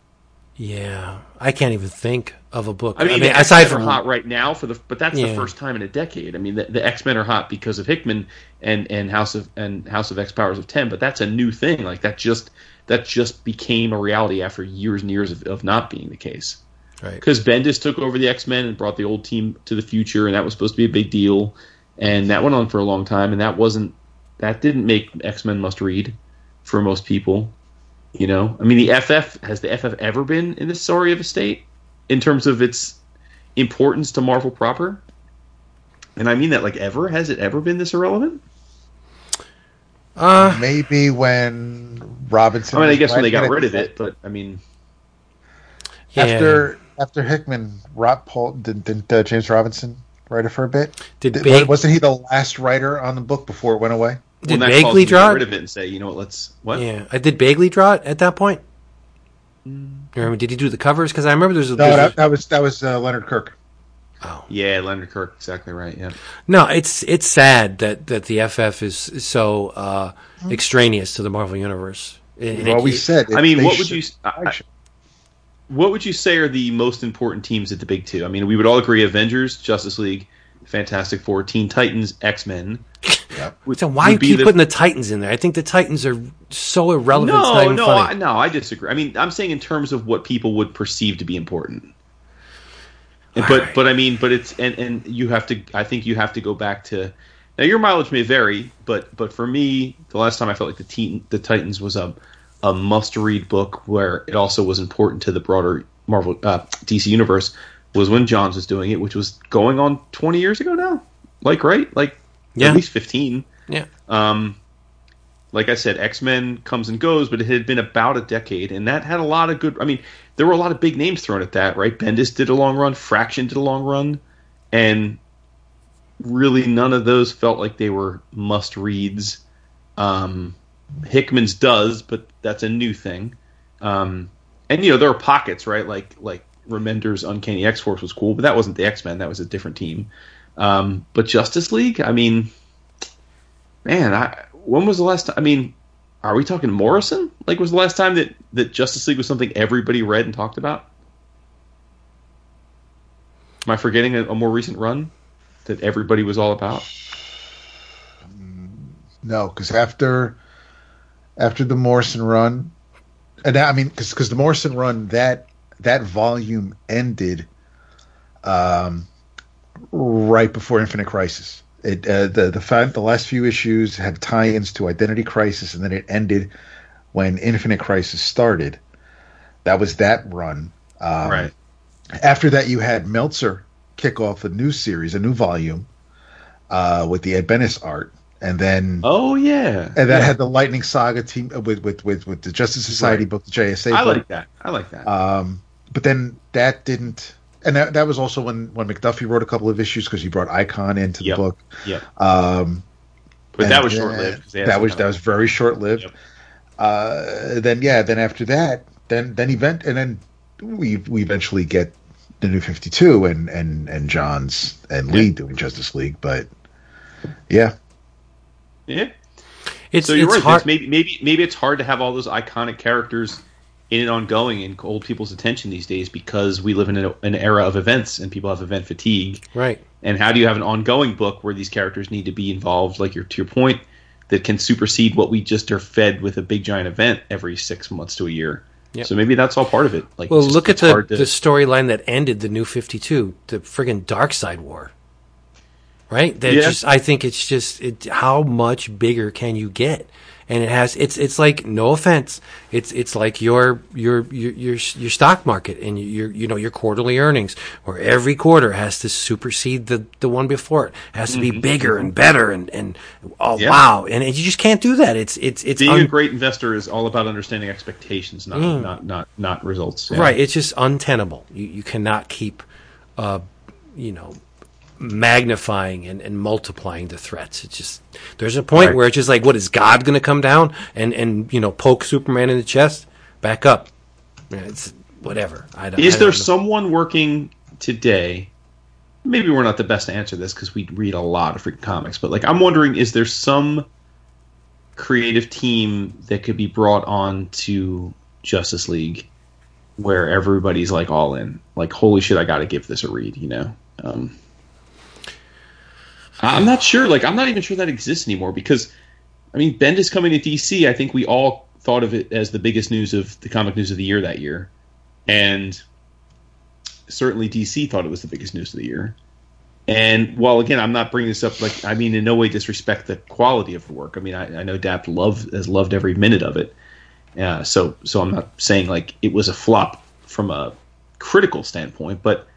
Yeah. I can't even think of a book. I mean, the aside X-Men from hot right now for the, but that's Yeah. the first time in a decade. I mean, the, the X Men are hot because of Hickman and and House of and House of X Powers of Ten, but that's a new thing. Like that just that just became a reality after years and years of, of not being the case. Right. Because Bendis took over the X Men and brought the old team to the future, and that was supposed to be a big deal, and that went on for a long time, and that wasn't that didn't make X Men must read for most people. You know, I mean, the FF has the FF ever been in this story of a state in terms of its importance to Marvel proper? And I mean that like ever has it ever been this irrelevant? Uh, Maybe when Robinson. I mean, I guess when they got rid of it, but I mean, yeah. after after Hickman, Rob Paul didn't, didn't uh, James Robinson write it for a bit? did Did- Beg- wasn't he the last writer on the book before it went away? did when that caused Bagley them to get draw rid it? of it and say, you know what, let's what? Yeah. I did Bagley draw it at that point? Or I mean, did he do the covers? Because I remember there's a, No, that, that was that was uh, Leonard Kirk. oh. Yeah, Leonard Kirk, exactly right. Yeah, No, it's it's sad that, that the FF is so uh, extraneous to the Marvel universe. And We've it- always said. I mean, they what would you I- I- what would you say are the most important teams at the big two? I mean, we would all agree: Avengers, Justice League, Fantastic Four, Teen Titans, X Men. Yeah. So why you keep putting the Titans in there? I think the Titans are so irrelevant. it's not No, even no, funny. I, no. I disagree. I mean, I'm saying in terms of what people would perceive to be important. And- but Alright. but I mean, but it's and and you have to. I think you have to go back to. Now your mileage may vary, but but for me, the last time I felt like the teen, the Titans was a a must read book where it also was important to the broader Marvel uh, DC universe was when Johns was doing it, which was going on 20 years ago now. Like right, like Yeah. at least 15. yeah. Um, like I said, X Men comes and goes, but it had been about a decade, and that had a lot of good. I mean, there were a lot of big names thrown at that, right? Bendis did a long run, Fraction did a long run, and really none of those felt like they were must reads. Um, Hickman's does, but that's a new thing. Um, and you know there are pockets, right? Like like Remender's Uncanny X Force was cool, but that wasn't the X Men. That was a different team. Um, but Justice League, I mean, man, I when was the last time? I mean, are we talking Morrison? Like, was the last time that that Justice League was something everybody read and talked about? Am I forgetting a, a more recent run that everybody was all about? No, because after after the Morrison run, and I mean, because the Morrison run that that volume ended um, right before Infinite Crisis. It uh, the the fa- the last few issues had tie-ins to Identity Crisis, and then it ended when Infinite Crisis started. That was that run. Um, right. After that, you had Meltzer kick off a new series, a new volume uh, with the Ed Benes art, and then Oh yeah. and that Yeah. had the Lightning Saga team uh, with with with, with the Justice Society Right. book, the JSA I book. like that. I like that. Um, but then that didn't, and that, that was also when when McDuffie wrote a couple of issues because he brought Icon into Yep. the book. Yeah. Um, But that was short lived. That was that was very short lived. Yep. Uh, then yeah, then after that, then then event, and then we we eventually get the new Fifty Two and and and Johns and Lee doing Justice League, but yeah, Yeah. It's, So you're it's right. hard. Maybe maybe maybe it's hard to have all those iconic characters in and ongoing and hold people's attention these days because we live in a, an era of events and people have event fatigue. Right. And how do you have an ongoing book where these characters need to be involved, like your to your point, that can supersede what we just are fed with a big giant event every six months to a year? Yep. So maybe that's all part of it. Like, Well, just- look at the, to- the storyline that ended the New Fifty Two, the friggin' Darkseid War. Right? That Yeah. just I think it's just it, how much bigger can you get? and it has it's it's like no offense, it's it's like your your your your, your stock market and your you know your quarterly earnings, where every quarter has to supersede the the one before it, it has to be bigger and better and and oh Mm-hmm. Yeah. wow, and you just can't do that. It's it's it's Being un- a great investor is all about understanding expectations, not not not not results. Yeah. Mm. Right. It's just untenable. You you cannot keep, uh, you know, magnifying and, and multiplying the threats. It's just there's a point Right. where it's just like, what is God going to come down and and you know poke Superman in the chest? Back up. It's whatever. I don't, Is I there don't know. someone working today? Maybe we're not the best to answer this because we read a lot of freaking comics, but like I'm wondering, is there some creative team that could be brought on to Justice League where everybody's like all in? Like, holy shit, I got to give this a read. You know, um, I'm not sure. Like, I'm not even sure that exists anymore because, I mean, Bendis coming to DC. I think we all thought of it as the biggest news of the comic news of the year that year and certainly DC thought it was the biggest news of the year. And while again, I'm not bringing this up like I mean in no way disrespect the quality of the work. I mean I, I know Dap love has loved every minute of it. Yeah, so so I'm not saying like it was a flop from a critical standpoint, but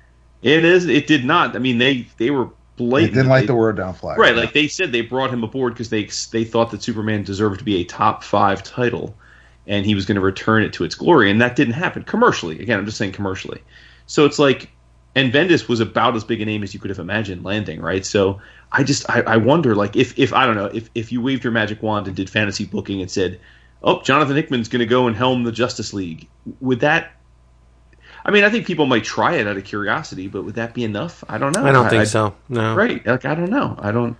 it is it did not. I mean they they were They didn't like They- the word down flag. Right, like they said, they brought him aboard because they they thought that Superman deserved to be a top five title, and he was going to return it to its glory, and that didn't happen commercially. Again, I'm just saying commercially. So it's like, and Bendis was about as big a name as you could have imagined landing, right? So I just I, I wonder, like, if if I don't know, if if you waved your magic wand and did fantasy booking and said, oh, Jonathan Hickman's going to go and helm the Justice League, would that? I mean, I think people might try it out of curiosity, but would that be enough? I don't know. I don't think I- so. No. Right. Like I don't know. I don't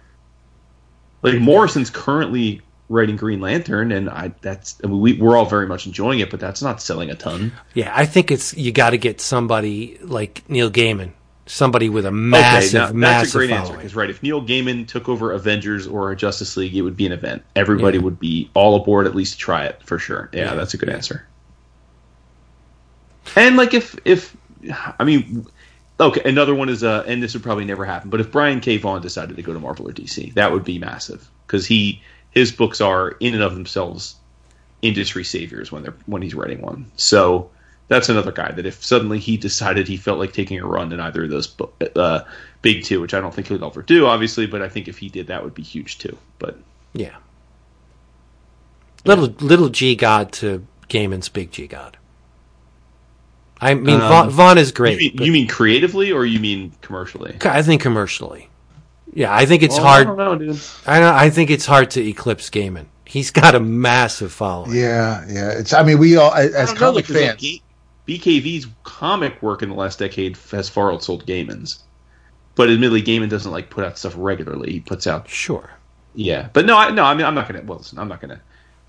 like Morrison's currently writing Green Lantern, and I that's I mean, we we're all very much enjoying it, but that's not selling a ton. Yeah, I think it's you got to get somebody like Neil Gaiman, somebody with a massive, now, that's massive a great answer following. because right, if Neil Gaiman took over Avengers or Justice League, it would be an event. Everybody would be all aboard at least to try it for sure. Yeah, Yeah. that's a good answer. And like if if I mean. Okay, another one is, uh, and this would probably never happen. But if Brian K. Vaughan decided to go to Marvel or DC, that would be massive because he his books are in and of themselves industry saviors when they're when he's writing one. So that's another guy that if suddenly he decided he felt like taking a run in either of those uh, big two, which I don't think he'll ever do, obviously, but I think if he did, that would be huge too. But Yeah. Little little G God to Gaiman's big G God. I mean, Um, Vaughan, Vaughan is you great. mean, but you mean creatively or you mean commercially? I think commercially. Yeah, I think it's Well, hard. I don't know, dude. I know, I think it's hard to eclipse Gaiman. He's got a massive following. Yeah, yeah. It's. I mean, we all as I don't know, comic because, like, fans. Ga- BKV's comic work in the last decade has far outsold Gaiman's. But admittedly, Gaiman doesn't like put out stuff regularly. He puts out Sure. Yeah, but no, I, no. I mean, I'm not gonna. Well, listen, I'm not gonna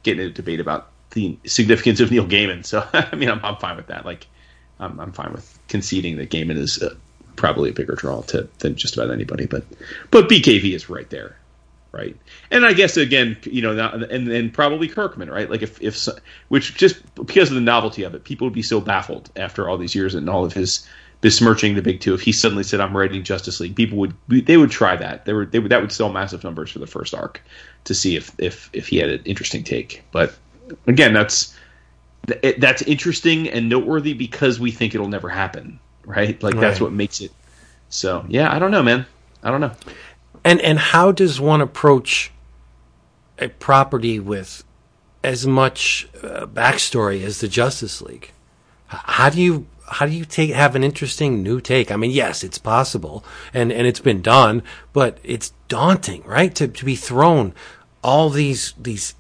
get into a debate about the significance of Neil Gaiman. So, I mean, I'm, I'm fine with that. Like, I'm, I'm fine with conceding that Gaiman is uh, probably a bigger draw to than just about anybody. But, but BKV is right there, right? And I guess again, you know, not, and and probably Kirkman, right? Like, if if which just because of the novelty of it, people would be so baffled after all these years and all of his besmirching the big two. If he suddenly said, "I'm writing Justice League," people would they would try that. They were they would that would sell massive numbers for the first arc to see if if if he had an interesting take. But again, that's it, that's interesting and noteworthy because we think it'll never happen, right? Like that's what makes it. So yeah, I don't know, man. I don't know. And and how does one approach a property with as much uh, backstory as the Justice League? How do you how do you take have an interesting new take? I mean, yes, it's possible, and and it's been done, but it's daunting, right? To to be thrown all these these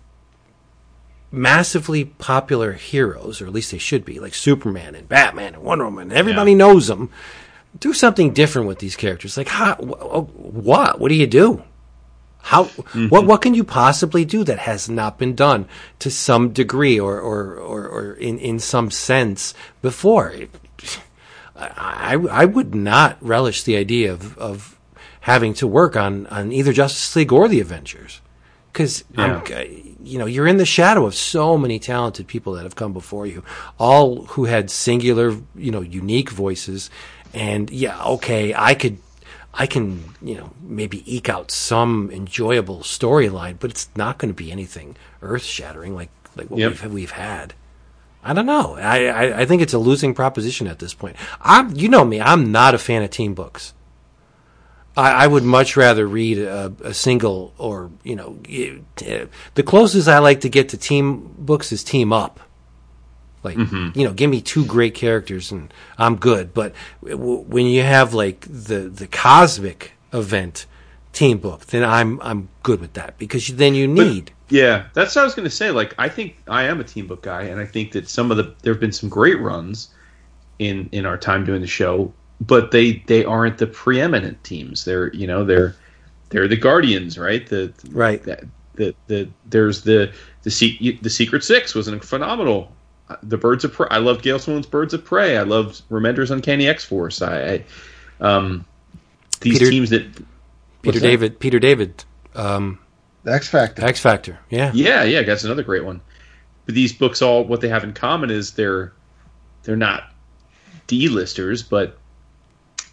massively popular heroes, or at least they should be, like Superman and Batman and Wonder Woman. Everybody Yeah. knows them. Do something different with these characters. Like, how, wh- what? What do you do? How? Mm-hmm. What? What can you possibly do that has not been done to some degree, or or or, or in in some sense before? I, I I would not relish the idea of of having to work on on either Justice League or the Avengers because you know you're in the shadow of so many talented people that have come before you, all who had singular, you know, unique voices. And yeah, okay, I could I can, you know, maybe eke out some enjoyable storyline, but it's not going to be anything earth shattering like like what Yep. we've we've had. I don't know. I, I I think it's a losing proposition at this point. I'm you know me. I'm not a fan of team books. I, I would much rather read a, a single or you know the closest I like to get to team books is team up. Like mm-hmm. you know, give me two great characters and I'm good. But w- when you have like the the cosmic event team book, then I'm I'm good with that because you, then you need Yeah, that's what I was going to say. Like, I think I am a team book guy, and I think that some of the there have been some great runs in in our time doing the show, but they they aren't the preeminent teams. They're you know they're they're the Guardians, right? The Right. The, the, the there's the the Se- the Secret Six was a phenomenal. uh, The Birds of Prey. I loved Gail Simone's Birds of Prey. I loved Remender's Uncanny X Force. I, I um these Peter- teams that Peter What's that? David Peter David um, X Factor. X Factor. Yeah. Yeah, yeah, that's another great one. But these books all what they have in common is they're they're not D-listers, but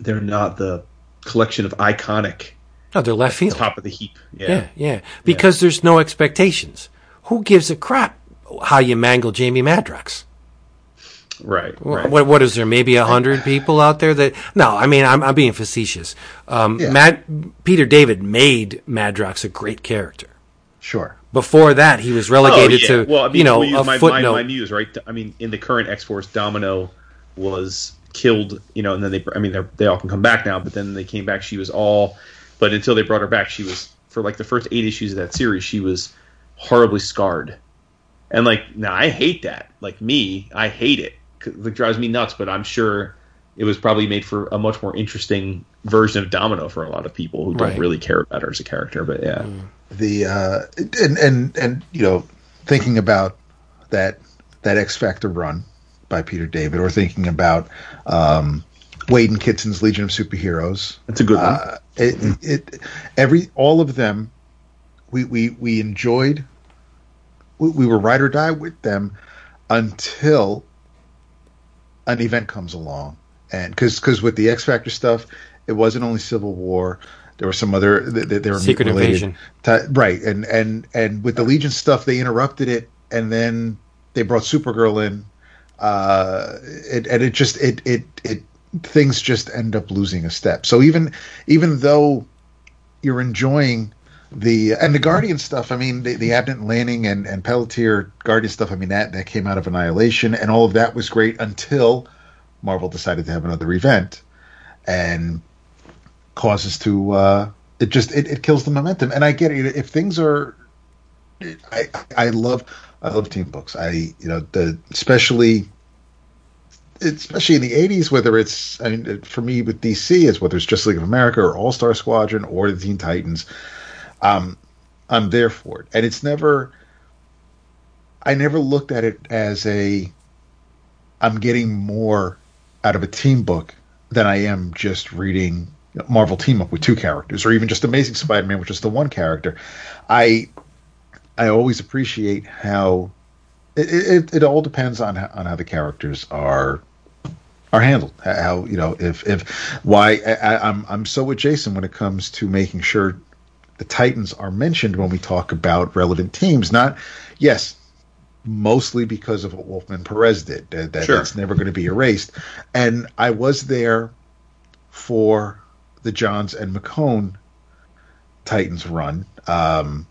they're not the collection of iconic No, they're left field. top of the heap. Yeah. Yeah, yeah. Because there's no expectations. Who gives a crap how you mangle Jamie Madrox? Right. Right. What what is there? Maybe a hundred people out there that no. I mean, I'm I'm being facetious. Um, Yeah. Matt Peter David made Madrox a great character. Sure. Before that, he was Oh, relegated yeah. to well, I mean, you know a my, my, footnote. my muse, right? I mean, in the current X Force, Domino was killed, you know, and then they, I mean, they all can come back now, but then they came back. She was all, but until they brought her back, she was for like the first eight issues of that series, she was horribly scarred, and like, now I hate that. Like me, I hate it. It drives me nuts. But I'm sure it was probably made for a much more interesting version of Domino for a lot of people who don't Right. really care about her as a character. But yeah, the uh, and and and you know thinking about that that X Factor run by Peter David, or thinking about um, Waid and Kitson's Legion of Superheroes. that's a good one. Uh, it, it every all of them, we we we enjoyed. We, we were ride or die with them until an event comes along, and because because with the X Factor stuff, it wasn't only Civil War. There were some other th- th- there were Secret Invasion. ti- right? And and and with the Legion stuff, they interrupted it, and then they brought Supergirl in, uh, it, and it just it it it things just end up losing a step. So even even though you're enjoying the and the Guardian stuff, I mean the, the Abnett Lanning and and Pelletier Guardian stuff, I mean that that came out of Annihilation, and all of that was great until Marvel decided to have another event, and causes to uh, it just it, it kills the momentum. And I get it if things are, I I love I love team books. I you know the especially especially in the 80s whether it's i mean for me with dc is whether it's just league of america or all star squadron or the teen titans um i'm there for it and it's never i never looked at it as a i'm getting more out of a team book than i am just reading marvel team up with two characters or even just amazing spider-man with just the one character i i always appreciate how it, it, it all depends on how, on how the characters are are handled. How you know if if why I, I, I'm I'm so with Jason when it comes to making sure the Titans are mentioned when we talk about relevant teams. Not yes, mostly because of what Wolfman Perez did. That, that Sure. that's never going to be erased. And I was there for the Johns and McKone Titans run. Um,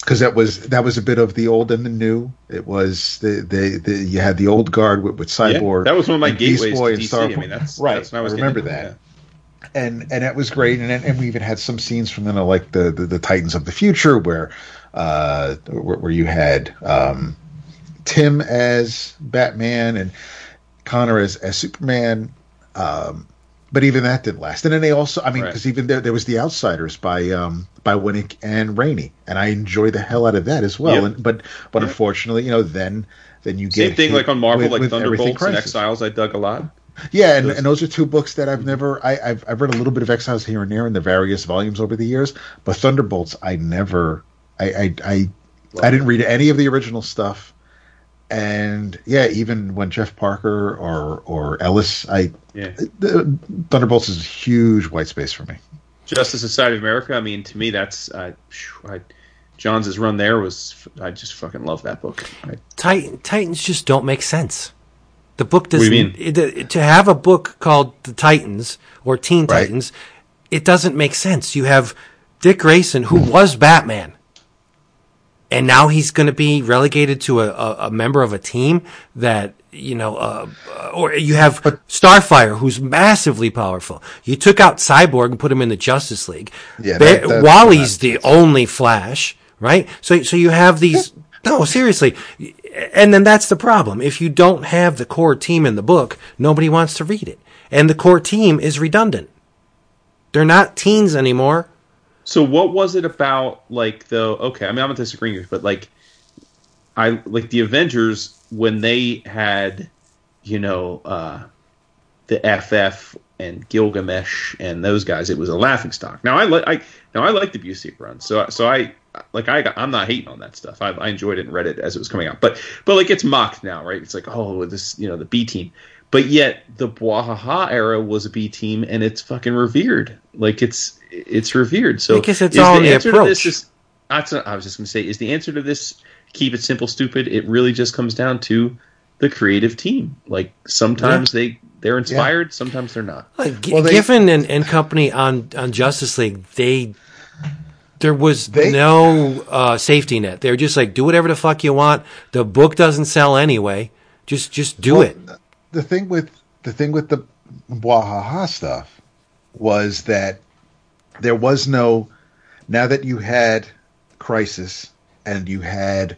because that was that was a bit of the old and the new. It was the the, the you had the old guard with, with Cyborg. Yeah, that was one of my and Beast gateways Boy to and DC. Starpoint. I mean, that's right. That's when I was remember getting that, into it, and and that was great. And and we even had some scenes from then, like the, the the Titans of the Future, where uh where, where you had um Tim as Batman and Conner as as Superman. Um, but even that didn't last. And then they also, I mean, Right. because even there, there was the Outsiders by um by Winick and Raney, and I enjoyed the hell out of that as well. Yep. And but but Yep. unfortunately, you know, then then you get Same get thing like on Marvel, with- like with Thunderbolts and Exiles. I dug a lot. Yeah, and, Those- and those are two books that I've never. I, I've I've read a little bit of Exiles here and there in the various volumes over the years, but Thunderbolts I never. I I I, I didn't read any of the original stuff, and yeah, even when Jeff Parker or or Ellis, I Yeah. Thunderbolts is a huge white space for me. Justice Society of America. I mean, to me, that's uh, phew, I, Johns' run there was. I just fucking love that book. I, Titan, Titans just don't make sense. The book doesn't. you mean? it- it- to have a book called The Titans or Teen Right. Titans, it doesn't make sense. You have Dick Grayson, who was Batman, and now he's going to be relegated to a, a, a member of a team that you know, uh, or you have Starfire, who's massively powerful. You took out Cyborg and put him in the Justice League. Yeah, that- that's Wally's the only Flash, right? So, so you have these. No, seriously. And then that's the problem. If you don't have the core team in the book, nobody wants to read it. And the core team is redundant. They're not teens anymore. So what was it about like the okay, I mean I'm not disagreeing with you, but like I like the Avengers when they had, you know, uh the FF and Gilgamesh and those guys, it was a laughing stock. Now I like I now I like the Busiek run. So so I like I got, I'm not hating on that stuff. I, I enjoyed it and read it as it was coming out. But but like it's mocked now, right? It's like oh this you know the B team. But yet the Bwahaha era was a B team and it's fucking revered. Like it's it's revered. So Because it's is all in the answer to approach. this is that's what I was just going to say. Is the answer to this keep it simple, stupid? It really just comes down to the creative team. Like sometimes they they're inspired, sometimes they're not. Like G- Well, they- Giffen and, and company on, on Justice League, they there was They- no uh, safety net. They were just like, do whatever the fuck you want. The book doesn't sell anyway. Just just do Well, it. The thing with the thing with the Wahaha stuff was that there was no. Now that you had Crisis and you had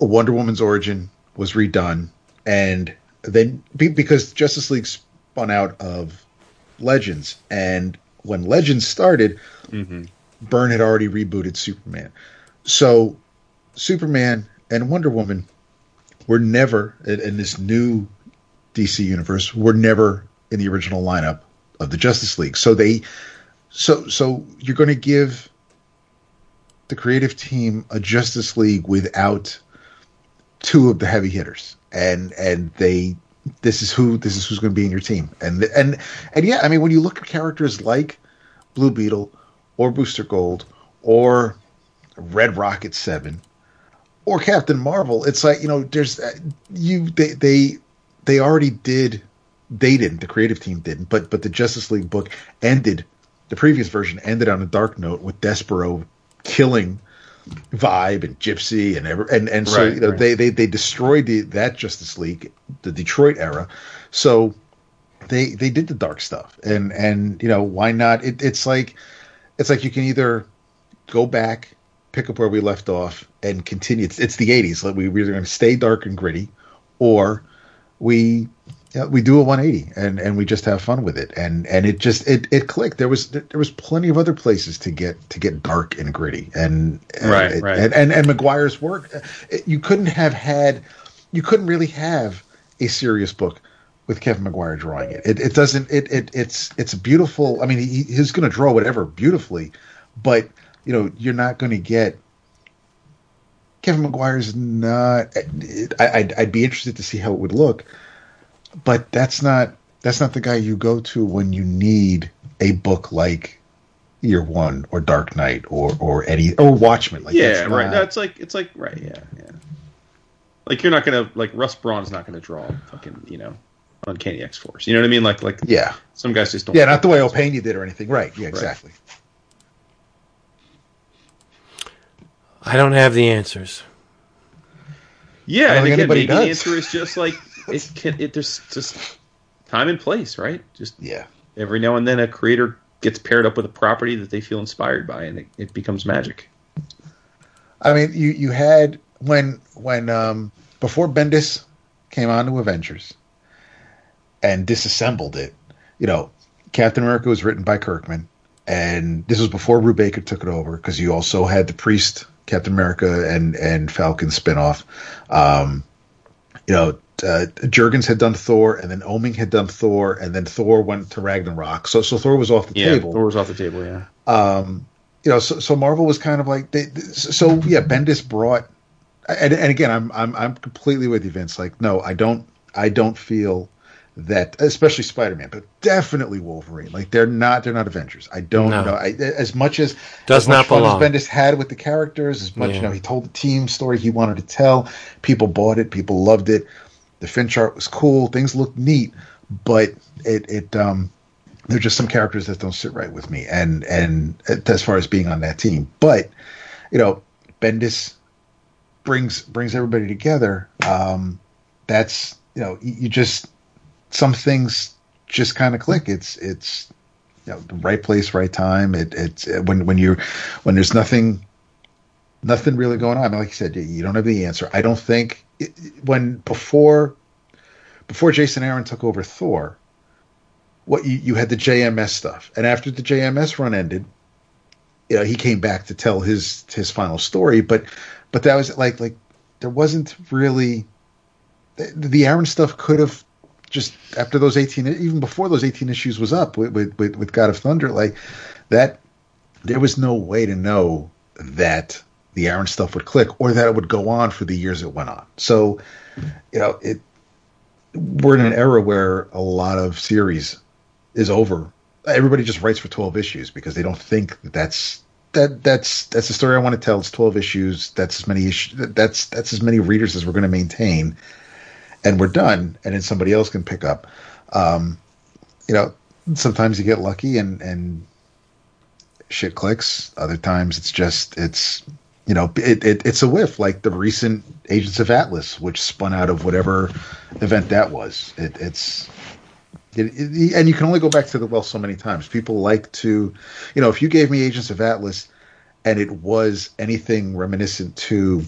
a Wonder Woman's origin was redone, and then because Justice League spun out of Legends, and when Legends started, mm-hmm. Byrne had already rebooted Superman, so Superman and Wonder Woman were never in, in this new DC universe were never in the original lineup of the Justice League. So they so so you're going to give the creative team a Justice League without two of the heavy hitters. And and they this is who this is who's going to be in your team. And and and yeah, I mean when you look at characters like Blue Beetle or Booster Gold or Red Rocket 7 or Captain Marvel, it's like you know, there's uh, you they they they already did. They didn't. The creative team didn't. But but the Justice League book ended. The previous version ended on a dark note with Despero killing Vibe and Gypsy and ever and and so Right, you know right. they they they destroyed the, that Justice League, the Detroit era. So they they did the dark stuff and and you know why not? It, it's like it's like you can either go back, pick up where we left off, and continue. It's, it's the '80s. Like we we're either going to stay dark and gritty, or we we do a 180 and and we just have fun with it. And and it just it it clicked. There was there was plenty of other places to get to get dark and gritty. And and- Right, and, right. And and, and Maguire's work, it- you couldn't have had, you couldn't really have a serious book. With Kevin Maguire drawing it, it, it doesn't. It, it it's it's beautiful. I mean, he, he's going to draw whatever beautifully, but you know, you're not going to get Kevin Maguire's not. I, I'd, I'd be interested to see how it would look, but that's not that's not the guy you go to when you need a book like Year One or Dark Knight or or any or Watchmen. Like yeah, that's right. not- That's like it's like right, yeah, yeah. Like you're not gonna like Russ Braun's not gonna draw fucking you know Uncanny X Force. You know what I mean? Like like yeah, some guys just don't. yeah, not the way Opena did or anything. Right? Yeah, exactly. I don't have the answers. Yeah, I don't and think again, anybody maybe the answer is just like it can. It there's just time and place, right? Just Yeah, every now and then a creator gets paired up with a property that they feel inspired by, and it, it becomes magic. I mean, you you had when when um before Bendis came on to Avengers and disassembled it. You know, Captain America was written by Kirkman, and this was before Brubaker took it over because you also had the Priest, Captain America, and and Falcon spinoff. Um, you know, uh, Jurgens had done Thor, and then Oeming had done Thor, and then Thor went to Ragnarok. So so Thor was off the table. Yeah, table Thor's off the table. Yeah, um, you know, so, so Marvel was kind of like they, so yeah. Bendis brought and, and again, I'm I'm I'm completely with you, Vince. Like, no, I don't I don't feel that, especially Spider-Man, but definitely Wolverine. Like, they're not they're not Avengers. I don't No. know. I, as much as Does as not belong. as Bendis had with the characters, as much Yeah. you know, he told the team story he wanted to tell. People bought it. People loved it. The Finch art was cool. Things looked neat, but it it um there are just some characters that don't sit right with me, and and as far as being on that team, but you know, Bendis brings brings everybody together. Um, that's you know, you, just some things just kind of click. It's it's you know the right place, right time. It it's when when you when there's nothing nothing really going on. I mean, Like you said, you don't have the answer. I don't think it, when before before Jason Aaron took over Thor, what you, you had the JMS stuff, and after the JMS run ended, you know he came back to tell his his final story, but but that was like like there wasn't really the, the Aaron stuff could have just after those 18 even before those 18 issues was up with, with, with, with God of Thunder like that there was no way to know that the Aaron stuff would click or that it would go on for the years it went on. So, you know, it we're in an era where a lot of series is over. Everybody just writes for 12 issues because they don't think that that's that that's that's the story I want to tell. It's 12 issues. That's as many issues. That's that's as many readers as we're going to maintain, and we're done. And then somebody else can pick up. Um, you know, sometimes you get lucky and and shit clicks. Other times it's just it's you know it, it it's a whiff like the recent Agents of Atlas, which spun out of whatever event that was. It, it's it, it, and you can only go back to the well so many times. People like to, you know, if you gave me Agents of Atlas and it was anything reminiscent to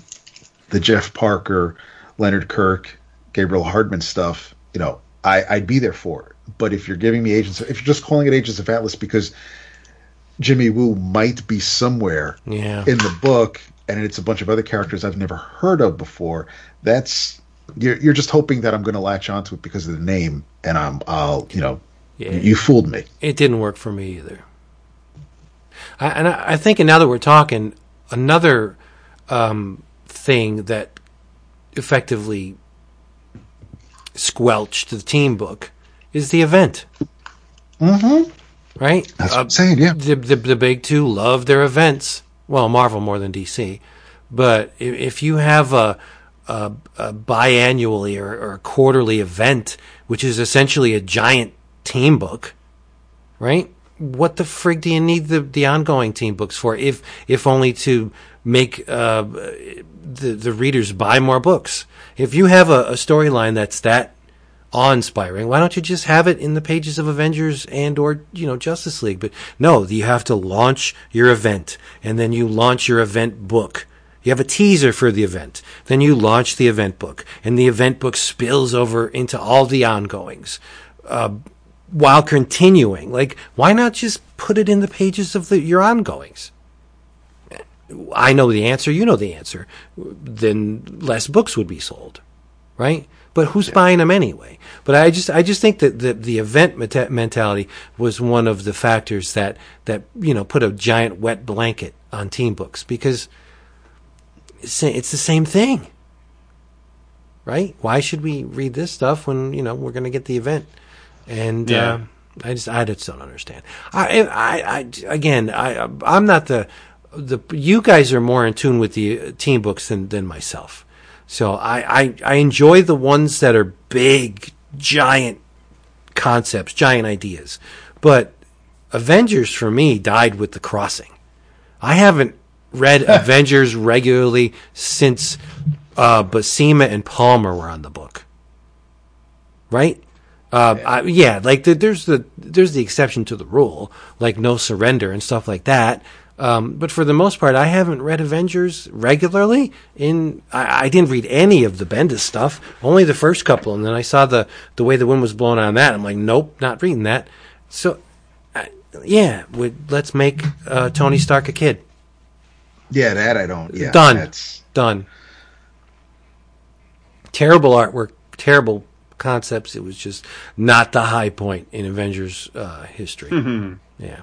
the Jeff Parker, Leonard Kirk, Gabriel Hardman stuff, you know, I, I'd be there for it. But if you're giving me Agents, if you're just calling it Agents of Atlas because Jimmy Woo might be somewhere Yeah. in the book and it's a bunch of other characters I've never heard of before, that's you're you're just hoping that I'm going to latch onto it because of the name, and I'm I'll you know Yeah. you, fooled me. it didn't work for me either. I, and I, I think and now that we're talking, another um, thing that effectively squelched the team book is the event. Mm-hmm. Right? That's Uh, what I'm saying. Yeah, the, the the big two love their events. Well, Marvel more than DC, but if, you have a, a, a biannually or, or a quarterly event, which is essentially a giant team book, right? What the frig do you need the, the ongoing team books for? If if only to make uh, the the readers buy more books. If you have a, a storyline that's that awe-inspiring. Why don't you just have it in the pages of Avengers and or you know Justice League? But no, you have to launch your event, and then you launch your event book. You have a teaser for the event, then you launch the event book, and the event book spills over into all the ongoings. Uh, while continuing, like, why not just put it in the pages of the, your ongoings? I know the answer, you know the answer. Then less books would be sold right? But who's buying them anyway? But I just I just think that the the event meta- mentality was one of the factors that that you know put a giant wet blanket on team books because it's, it's the same thing, right? Why should we read this stuff when you know we're going to get the event? And Yeah. uh, I just I just don't understand. I I, I again I I'm not the the you guys are more in tune with the uh, team books than than myself. So I, I, I enjoy the ones that are big, giant concepts, giant ideas. But Avengers for me died with the crossing. I haven't read Avengers regularly since uh, Buscema and Palmer were on the book. Right? Uh, I, yeah, like the, there's the there's the exception to the rule, like no surrender and stuff like that. Um, but for the most part, I haven't read Avengers regularly. In I, I didn't read any of the Bendis stuff, only the first couple, and then I saw the the way the wind was blowing on that. I'm like, nope, not reading that. So, I, yeah, we, let's make uh, Tony Stark a kid. yeah, that I don't. Yeah, Done. That's Done. Terrible artwork, terrible concepts. It was just not the high point in Avengers uh, history. Yeah.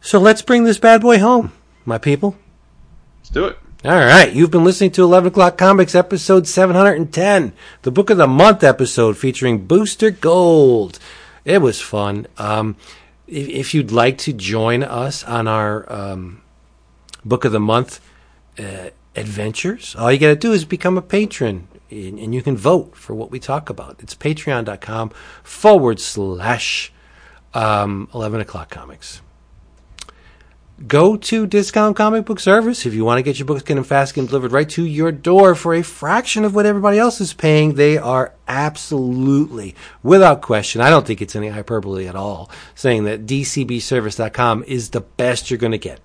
So let's bring this bad boy home, my people. Let's do it. All right, you've been listening to 11 O'Clock Comics episode 710, the book of the month episode featuring Booster Gold. It was fun. Um, if, if you'd like to join us on our um, book of the month uh, adventures, all you got to do is become a patron and, and you can vote for what we talk about. It's patreon.com forward slash um, 11 O'Clock Comics go to Discount Comic Book Service if you want to get your books getting fast and delivered right to your door for a fraction of what everybody else is paying. They are absolutely, without question, I don't think it's any hyperbole at all, saying that DCBService.com is the best you're going to get.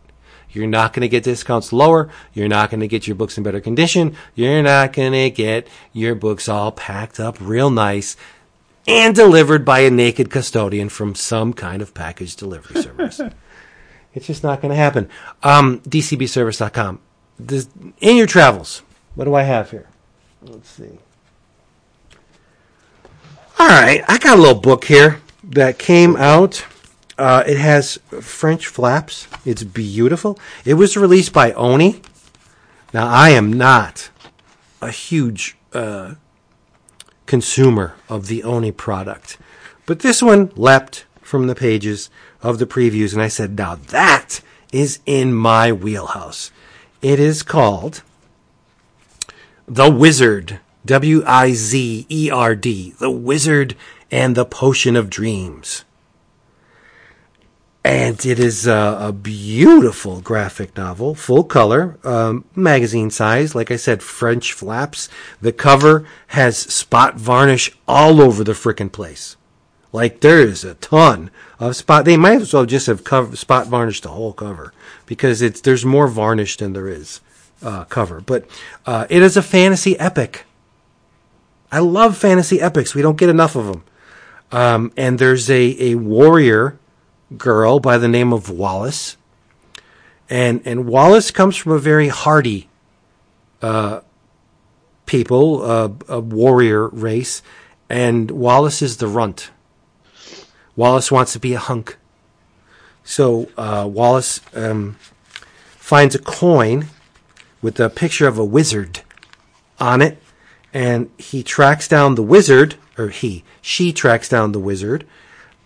You're not going to get discounts lower. You're not going to get your books in better condition. You're not going to get your books all packed up real nice and delivered by a naked custodian from some kind of package delivery service. It's just not going to happen. Um, DCBService.com. This, in your travels, what do I have here? Let's see. All right, I got a little book here that came out. Uh, it has French flaps. It's beautiful. It was released by Oni. Now, I am not a huge uh, consumer of the Oni product, but this one leapt from the pages of the previews, and I said, now that is in my wheelhouse. It is called The Wizard, W I Z E R D, The Wizard and the Potion of Dreams. And it is a, a beautiful graphic novel, full color, um, magazine size. Like I said, French flaps. The cover has spot varnish all over the frickin' place. Like there is a ton of spot. They might as well just have cover, spot varnished the whole cover because it's there's more varnish than there is uh, cover. But uh, it is a fantasy epic. I love fantasy epics. We don't get enough of them. Um, and there's a, a warrior girl by the name of Wallace, and and Wallace comes from a very hardy uh, people, uh, a warrior race, and Wallace is the runt. Wallace wants to be a hunk. So uh, Wallace um, finds a coin with a picture of a wizard on it, and he tracks down the wizard, or he, she tracks down the wizard,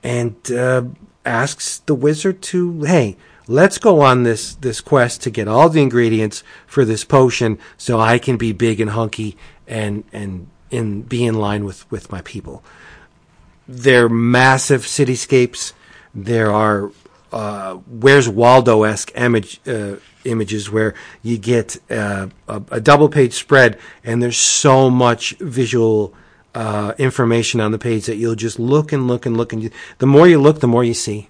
and uh, asks the wizard to, hey, let's go on this this quest to get all the ingredients for this potion, so I can be big and hunky and and in be in line with with my people they're massive cityscapes. There are uh, Where's Waldo esque image uh, images where you get uh, a, a, double page spread, and there's so much visual uh, information on the page that you'll just look and look and look, and you, the more you look, the more you see.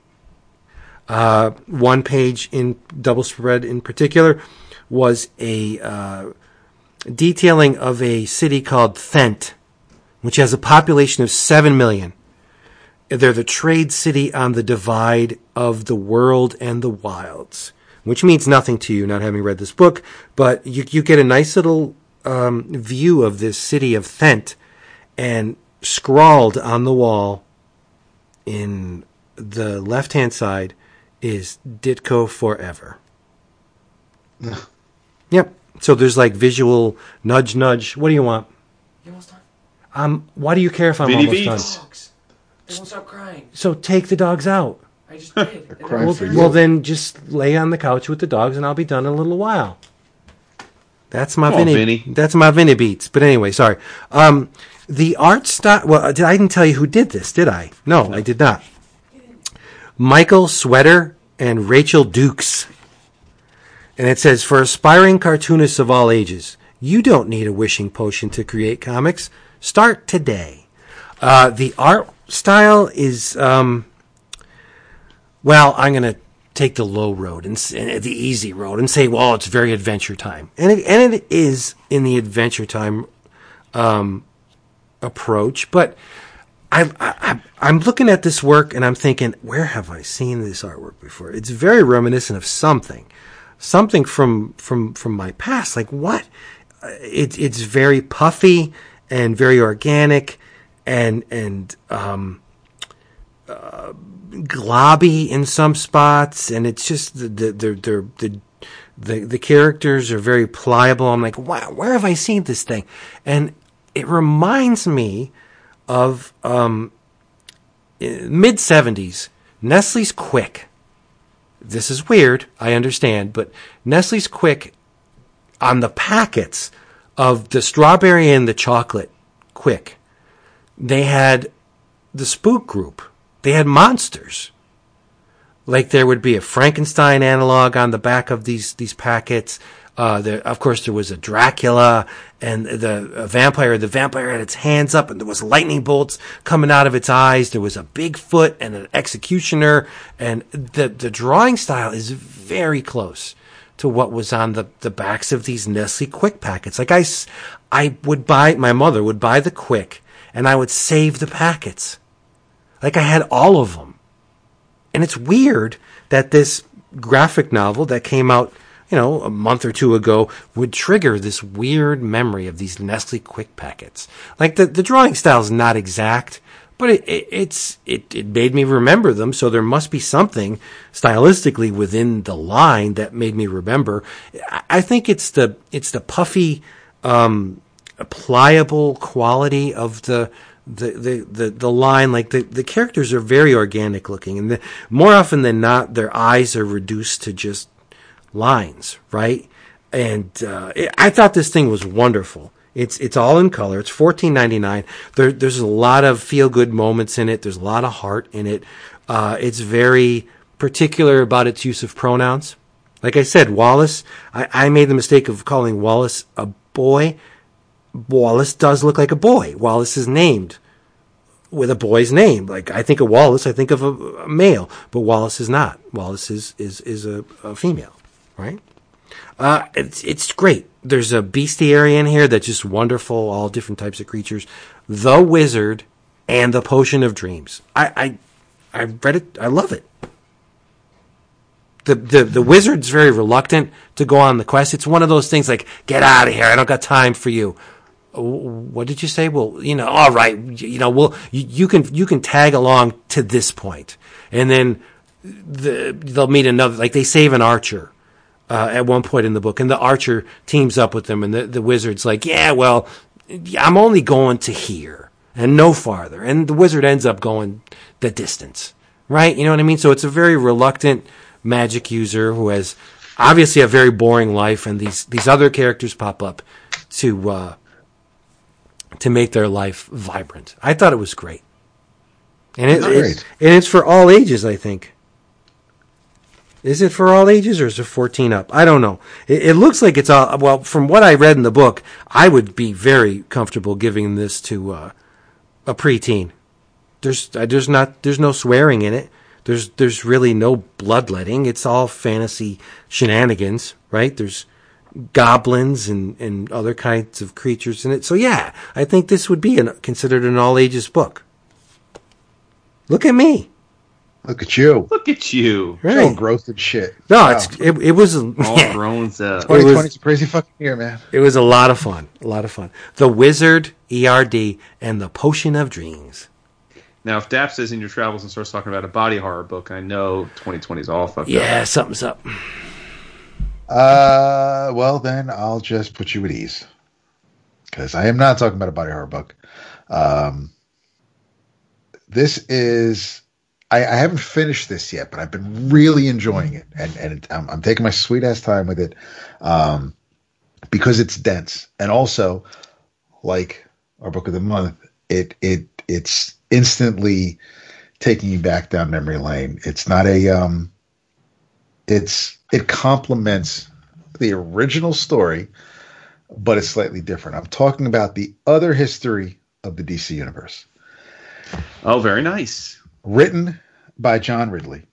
Uh, one page in double spread in particular was a uh, detailing of a city called Thent, which has a population of seven million they're the trade city on the divide of the world and the wilds, which means nothing to you, not having read this book, but you, you get a nice little um, view of this city of Thent, and scrawled on the wall in the left hand side is Ditko forever. yep. So there's like visual nudge, nudge. What do you want? You almost done? Um, why do you care if I'm Vinny almost Beats. done? Dogs. They won't stop crying. So take the dogs out. I just did. And crying Well, for you. well, then just lay on the couch with the dogs, and I'll be done in a little while. That's my Come on, Vinny. Vinny. That's my Vinny beats. But anyway, sorry. Um, the art style. Well, did, I didn't tell you who did this, did I? No, I did not. Michael Sweater and Rachel Dukes. And it says for aspiring cartoonists of all ages, you don't need a wishing potion to create comics. Start today. Uh, the art style is, um, well, I'm going to take the low road and, and the easy road and say, well, it's very adventure time, and it, and it is in the adventure time um, approach. But I, I, I'm looking at this work and I'm thinking, where have I seen this artwork before? It's very reminiscent of something, something from from from my past. Like what? Uh, It's it's very puffy and very organic and and um, uh, globby in some spots, and it's just the the the the, the The the characters are very pliable. I'm like, wow, where have I seen this thing? And it reminds me of um, mid '70s Nestle's Quik. This is weird, I understand, but Nestle's Quik on the packets of the strawberry and the chocolate Quik, they had the spook group. They had monsters. Like there would be a Frankenstein analog on the back of these these packets. Uh, there, of course, there was a Dracula and the vampire. The vampire had its hands up, and there was lightning bolts coming out of its eyes. There was a Bigfoot and an executioner, and the the drawing style is very close to what was on the, the backs of these Nestle Quik packets. Like I, I would buy, my mother would buy the Quik, and I would save the packets. Like I had all of them. And it's weird that this graphic novel that came out, you know, a month or two ago would trigger this weird memory of these Nestle Quik packets. Like the, the drawing style is not exact, but it, it, it's it, it made me remember them. So there must be something stylistically within the line that made me remember. I think it's the it's the puffy, um, pliable quality of the the, the, the, the line, like the, the characters are very organic looking and the, more often than not, their eyes are reduced to just lines, right? And, uh, it, I thought this thing was wonderful. It's it's all in color. It's fourteen ninety nine. There, there's a lot of feel good moments in it. There's a lot of heart in it. Uh, it's very particular about its use of pronouns. Like I said, Wallace. I, I made the mistake of calling Wallace a boy. Wallace does look like a boy. Wallace is named with a boy's name. Like I think of Wallace, I think of a, a male, but Wallace is not. Wallace is is is a, a female, right? Uh, it's it's great. There's a bestiary in here that's just wonderful. All different types of creatures. The Wizard and the Potion of Dreams. I I, I read it. I love it. The, the the wizard's very reluctant to go on the quest. It's one of those things like, get out of here. I don't got time for you. What did you say? Well, you know, all right. You know, well, you, you can you can tag along to this point, and then the, they'll meet another. Like they save an archer uh, at one point in the book, and the archer teams up with them, and the, the wizard's like, "Yeah, well, I'm only going to here and no farther," and the wizard ends up going the distance, right? You know what I mean? So it's a very reluctant magic user who has obviously a very boring life, and these these other characters pop up to uh, to make their life vibrant. I thought it was great, and it, it's, and it's for all ages, I think. Is it for all ages or is it 14 up? I don't know. It, it, looks like it's all, well, from what I read in the book, I would be very comfortable giving this to uh, a preteen. There's, uh, there's not, there's no swearing in it. There's, there's really no bloodletting. It's all fantasy shenanigans, right? There's goblins and, and other kinds of creatures in it. So yeah, I think this would be an, considered an all ages book. Look at me. Look at you. Look at you. Right. Showing growth and shit. No, wow. it's it, it was all yeah. grown up. 2020's a crazy fucking year, man. It was a lot of fun. A lot of fun. The Wizard, ERD, and the Potion of Dreams. Now, if Dap says in your travels and starts talking about a body horror book, I know 2020 is all fucked yeah, up. Yeah, something's up. Uh, well then I'll just put you at ease because I am not talking about a body horror book. Um, this is I, I, haven't finished this yet, but I've been really enjoying it, and and I'm, I'm taking my sweet ass time with it, um, because it's dense, and also, like our book of the month, it it it's instantly taking you back down memory lane. It's not a um, it's it complements the original story, but it's slightly different. I'm talking about the other history of the DC universe. Oh, very nice. Written by John Ridley,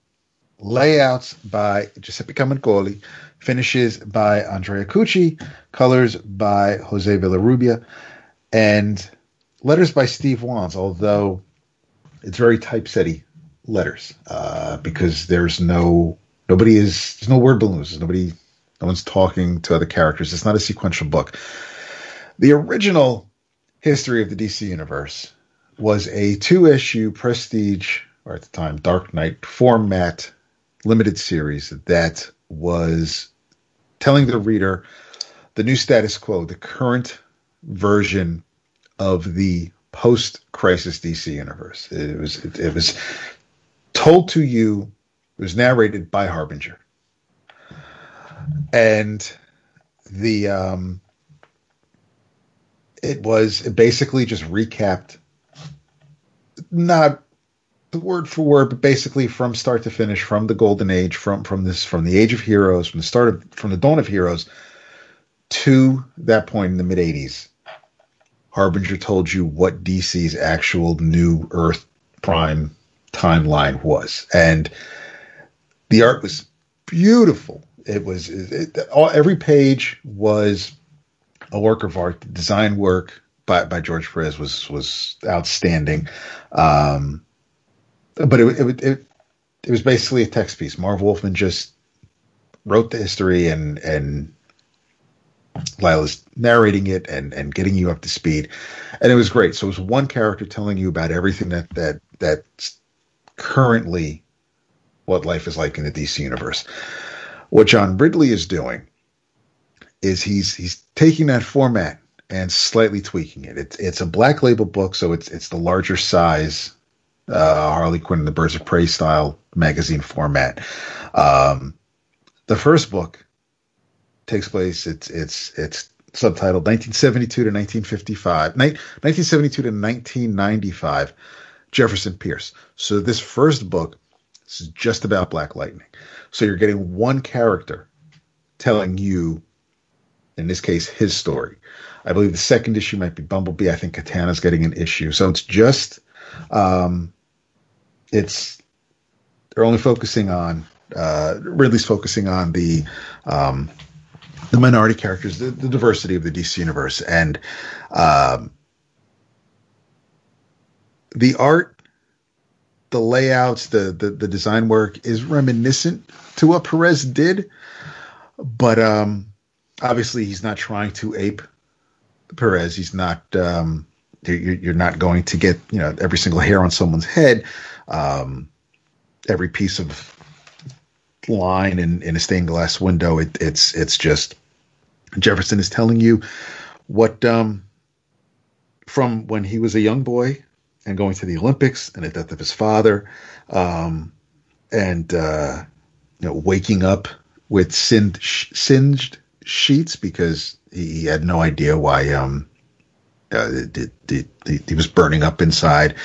layouts by Giuseppe Camuncoli, finishes by Andrea Cucchi, colors by Jose Villarrubia, and letters by Steve Wands, although it's very typesetty letters uh, because there's no nobody is there's no word balloons there's nobody no one's talking to other characters it's not a sequential book the original history of the dc universe was a two issue prestige, or at the time, Dark Knight format limited series that was telling the reader the new status quo, the current version of the post-crisis DC universe. It was it, it was told to you. It was narrated by Harbinger, and the um, it was it basically just recapped, not the word for word, but basically from start to finish, from the golden age, from from this from the age of heroes, from the start of from the dawn of heroes to that point in the mid '80s. Harbinger told you what DC's actual new Earth Prime timeline was, and the art was beautiful. It was it, all, every page was a work of art. The design work by, by George Perez was was outstanding. Um, but it, it, it it was basically a text piece. Marv Wolfman just wrote the history and and Lyla's narrating it and and getting you up to speed, and it was great. So it was one character telling you about everything that that that's currently what life is like in the DC universe. What John Ridley is doing is he's he's taking that format and slightly tweaking it. It's it's a black label book, so it's it's the larger size uh, Harley Quinn and the Birds of Prey style magazine format. Um, the first book takes place. It's it's it's subtitled 1972 to 1955, 1972 to 1995. Jefferson Pierce. So this first book this is just about Black Lightning. So you're getting one character telling you, in this case, his story. I believe the second issue might be Bumblebee. I think Katana's getting an issue. So it's just um, it's they're only focusing on uh, Ridley's focusing on the um, the minority characters, the, the, diversity of the DC universe, and um, the art, the layouts, the, the the design work is reminiscent to what Perez did, but um, obviously he's not trying to ape Perez. He's not. Um, you're not going to get you know every single hair on someone's head um, every piece of line in, in a stained glass window. It, it's it's just Jefferson is telling you what um, from when he was a young boy and going to the Olympics and the death of his father, um, and uh, you know waking up with singed, singed sheets because he had no idea why um, uh, it, it, it, he was burning up inside.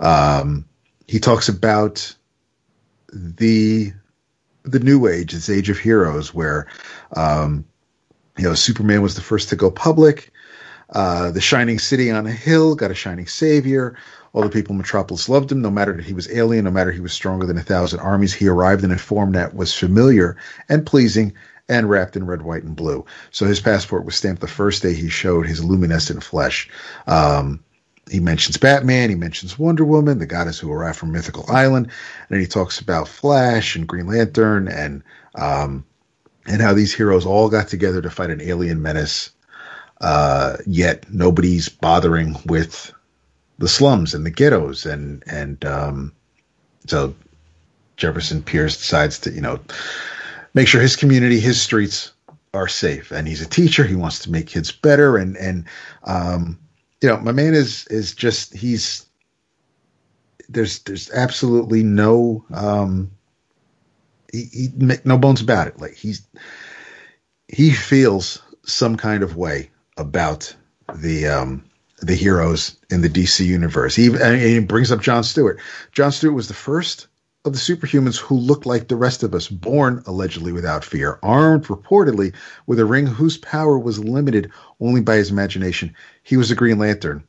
Um, he talks about the the new age, this age of heroes, where um, you know Superman was the first to go public. Uh, the shining city on a hill got a shining savior. All the people in Metropolis loved him, no matter that he was alien, no matter he was stronger than a thousand armies. He arrived in a form that was familiar and pleasing and wrapped in red, white, and blue. So his passport was stamped the first day he showed his luminescent flesh. Um, he mentions Batman, he mentions Wonder Woman, the goddess who arrived from Mythical Island, and then he talks about Flash and Green Lantern and um, and how these heroes all got together to fight an alien menace. Uh, yet nobody's bothering with the slums and the ghettos, and and um, so Jefferson Pierce decides to you know make sure his community, his streets are safe, and he's a teacher. He wants to make kids better, and and um, you know, my man is is just he's there's there's absolutely no um he, he no bones about it. Like he's he feels some kind of way about the um the heroes in the DC universe. He, and he brings up John Stewart. John Stewart was the first of the superhumans who looked like the rest of us, born allegedly without fear, armed reportedly with a ring whose power was limited only by his imagination. He was a Green Lantern.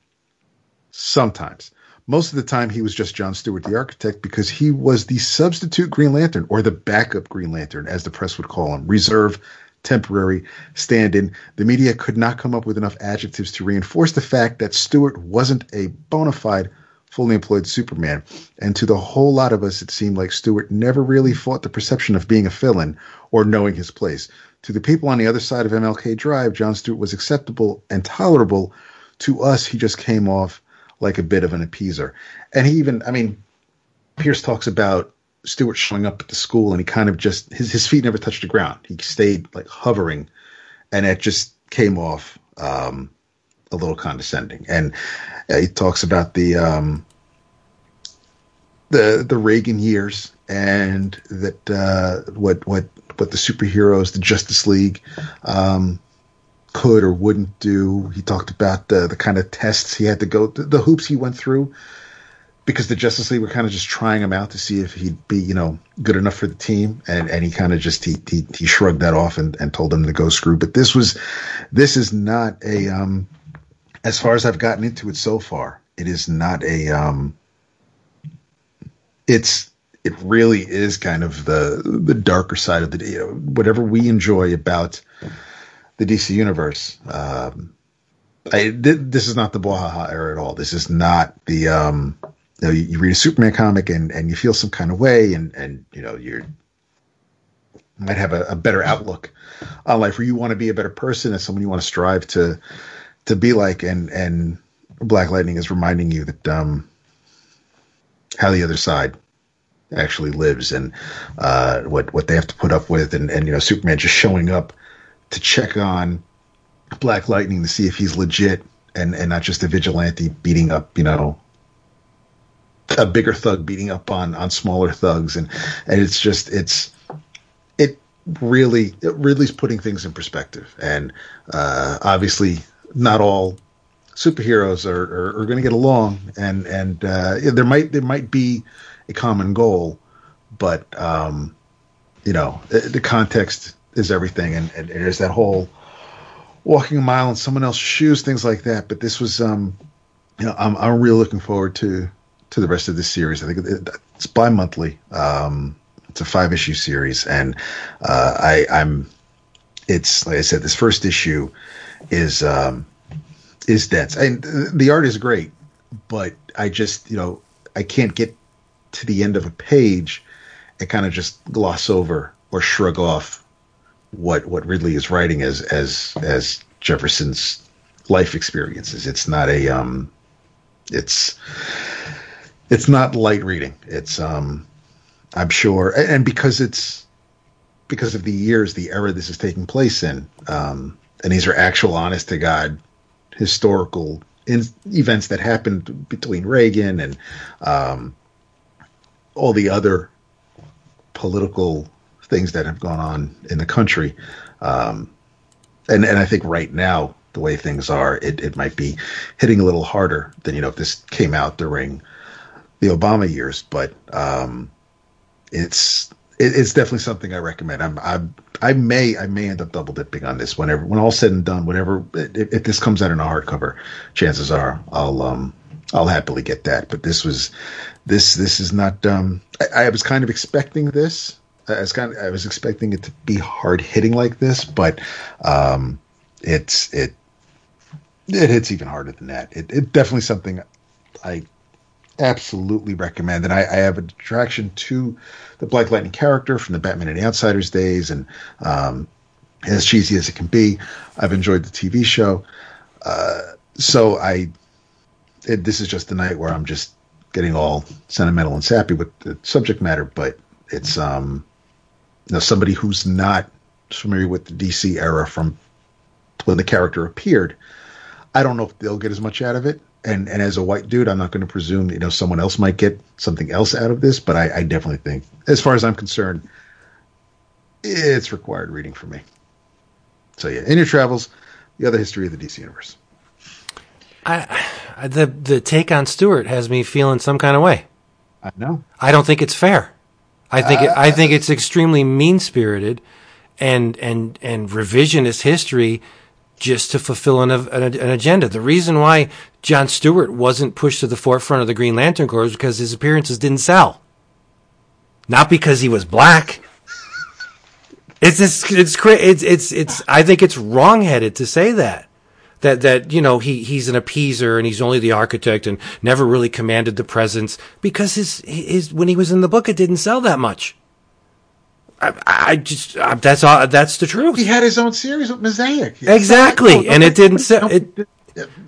Sometimes. Most of the time, he was just John Stewart, the architect, because he was the substitute Green Lantern, or the backup Green Lantern, as the press would call him. Reserve, temporary, stand in. The media could not come up with enough adjectives to reinforce the fact that Stewart wasn't a bona fide fully employed Superman. And to the whole lot of us, it seemed like Stewart never really fought the perception of being a villain or knowing his place. To the people on the other side of MLK Drive, John Stewart was acceptable and tolerable. To us, he just came off like a bit of an appeaser. And he even, I mean, Pierce talks about Stewart showing up at the school and he kind of just his his feet never touched the ground. He stayed like hovering, and it just came off um, a little condescending. And uh, he talks about the um, the the Reagan years and that uh, what what what the superheroes, the Justice League, um, could or wouldn't do. He talked about the the kind of tests he had to go, the, the hoops he went through because the Justice League were kind of just trying him out to see if he'd be, you know, good enough for the team, and and he kind of just he, he he shrugged that off and and told them to go screw. But this was, this is not a um, as far as I've gotten into it so far, it is not a um, it's it really is kind of the the darker side of the you know, whatever we enjoy about the DC universe. Um, I, th- this is not the Bwahaha era at all. This is not the um, you, know, you, read a Superman comic and, and you feel some kind of way and, and you know you're might have a, a better outlook on life, or you want to be a better person as someone you want to strive to to be like. And and Black Lightning is reminding you that um, how the other side actually lives and uh, what what they have to put up with, and and you know Superman just showing up to check on Black Lightning to see if he's legit and and not just a vigilante beating up you know a bigger thug beating up on on smaller thugs. And and it's just it's it really it really is putting things in perspective. And uh, obviously not all superheroes are are, are going to get along. And and uh, there might there might be a common goal but um, you know the context is everything. And, and there's that whole walking a mile in someone else's shoes things like that. But this was um you know I'm I'm really looking forward to to the rest of this series. I think it's bi-monthly. Um, it's a five issue series, and uh, I, I'm. It's like I said, this first issue is um, is dense, and the art is great, but I just you know I can't get to the end of a page and kind of just gloss over or shrug off what what Ridley is writing as as as Jefferson's life experiences. It's not a um, it's it's not light reading. It's um, I'm sure, and because it's because of the years, the era this is taking place in, um, and these are actual, honest to god, historical in- events that happened between Reagan and um, all the other political things that have gone on in the country. Um, and and I think right now the way things are, it, it might be hitting a little harder than you know if this came out during the Obama years, but um, it's it, it's definitely something I recommend. I'm, I'm I may I may end up double dipping on this whenever when all said and done. Whenever if, if this comes out in a hardcover, chances are I'll um I'll happily get that. But this was this this is not. Um, I, I was kind of expecting this. I was kind of, I was expecting it to be hard hitting like this, but um, it's it it hits even harder than that. It, it definitely something I absolutely recommend. And I, I, have a attraction to the Black Lightning character from the Batman and the Outsiders days, and um, as cheesy as it can be, I've enjoyed the TV show. Uh, so I, it, this is just the night where I'm just getting all sentimental and sappy with the subject matter, but it's um, you know, somebody who's not familiar with the DC era from when the character appeared. I don't know if they'll get as much out of it and and as a white dude, I'm not going to presume you know someone else might get something else out of this, but I, I definitely think, as far as I'm concerned, it's required reading for me. So yeah, in your travels, the other history of the DC universe. I, the the take on Stewart has me feeling some kind of way. I know. I don't think it's fair. I think uh, it, I think it's extremely mean spirited, and and and revisionist history just to fulfill an, an, an, agenda. The reason why John Stewart wasn't pushed to the forefront of the Green Lantern Corps was because his appearances didn't sell. Not because he was black. It's it's it's it's it's, it's I think it's wrongheaded to say that. That that you know he he's an appeaser and he's only the architect and never really commanded the presence because his his when he was in the book it didn't sell that much. I, I just I, that's all. That's the truth. He had his own series with Mosaic. Exactly, and it didn't sell. It,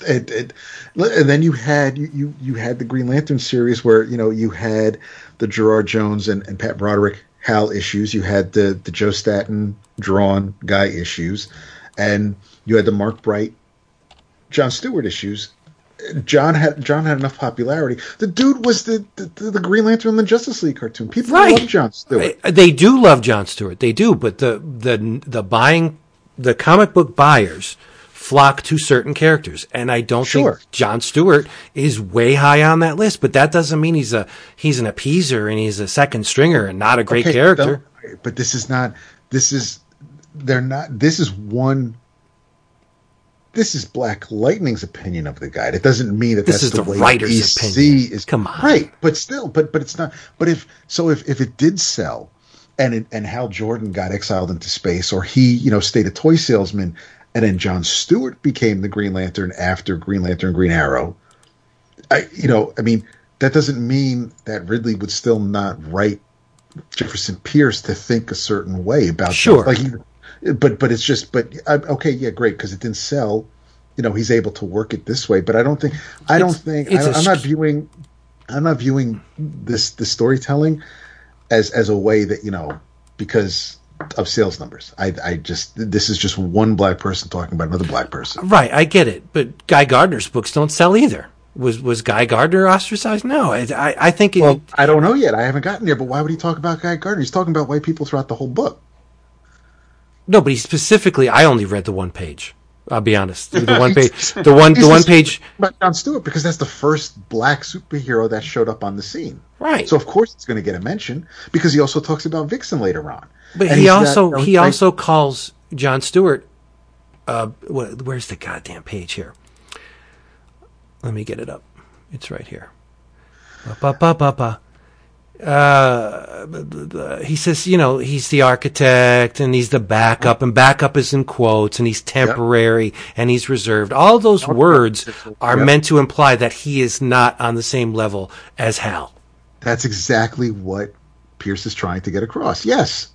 it, it, and then you had you, you you had the Green Lantern series where you know you had the Gerard Jones and, and Pat Broderick Hal issues. You had the the Joe Staton drawn guy issues, and you had the Mark Bright, John Stewart issues. John had John had enough popularity. The dude was the the, the Green Lantern in the Justice League cartoon. People Right. love John Stewart. They do love John Stewart. They do, but the the the buying the comic book buyers flock to certain characters, and I don't Sure. think John Stewart is way high on that list. But that doesn't mean he's a he's an appeaser and he's a second stringer and not a great Okay, character. But this is not. This is. They're not. This is one. This is Black Lightning's opinion of the guy. It doesn't mean that This that's is the, the writer's DC opinion. is. Come on. right? But still, but but it's not. But if so, if if it did sell, and it, and Hal Jordan got exiled into space, or he you know stayed a toy salesman, and then John Stewart became the Green Lantern after Green Lantern, Green Arrow. I you know I mean that doesn't mean that Ridley would still not write Jefferson Pierce to think a certain way about Sure. Like, he, but but it's just but I, okay, yeah, great because it didn't sell. You know, he's able to work it this way, but I don't think I don't It's- think it's I, a I'm not viewing I'm not viewing this the storytelling as as a way that you know because of sales numbers. I I just this is just one black person talking about another black person. Right, I get it, but Guy Gardner's books don't sell either. Was was Guy Gardner ostracized? No, I I, I think it, Well, I don't know yet. I haven't gotten there, but why would he talk about Guy Gardner? He's talking about white people throughout the whole book. No, but he specifically. I only read the one page. I'll be honest. The one page. The one. The one page. About John Stewart because that's the first black superhero that showed up on the scene. Right. So of course it's going to get a mention because he also talks about Vixen later on. But And he also know, he like- also calls John Stewart. Uh, where's the goddamn page here? Let me get it up. It's right here. Ba, ba, ba, ba. Uh, he says, you know, he's the architect and he's the backup, and backup is in quotes, and he's temporary and he's reserved. All those words are Yep. meant to imply that he is not on the same level as Hal. That's exactly what Pierce is trying to get across. Yes,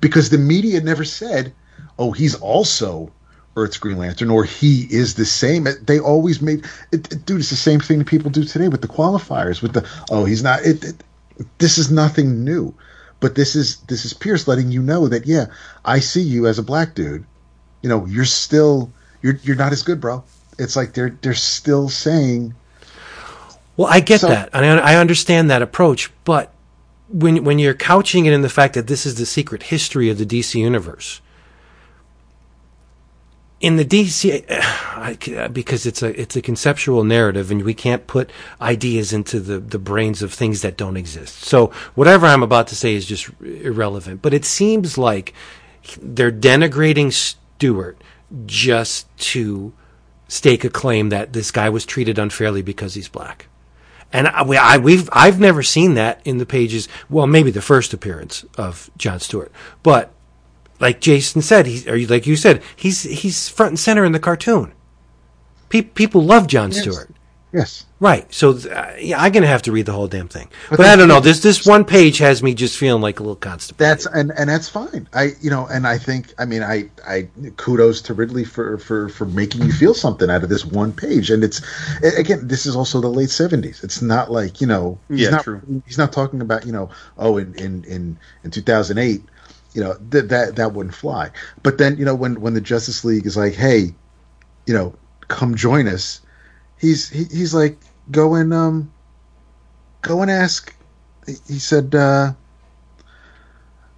because the media never said, "Oh, he's also Earth's Green Lantern," or "He is the same." They always made, it, it- dude. It's the same thing that people do today with the qualifiers. With the, "Oh, he's not." It, this is nothing new, but this is this is Pierce letting you know that yeah, I see you as a black dude. You know, you're still you're you're not as good, bro. It's like they're they're still saying Well, I get So- that, and I, I understand that approach, but when when you're couching it in the fact that this is the secret history of the DC universe, in the DC, because it's a it's a conceptual narrative, and we can't put ideas into the the brains of things that don't exist. So whatever I'm about to say is just irrelevant. But it seems like they're denigrating Stewart just to stake a claim that this guy was treated unfairly because he's black. And I, I, we've I've never seen that in the pages. Well, maybe the first appearance of John Stewart, but like Jason said, he's or like you said, he's he's front and center in the cartoon. Pe- people love John Yes. Stewart, yes. right? So uh, yeah, I'm gonna have to read the whole damn thing. But, then- I don't know. This this one page has me just feeling like a little constipated. That's and and that's fine. I you know, and I think I mean I I kudos to Ridley for for for making you feel something out of this one page. And it's again, this is also the late seventies. It's not like you know, he's Yeah, not, true. He's not talking about you know, oh, in in in in two thousand eight, you know that that that wouldn't fly. But then you know when when the Justice League is like, hey, you know, come join us. He's he, he's like go and um go and ask. He said. uh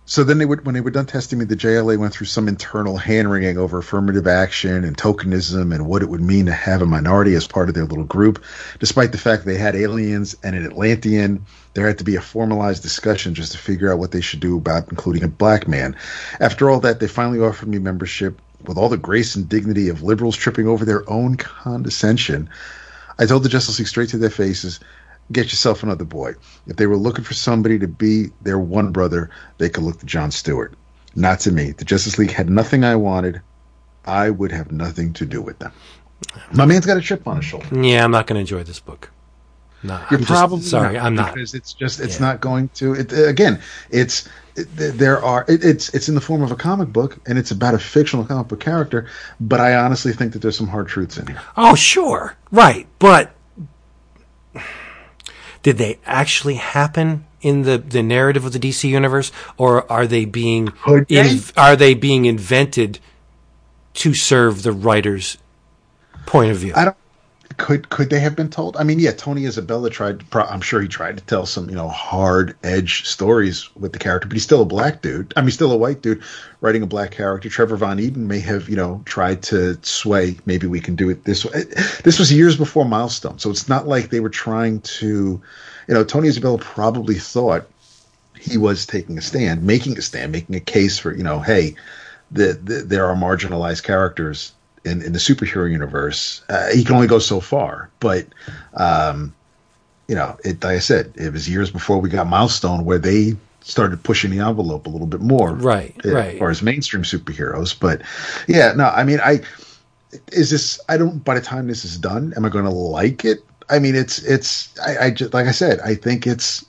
so then they would, when they were done testing me, the JLA went through some internal hand wringing over affirmative action and tokenism and what it would mean to have a minority as part of their little group. Despite the fact they had aliens and an Atlantean, there had to be a formalized discussion just to figure out what they should do about including a black man. After all that, they finally offered me membership with all the grace and dignity of liberals tripping over their own condescension. I told the Justice League straight to their faces, get yourself another boy. If they were looking for somebody to be their one brother, they could look to John Stewart. Not to me. The Justice League had nothing I wanted. I would have nothing to do with them. My man's got a chip on his shoulder. Yeah, I'm not gonna enjoy this book. No, You're I'm just- sorry. not, I'm not. because it's just it's Yeah. not going to. It, again, it's it, there are it, it's it's in the form of a comic book and it's about a fictional comic book character. But I honestly think that there's some hard truths in here. Oh, sure. Right. But did they actually happen in the, the narrative of the DC universe or are they being in, are they being invented to serve the writer's point of view? I don't. Could could they have been told? I mean, yeah, Tony Isabella tried. I'm sure he tried to tell some you know hard edge stories with the character, but he's still a black dude. I mean, still a white dude writing a black character. Trevor Von Eeden may have you know tried to sway. Maybe we can do it this way. This was years before Milestone, so it's not like they were trying to. You know, Tony Isabella probably thought he was taking a stand, making a stand, making a case for you know, hey, the, the, there are marginalized characters in, in the superhero universe. Uh, he can only go so far, but um, you know, it, like I said, it was years before we got Milestone where they started pushing the envelope a little bit more, Right, as right. far as mainstream superheroes. But yeah, no, I mean, I is this. I don't. By the time this is done, am I going to like it? I mean, it's it's. I, I just like I said, I think it's.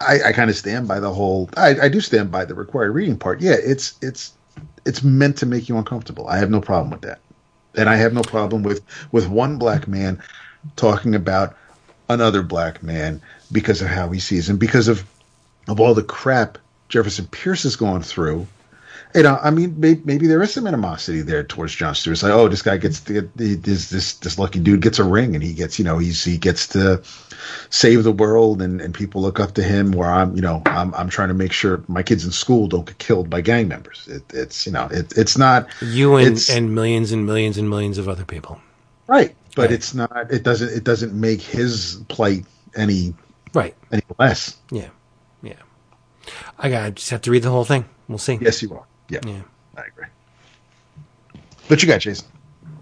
I, I kind of stand by the whole. I, I do stand by the required reading part. Yeah, it's it's it's meant to make you uncomfortable. I have no problem with that, and I have no problem with with one black man talking about another black man because of how he sees him, because of of all the crap Jefferson Pierce has gone through. You uh, know, I mean, maybe, maybe there is some animosity there towards John Stewart. It's like, oh, this guy gets the, the, this this this lucky dude gets a ring, and he gets, you know, he's he gets to save the world, and, and people look up to him. Where I'm, you know, I'm I'm trying to make sure my kids in school don't get killed by gang members. It, it's you know, it, it's not you and, and millions and millions and millions of other people. right, but Right. it's not. It doesn't it doesn't make his plight any Right. any less. Yeah. Yeah. I got I just have to read the whole thing. We'll see. Yes, you are. Yeah, Yeah. I agree. But you got Jason.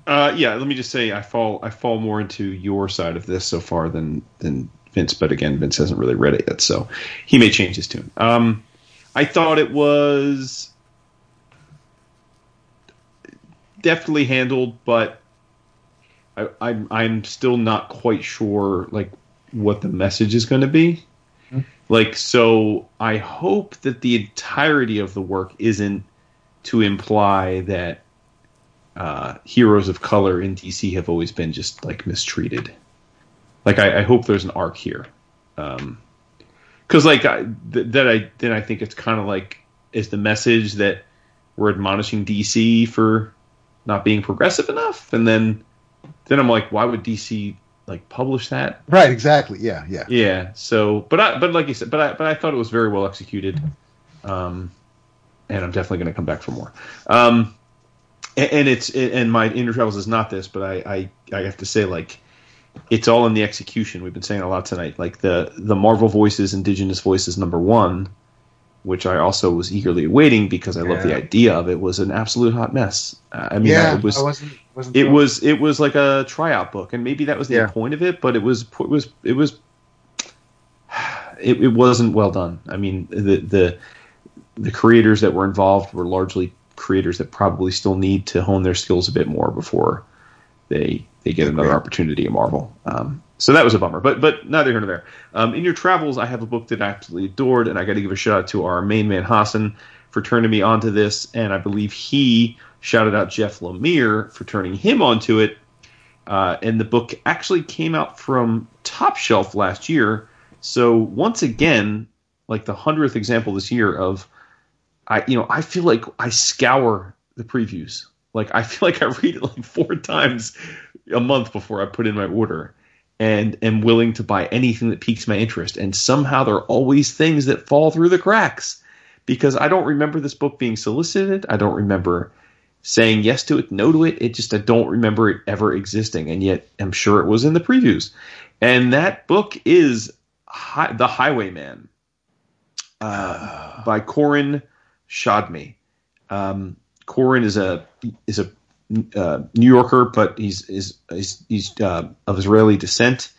Uh, yeah, let me just say I fall I fall more into your side of this so far than than Vince, but again, Vince hasn't really read it yet, so he may change his tune. Um, I thought it was deftly handled, but I, I'm I'm still not quite sure like what the message is going to be. Like, so I hope that the entirety of the work isn't to imply that uh, heroes of color in DC have always been just like mistreated. Like I, I hope there's an arc here, because like I, th- that I then I think it's kind of like is the message that we're admonishing DC for not being progressive enough, and then then I'm like, why would DC like publish that? Right, exactly. Yeah, yeah. Yeah. So, but I, but like you said, but I, but I thought it was very well executed, um, and I'm definitely going to come back for more. Um, and, and it's and my inner travels is not this, but I, I I have to say like it's all in the execution. We've been saying a lot tonight. Like the the Marvel voices, Indigenous voices, number one, which I also was eagerly awaiting because I love the idea of it, was an absolute hot mess. I mean, yeah, it was I wasn't. wasn't it was it was like a tryout book, and maybe that was the Yeah. point of it. But it was it was it was it, it wasn't well done. I mean, the the the creators that were involved were largely creators that probably still need to hone their skills a bit more before they they get another opportunity at Marvel. Um, so that was a bummer, but but neither here nor there. Um, in your travels, I have a book that I absolutely adored, and I got to give a shout out to our main man Hassan for turning me onto this, and I believe he shouted out Jeff Lemire for turning him onto it. Uh, and the book actually came out from Top Shelf last year. So once again, like the hundredth example this year of, I you know I feel like I scour the previews. Like I feel like I read it like four times a month before I put in my order, and am willing to buy anything that piques my interest. And somehow there are always things that fall through the cracks because I don't remember this book being solicited. I don't remember saying yes to it, no to it. It just I don't remember it ever existing, and yet I'm sure it was in the previews. And that book is Hi- The Highwayman uh, by Koren Shadmi. Um, Koren is a is a uh, New Yorker, but he's is he's, he's uh, of Israeli descent.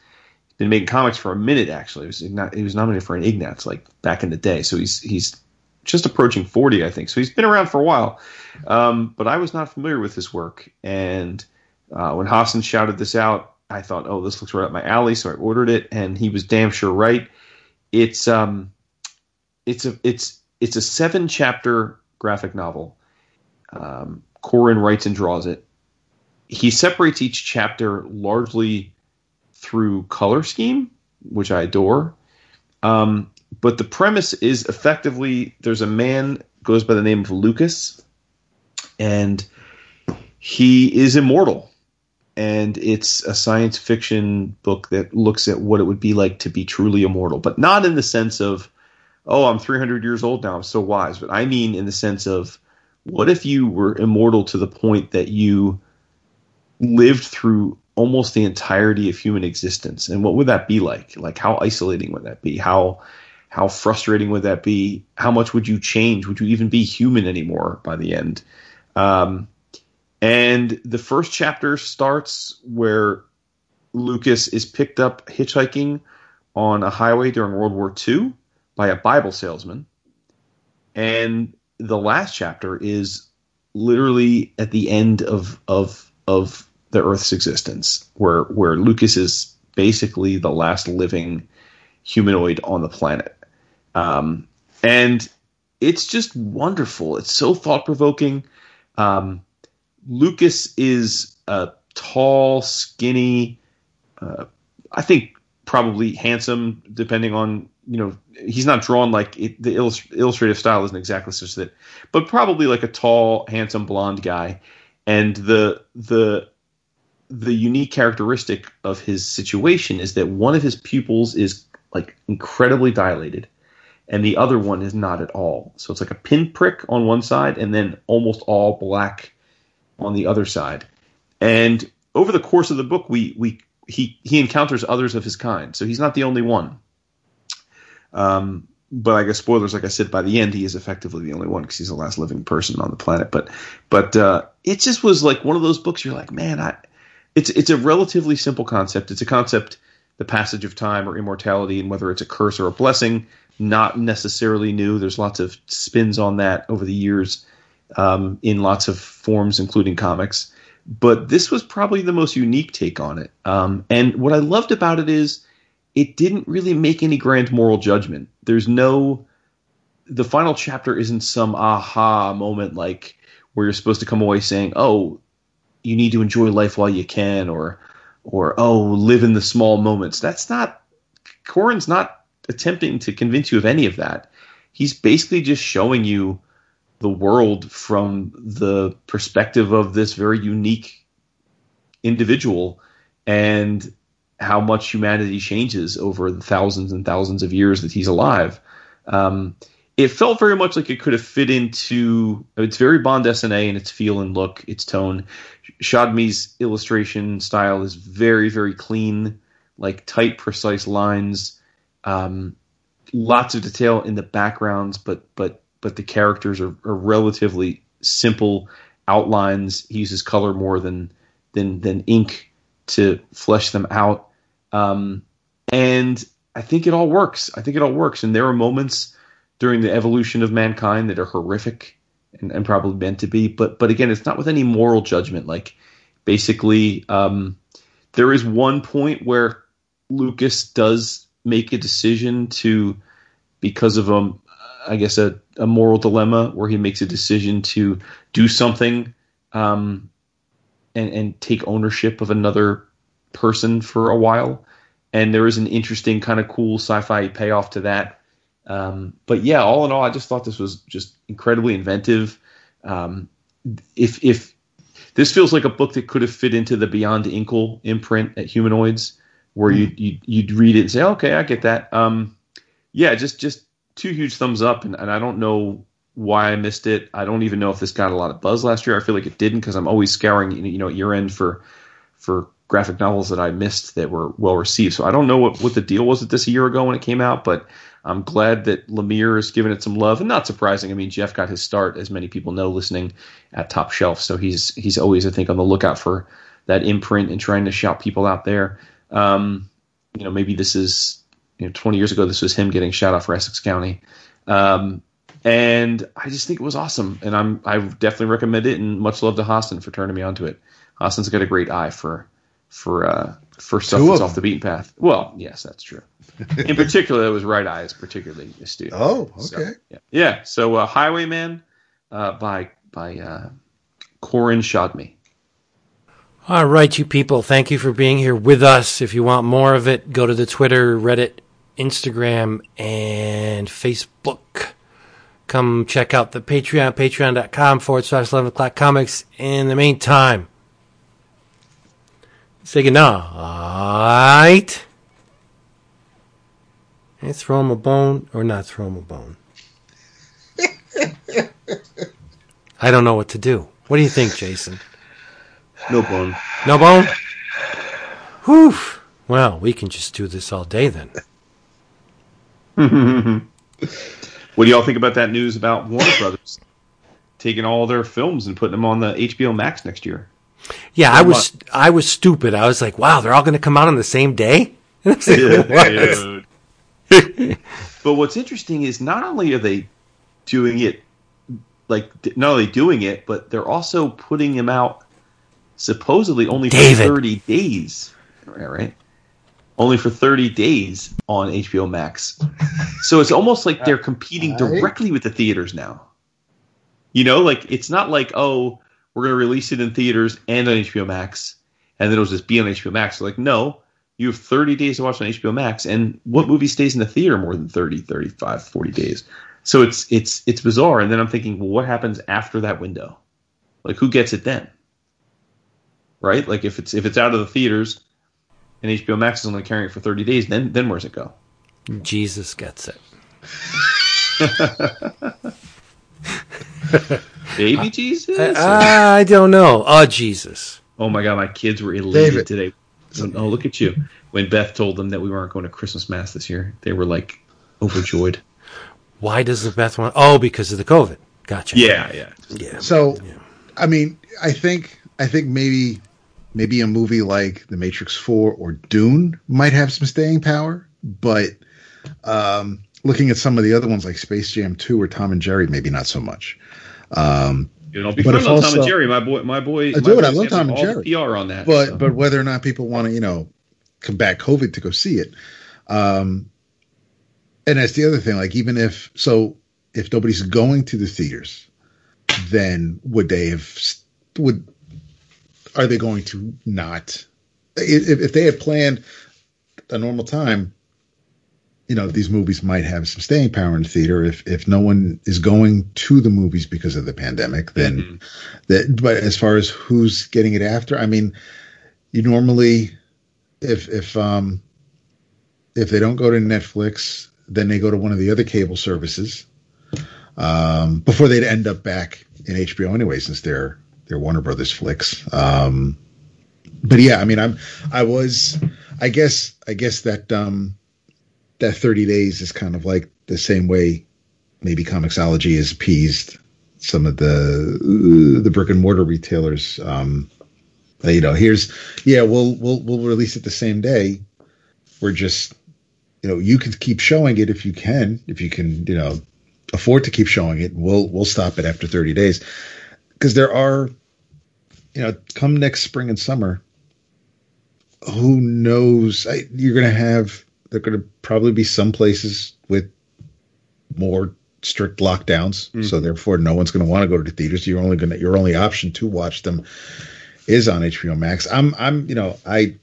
He's been making comics for a minute. Actually, he was, he was nominated for an Ignatz like back in the day. So he's he's just approaching forty, I think. So he's been around for a while. Um, but I was not familiar with his work, and uh, when Hassan shouted this out, I thought, oh, this looks right up my alley, so I ordered it, and he was damn sure right. It's um, it's a it's it's a seven chapter graphic novel. Um, Koren writes and draws it. He separates each chapter largely through color scheme, which I adore. Um, but the premise is effectively there's a man goes by the name of Lucas, and he is immortal. And it's a science fiction book that looks at what it would be like to be truly immortal, but not in the sense of, oh, I'm 300 years old now, I'm so wise. But I mean in the sense of, what if you were immortal to the point that you lived through almost the entirety of human existence? And what would that be like? Like, how isolating would that be? How how frustrating would that be? How much would you change? Would you even be human anymore by the end? Um, and the first chapter starts where Lucas is picked up hitchhiking on a highway during World War II by a Bible salesman. And the last chapter is literally at the end of of of the Earth's existence, where where Lucas is basically the last living humanoid on the planet. Um, and it's just wonderful. It's so thought provoking. Um, Lucas is a tall, skinny, uh, I think probably handsome, depending on you know he's not drawn like it, the illust- illustrative style isn't exactly such that, but probably like a tall, handsome blonde guy. And the the the unique characteristic of his situation is that one of his pupils is like incredibly dilated and the other one is not at all. So it's like a pinprick on one side and then almost all black on the other side. And over the course of the book, we we he he encounters others of his kind. So he's not the only one. Um, but I guess spoilers, like I said, by the end he is effectively the only one because he's the last living person on the planet. But but uh, it just was like one of those books. You're like, man, I. It's it's a relatively simple concept. It's a concept, the passage of time or immortality, and whether it's a curse or a blessing not necessarily new. There's lots of spins on that over the years um, in lots of forms, including comics. But this was probably the most unique take on it. Um, and what I loved about it is it didn't really make any grand moral judgment. There's no, the final chapter isn't some aha moment like where you're supposed to come away saying, oh, you need to enjoy life while you can, or, or oh, live in the small moments. That's not, Koren's not attempting to convince you of any of that. He's basically just showing you the world from the perspective of this very unique individual and how much humanity changes over the thousands and thousands of years that he's alive. Um, it felt very much like it could have fit into it's very bande dessinée in its feel and look, its tone. Shadmi's illustration style is very, very clean, like tight, precise lines. Um, lots of detail in the backgrounds, but but but the characters are, are relatively simple outlines. He uses color more than than than ink to flesh them out. Um, and I think it all works. I think it all works. And there are moments during the evolution of mankind that are horrific and, and probably meant to be. But but again, it's not with any moral judgment. Like basically, um, there is one point where Lucas does make a decision to because of a I guess a, a moral dilemma where he makes a decision to do something um, and and take ownership of another person for a while. And there is an interesting kind of cool sci-fi payoff to that. Um, but yeah, all in all, I just thought this was just incredibly inventive. Um, if if this feels like a book that could have fit into the Beyond Inkle imprint at Humanoids, where mm. you'd, you'd, you'd read it and say, okay, I get that. Um, yeah, just just two huge thumbs up, and, and I don't know why I missed it. I don't even know if this got a lot of buzz last year. I feel like it didn't because I'm always scouring, you know, year end for for graphic novels that I missed that were well received. So I don't know what, what the deal was with this a year ago when it came out, but I'm glad that Lemire has given it some love, and not surprising. I mean, Jeff got his start, as many people know, listening at Top Shelf, so he's he's always, I think, on the lookout for that imprint and trying to shout people out there. Um, you know, maybe this is you know 20 years ago. This was him getting shout out for Essex County, um, and I just think it was awesome. And I'm I definitely recommend it. And much love to Hassan for turning me onto it. Hassan's got a great eye for for uh, for stuff Two that's of off the beaten path. Well, yes, that's true. In particular, it was Right Eye is particularly astute. Oh, So, okay. yeah. yeah. So uh, Highwayman uh, by by uh, Koren Shadmi. All right, you people, thank you for being here with us. If you want more of it, go to the Twitter, Reddit, Instagram, and Facebook. Come check out the Patreon, patreon.com forward slash 11 o'clock comics. In the meantime, say goodnight. And throw him a bone or not throw him a bone. I don't know what to do. What do you think, Jason? No bone. No bone? Whew. Well, we can just do this all day then. What do y'all think about that news about Warner Brothers taking all their films and putting them on the HBO Max next year? Yeah, I was I was stupid. I was like, wow, they're all going to come out on the same day. Like, what? But what's interesting is not only are they doing it like not only doing it, but they're also putting them out supposedly only for 30 days. Right, right? Only for 30 days on HBO Max. So it's almost like they're competing directly with the theaters now. You know, like it's not like, oh, we're going to release it in theaters and on HBO Max, and then it'll just be on HBO Max. like, no, you have 30 days to watch on HBO Max, and what movie stays in the theater more than 30, 35, 40 days? So it's it's it's bizarre. And then I'm thinking, well, what happens after that window? Like, who gets it then? Right? Like, if it's if it's out of the theaters, and HBO Max is only carrying it for 30 days, then then where's it go? Jesus gets it. Baby Jesus? I, I don't know. Oh, Jesus. Oh my god, my kids were elated David. today. So, oh, look at you. When Beth told them that we weren't going to Christmas Mass this year, they were like overjoyed. Why does the Beth want? Oh, because of the COVID. Gotcha. Yeah, yeah. Yeah. So, I mean, I think I think maybe maybe a movie like The Matrix Four or Dune might have some staying power, but um, looking at some of the other ones like Space Jam Two or Tom and Jerry, maybe not so much. Um, You know, be But fun on Tom and Jerry. My boy, my boy. I do it. I love Tom and Jerry. PR on that. but so. but whether or not people want to you know combat COVID to go see it, um, and that's the other thing. Like even if so, if nobody's going to the theaters, then would they have would are they going to not if, if they had planned a normal time? You know, these movies might have some staying power in the theater. If if no one is going to the movies because of the pandemic, then Mhm. that. But as far as who's getting it after, I mean, you normally if if um if they don't go to Netflix, then they go to one of the other cable services um, before they'd end up back in HBO anyway, since they're they're Warner Brothers flicks. Um, but yeah, I mean, I'm I was I guess I guess that um, that 30 days is kind of like the same way maybe Comixology has appeased some of the the brick and mortar retailers. Um, you know, here's yeah, we'll we'll we'll release it the same day. We're just you know, you can keep showing it if you can, if you can, you know, afford to keep showing it. We'll we'll stop it after 30 days because there are, you know, come next spring and summer. Who knows? I, you're going to have there going to probably be some places with more strict lockdowns, mm. so therefore no one's going to want to go to the theaters. You're only going to your only option to watch them is on HBO Max. I'm I'm you know I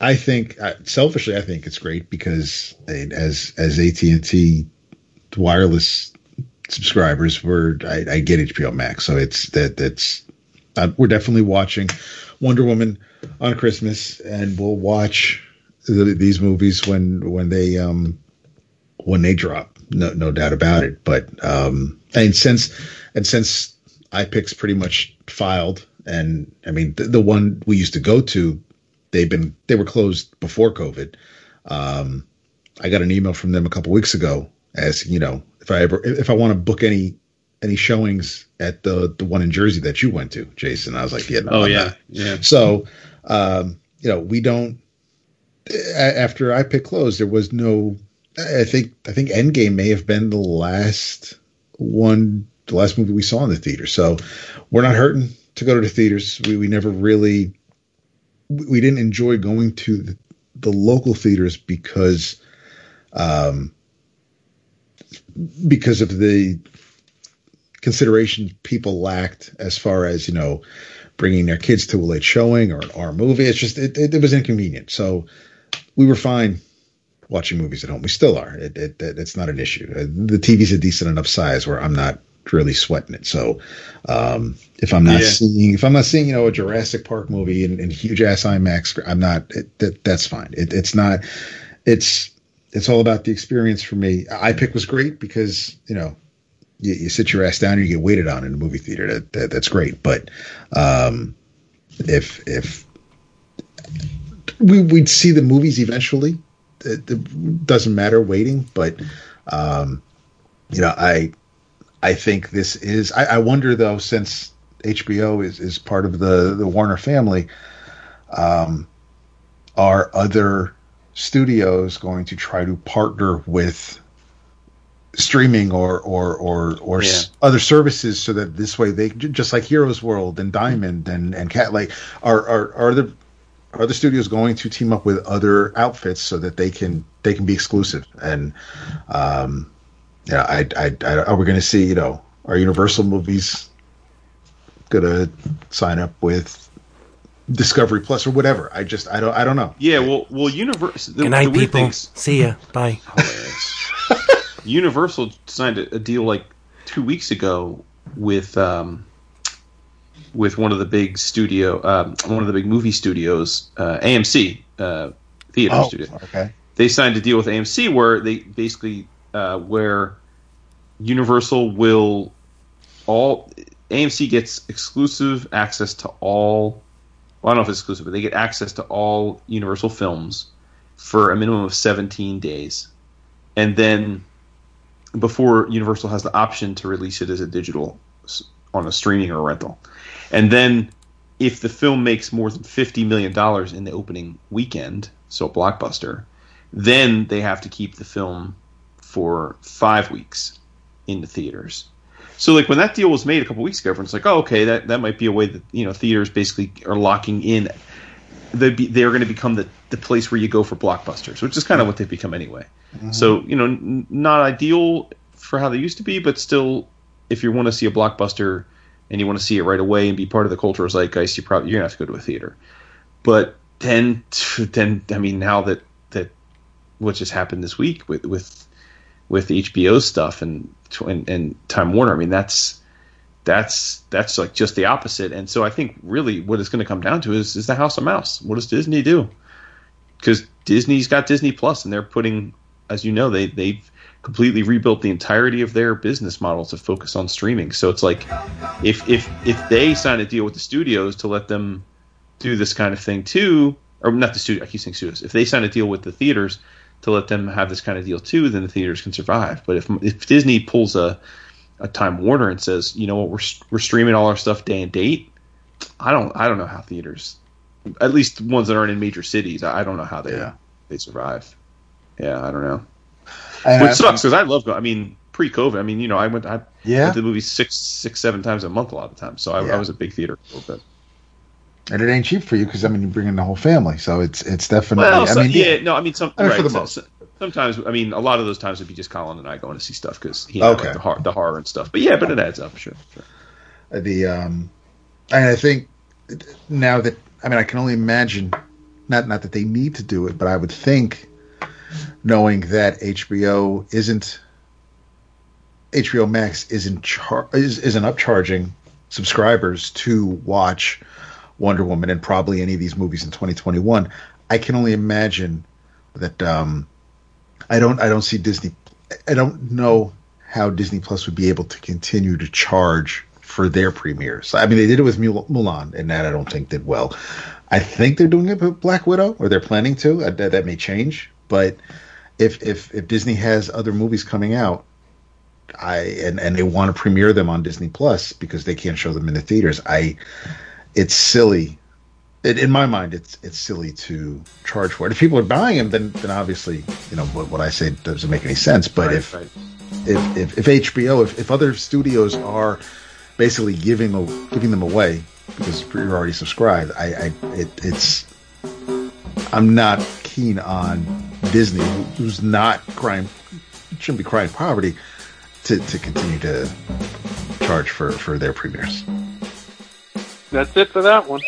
I think selfishly I think it's great because I mean, as as AT and T wireless subscribers, we're I, I get HBO Max, so it's that that's uh, we're definitely watching Wonder Woman on Christmas, and we'll watch the, these movies when when they um when they drop. No no doubt about it. But um and since and since iPic's pretty much filed, and I mean the, the one we used to go to they've been they were closed before COVID. Um, I got an email from them a couple weeks ago asking, you know, if I ever if I want to book any any showings at the the one in Jersey that you went to, Jason. I was like, yeah, no, oh I'm yeah, not. yeah. So, um, you know, we don't. After iPic closed, there was no. I think I think Endgame may have been the last one, the last movie we saw in the theater. So, we're not hurting to go to the theaters. We we never really we didn't enjoy going to the, the local theaters because um because of the consideration people lacked as far as you know bringing their kids to a late showing or an R movie. It's just it, it, it was inconvenient. So we were fine watching movies at home. We still are. It, it, it it's not an issue. Uh, the TV's a decent enough size where I'm not really sweating it. So um, if I'm not Yeah. seeing if I'm not seeing you know a Jurassic Park movie in, in huge ass IMAX, I'm not. It, that, that's fine. It, it's not. It's it's all about the experience for me. iPic was great because you know you, you sit your ass down and you get waited on in a movie theater. That, that that's great. But um, if if we we'd see the movies eventually, it, it doesn't matter waiting. But um, you know, I I think this is. I, I wonder though, since HBO is is part of the the Warner family, um, are other studios going to try to partner with streaming or or or or s- other services so that this way they just like Heroes World and Diamond and and Cat like are are are the are the studios going to team up with other outfits so that they can they can be exclusive? And um yeah I I, I are we going to see you know are Universal movies gonna sign up with Discovery Plus or whatever I just I don't I don't know Yeah, well, well, Universal. The, Good night, the people. thing's- See ya. Bye. Universal signed a, a deal like two weeks ago with um, with one of the big studio, um, one of the big movie studios, uh, AMC uh, Theater oh Studio. okay They signed a deal with AMC where they basically uh, where Universal will all AMC gets exclusive access to all. Well, I don't know if it's exclusive, but they get access to all Universal films for a minimum of 17 days, and then before Universal has the option to release it as a digital on a streaming or rental, and then if the film makes more than 50 million dollars in the opening weekend, so a blockbuster, then they have to keep the film for five weeks in the theaters. So like when that deal was made a couple weeks ago, everyone's like, "Oh, okay, that that might be a way that you know theaters basically are locking in. They be, they're going to become the the place where you go for blockbusters, which is kind of what they've become anyway. Mm-hmm. So you know, n- not ideal for how they used to be, but still, if you want to see a blockbuster and you want to see it right away and be part of the cultural zeitgeist, you probably you're gonna have to go to a theater. But then, then I mean, now that that what just happened this week with with with HBO stuff and and, and Time Warner, I mean, that's that's that's like just the opposite. And so I think really what it's going to come down to is is the House of Mouse. What does Disney do? Because Disney's got Disney Plus, and they're putting, as you know, they they've completely rebuilt the entirety of their business model to focus on streaming. So it's like if if if they sign a deal with the studios to let them do this kind of thing too, or not the studio, I keep saying studios. If they sign a deal with the theaters to let them have this kind of deal too, then the theaters can survive. But if if Disney pulls a a Time Warner and says, you know what, we're we're streaming all our stuff day and date, I don't I don't know how theaters, at least ones that aren't in major cities, I don't know how they Yeah. they survive. Yeah, I don't know. And Which I- sucks because I love going. I mean, pre-COVID, I mean, you know, I went I Yeah. went to the movies six six seven times a month a lot of the time, so I, Yeah. I was a big theater a little bit. And it ain't cheap for you because I mean you bring in the whole family, so it's it's definitely. Well, I mean, yeah, no, I mean, some, I mean, right, for the so- most. so- sometimes, I mean, a lot of those times would be just Colin and I going to see stuff because he Okay. like the, hor- the horror and stuff. But yeah, but it adds up, sure. sure. the um, and I think now that I mean I can only imagine, not not that they need to do it, but I would think, knowing that HBO isn't HBO Max isn't char- is, isn't upcharging subscribers to watch Wonder Woman and probably any of these movies in 2021. I can only imagine that um, I don't I don't see Disney. I don't know how Disney Plus would be able to continue to charge for their premieres. I mean, they did it with Mul- Mulan, and that I don't think did well. I think they're doing it with Black Widow, or they're planning to. Uh, that, that may change, but if if if Disney has other movies coming out, I and and they want to premiere them on Disney Plus because they can't show them in the theaters. I, it's silly. In, in my mind, it's it's silly to charge for it. If people are buying them, then then obviously, you know what, what I say doesn't make any sense. But Right, if right. if, if, if HBO, if, if other studios are basically giving giving them away because you're already subscribed, I, I it, it's I'm not keen on Disney, who's not crying, shouldn't be crying poverty, to, to continue to charge for, for their premieres. That's it for that one.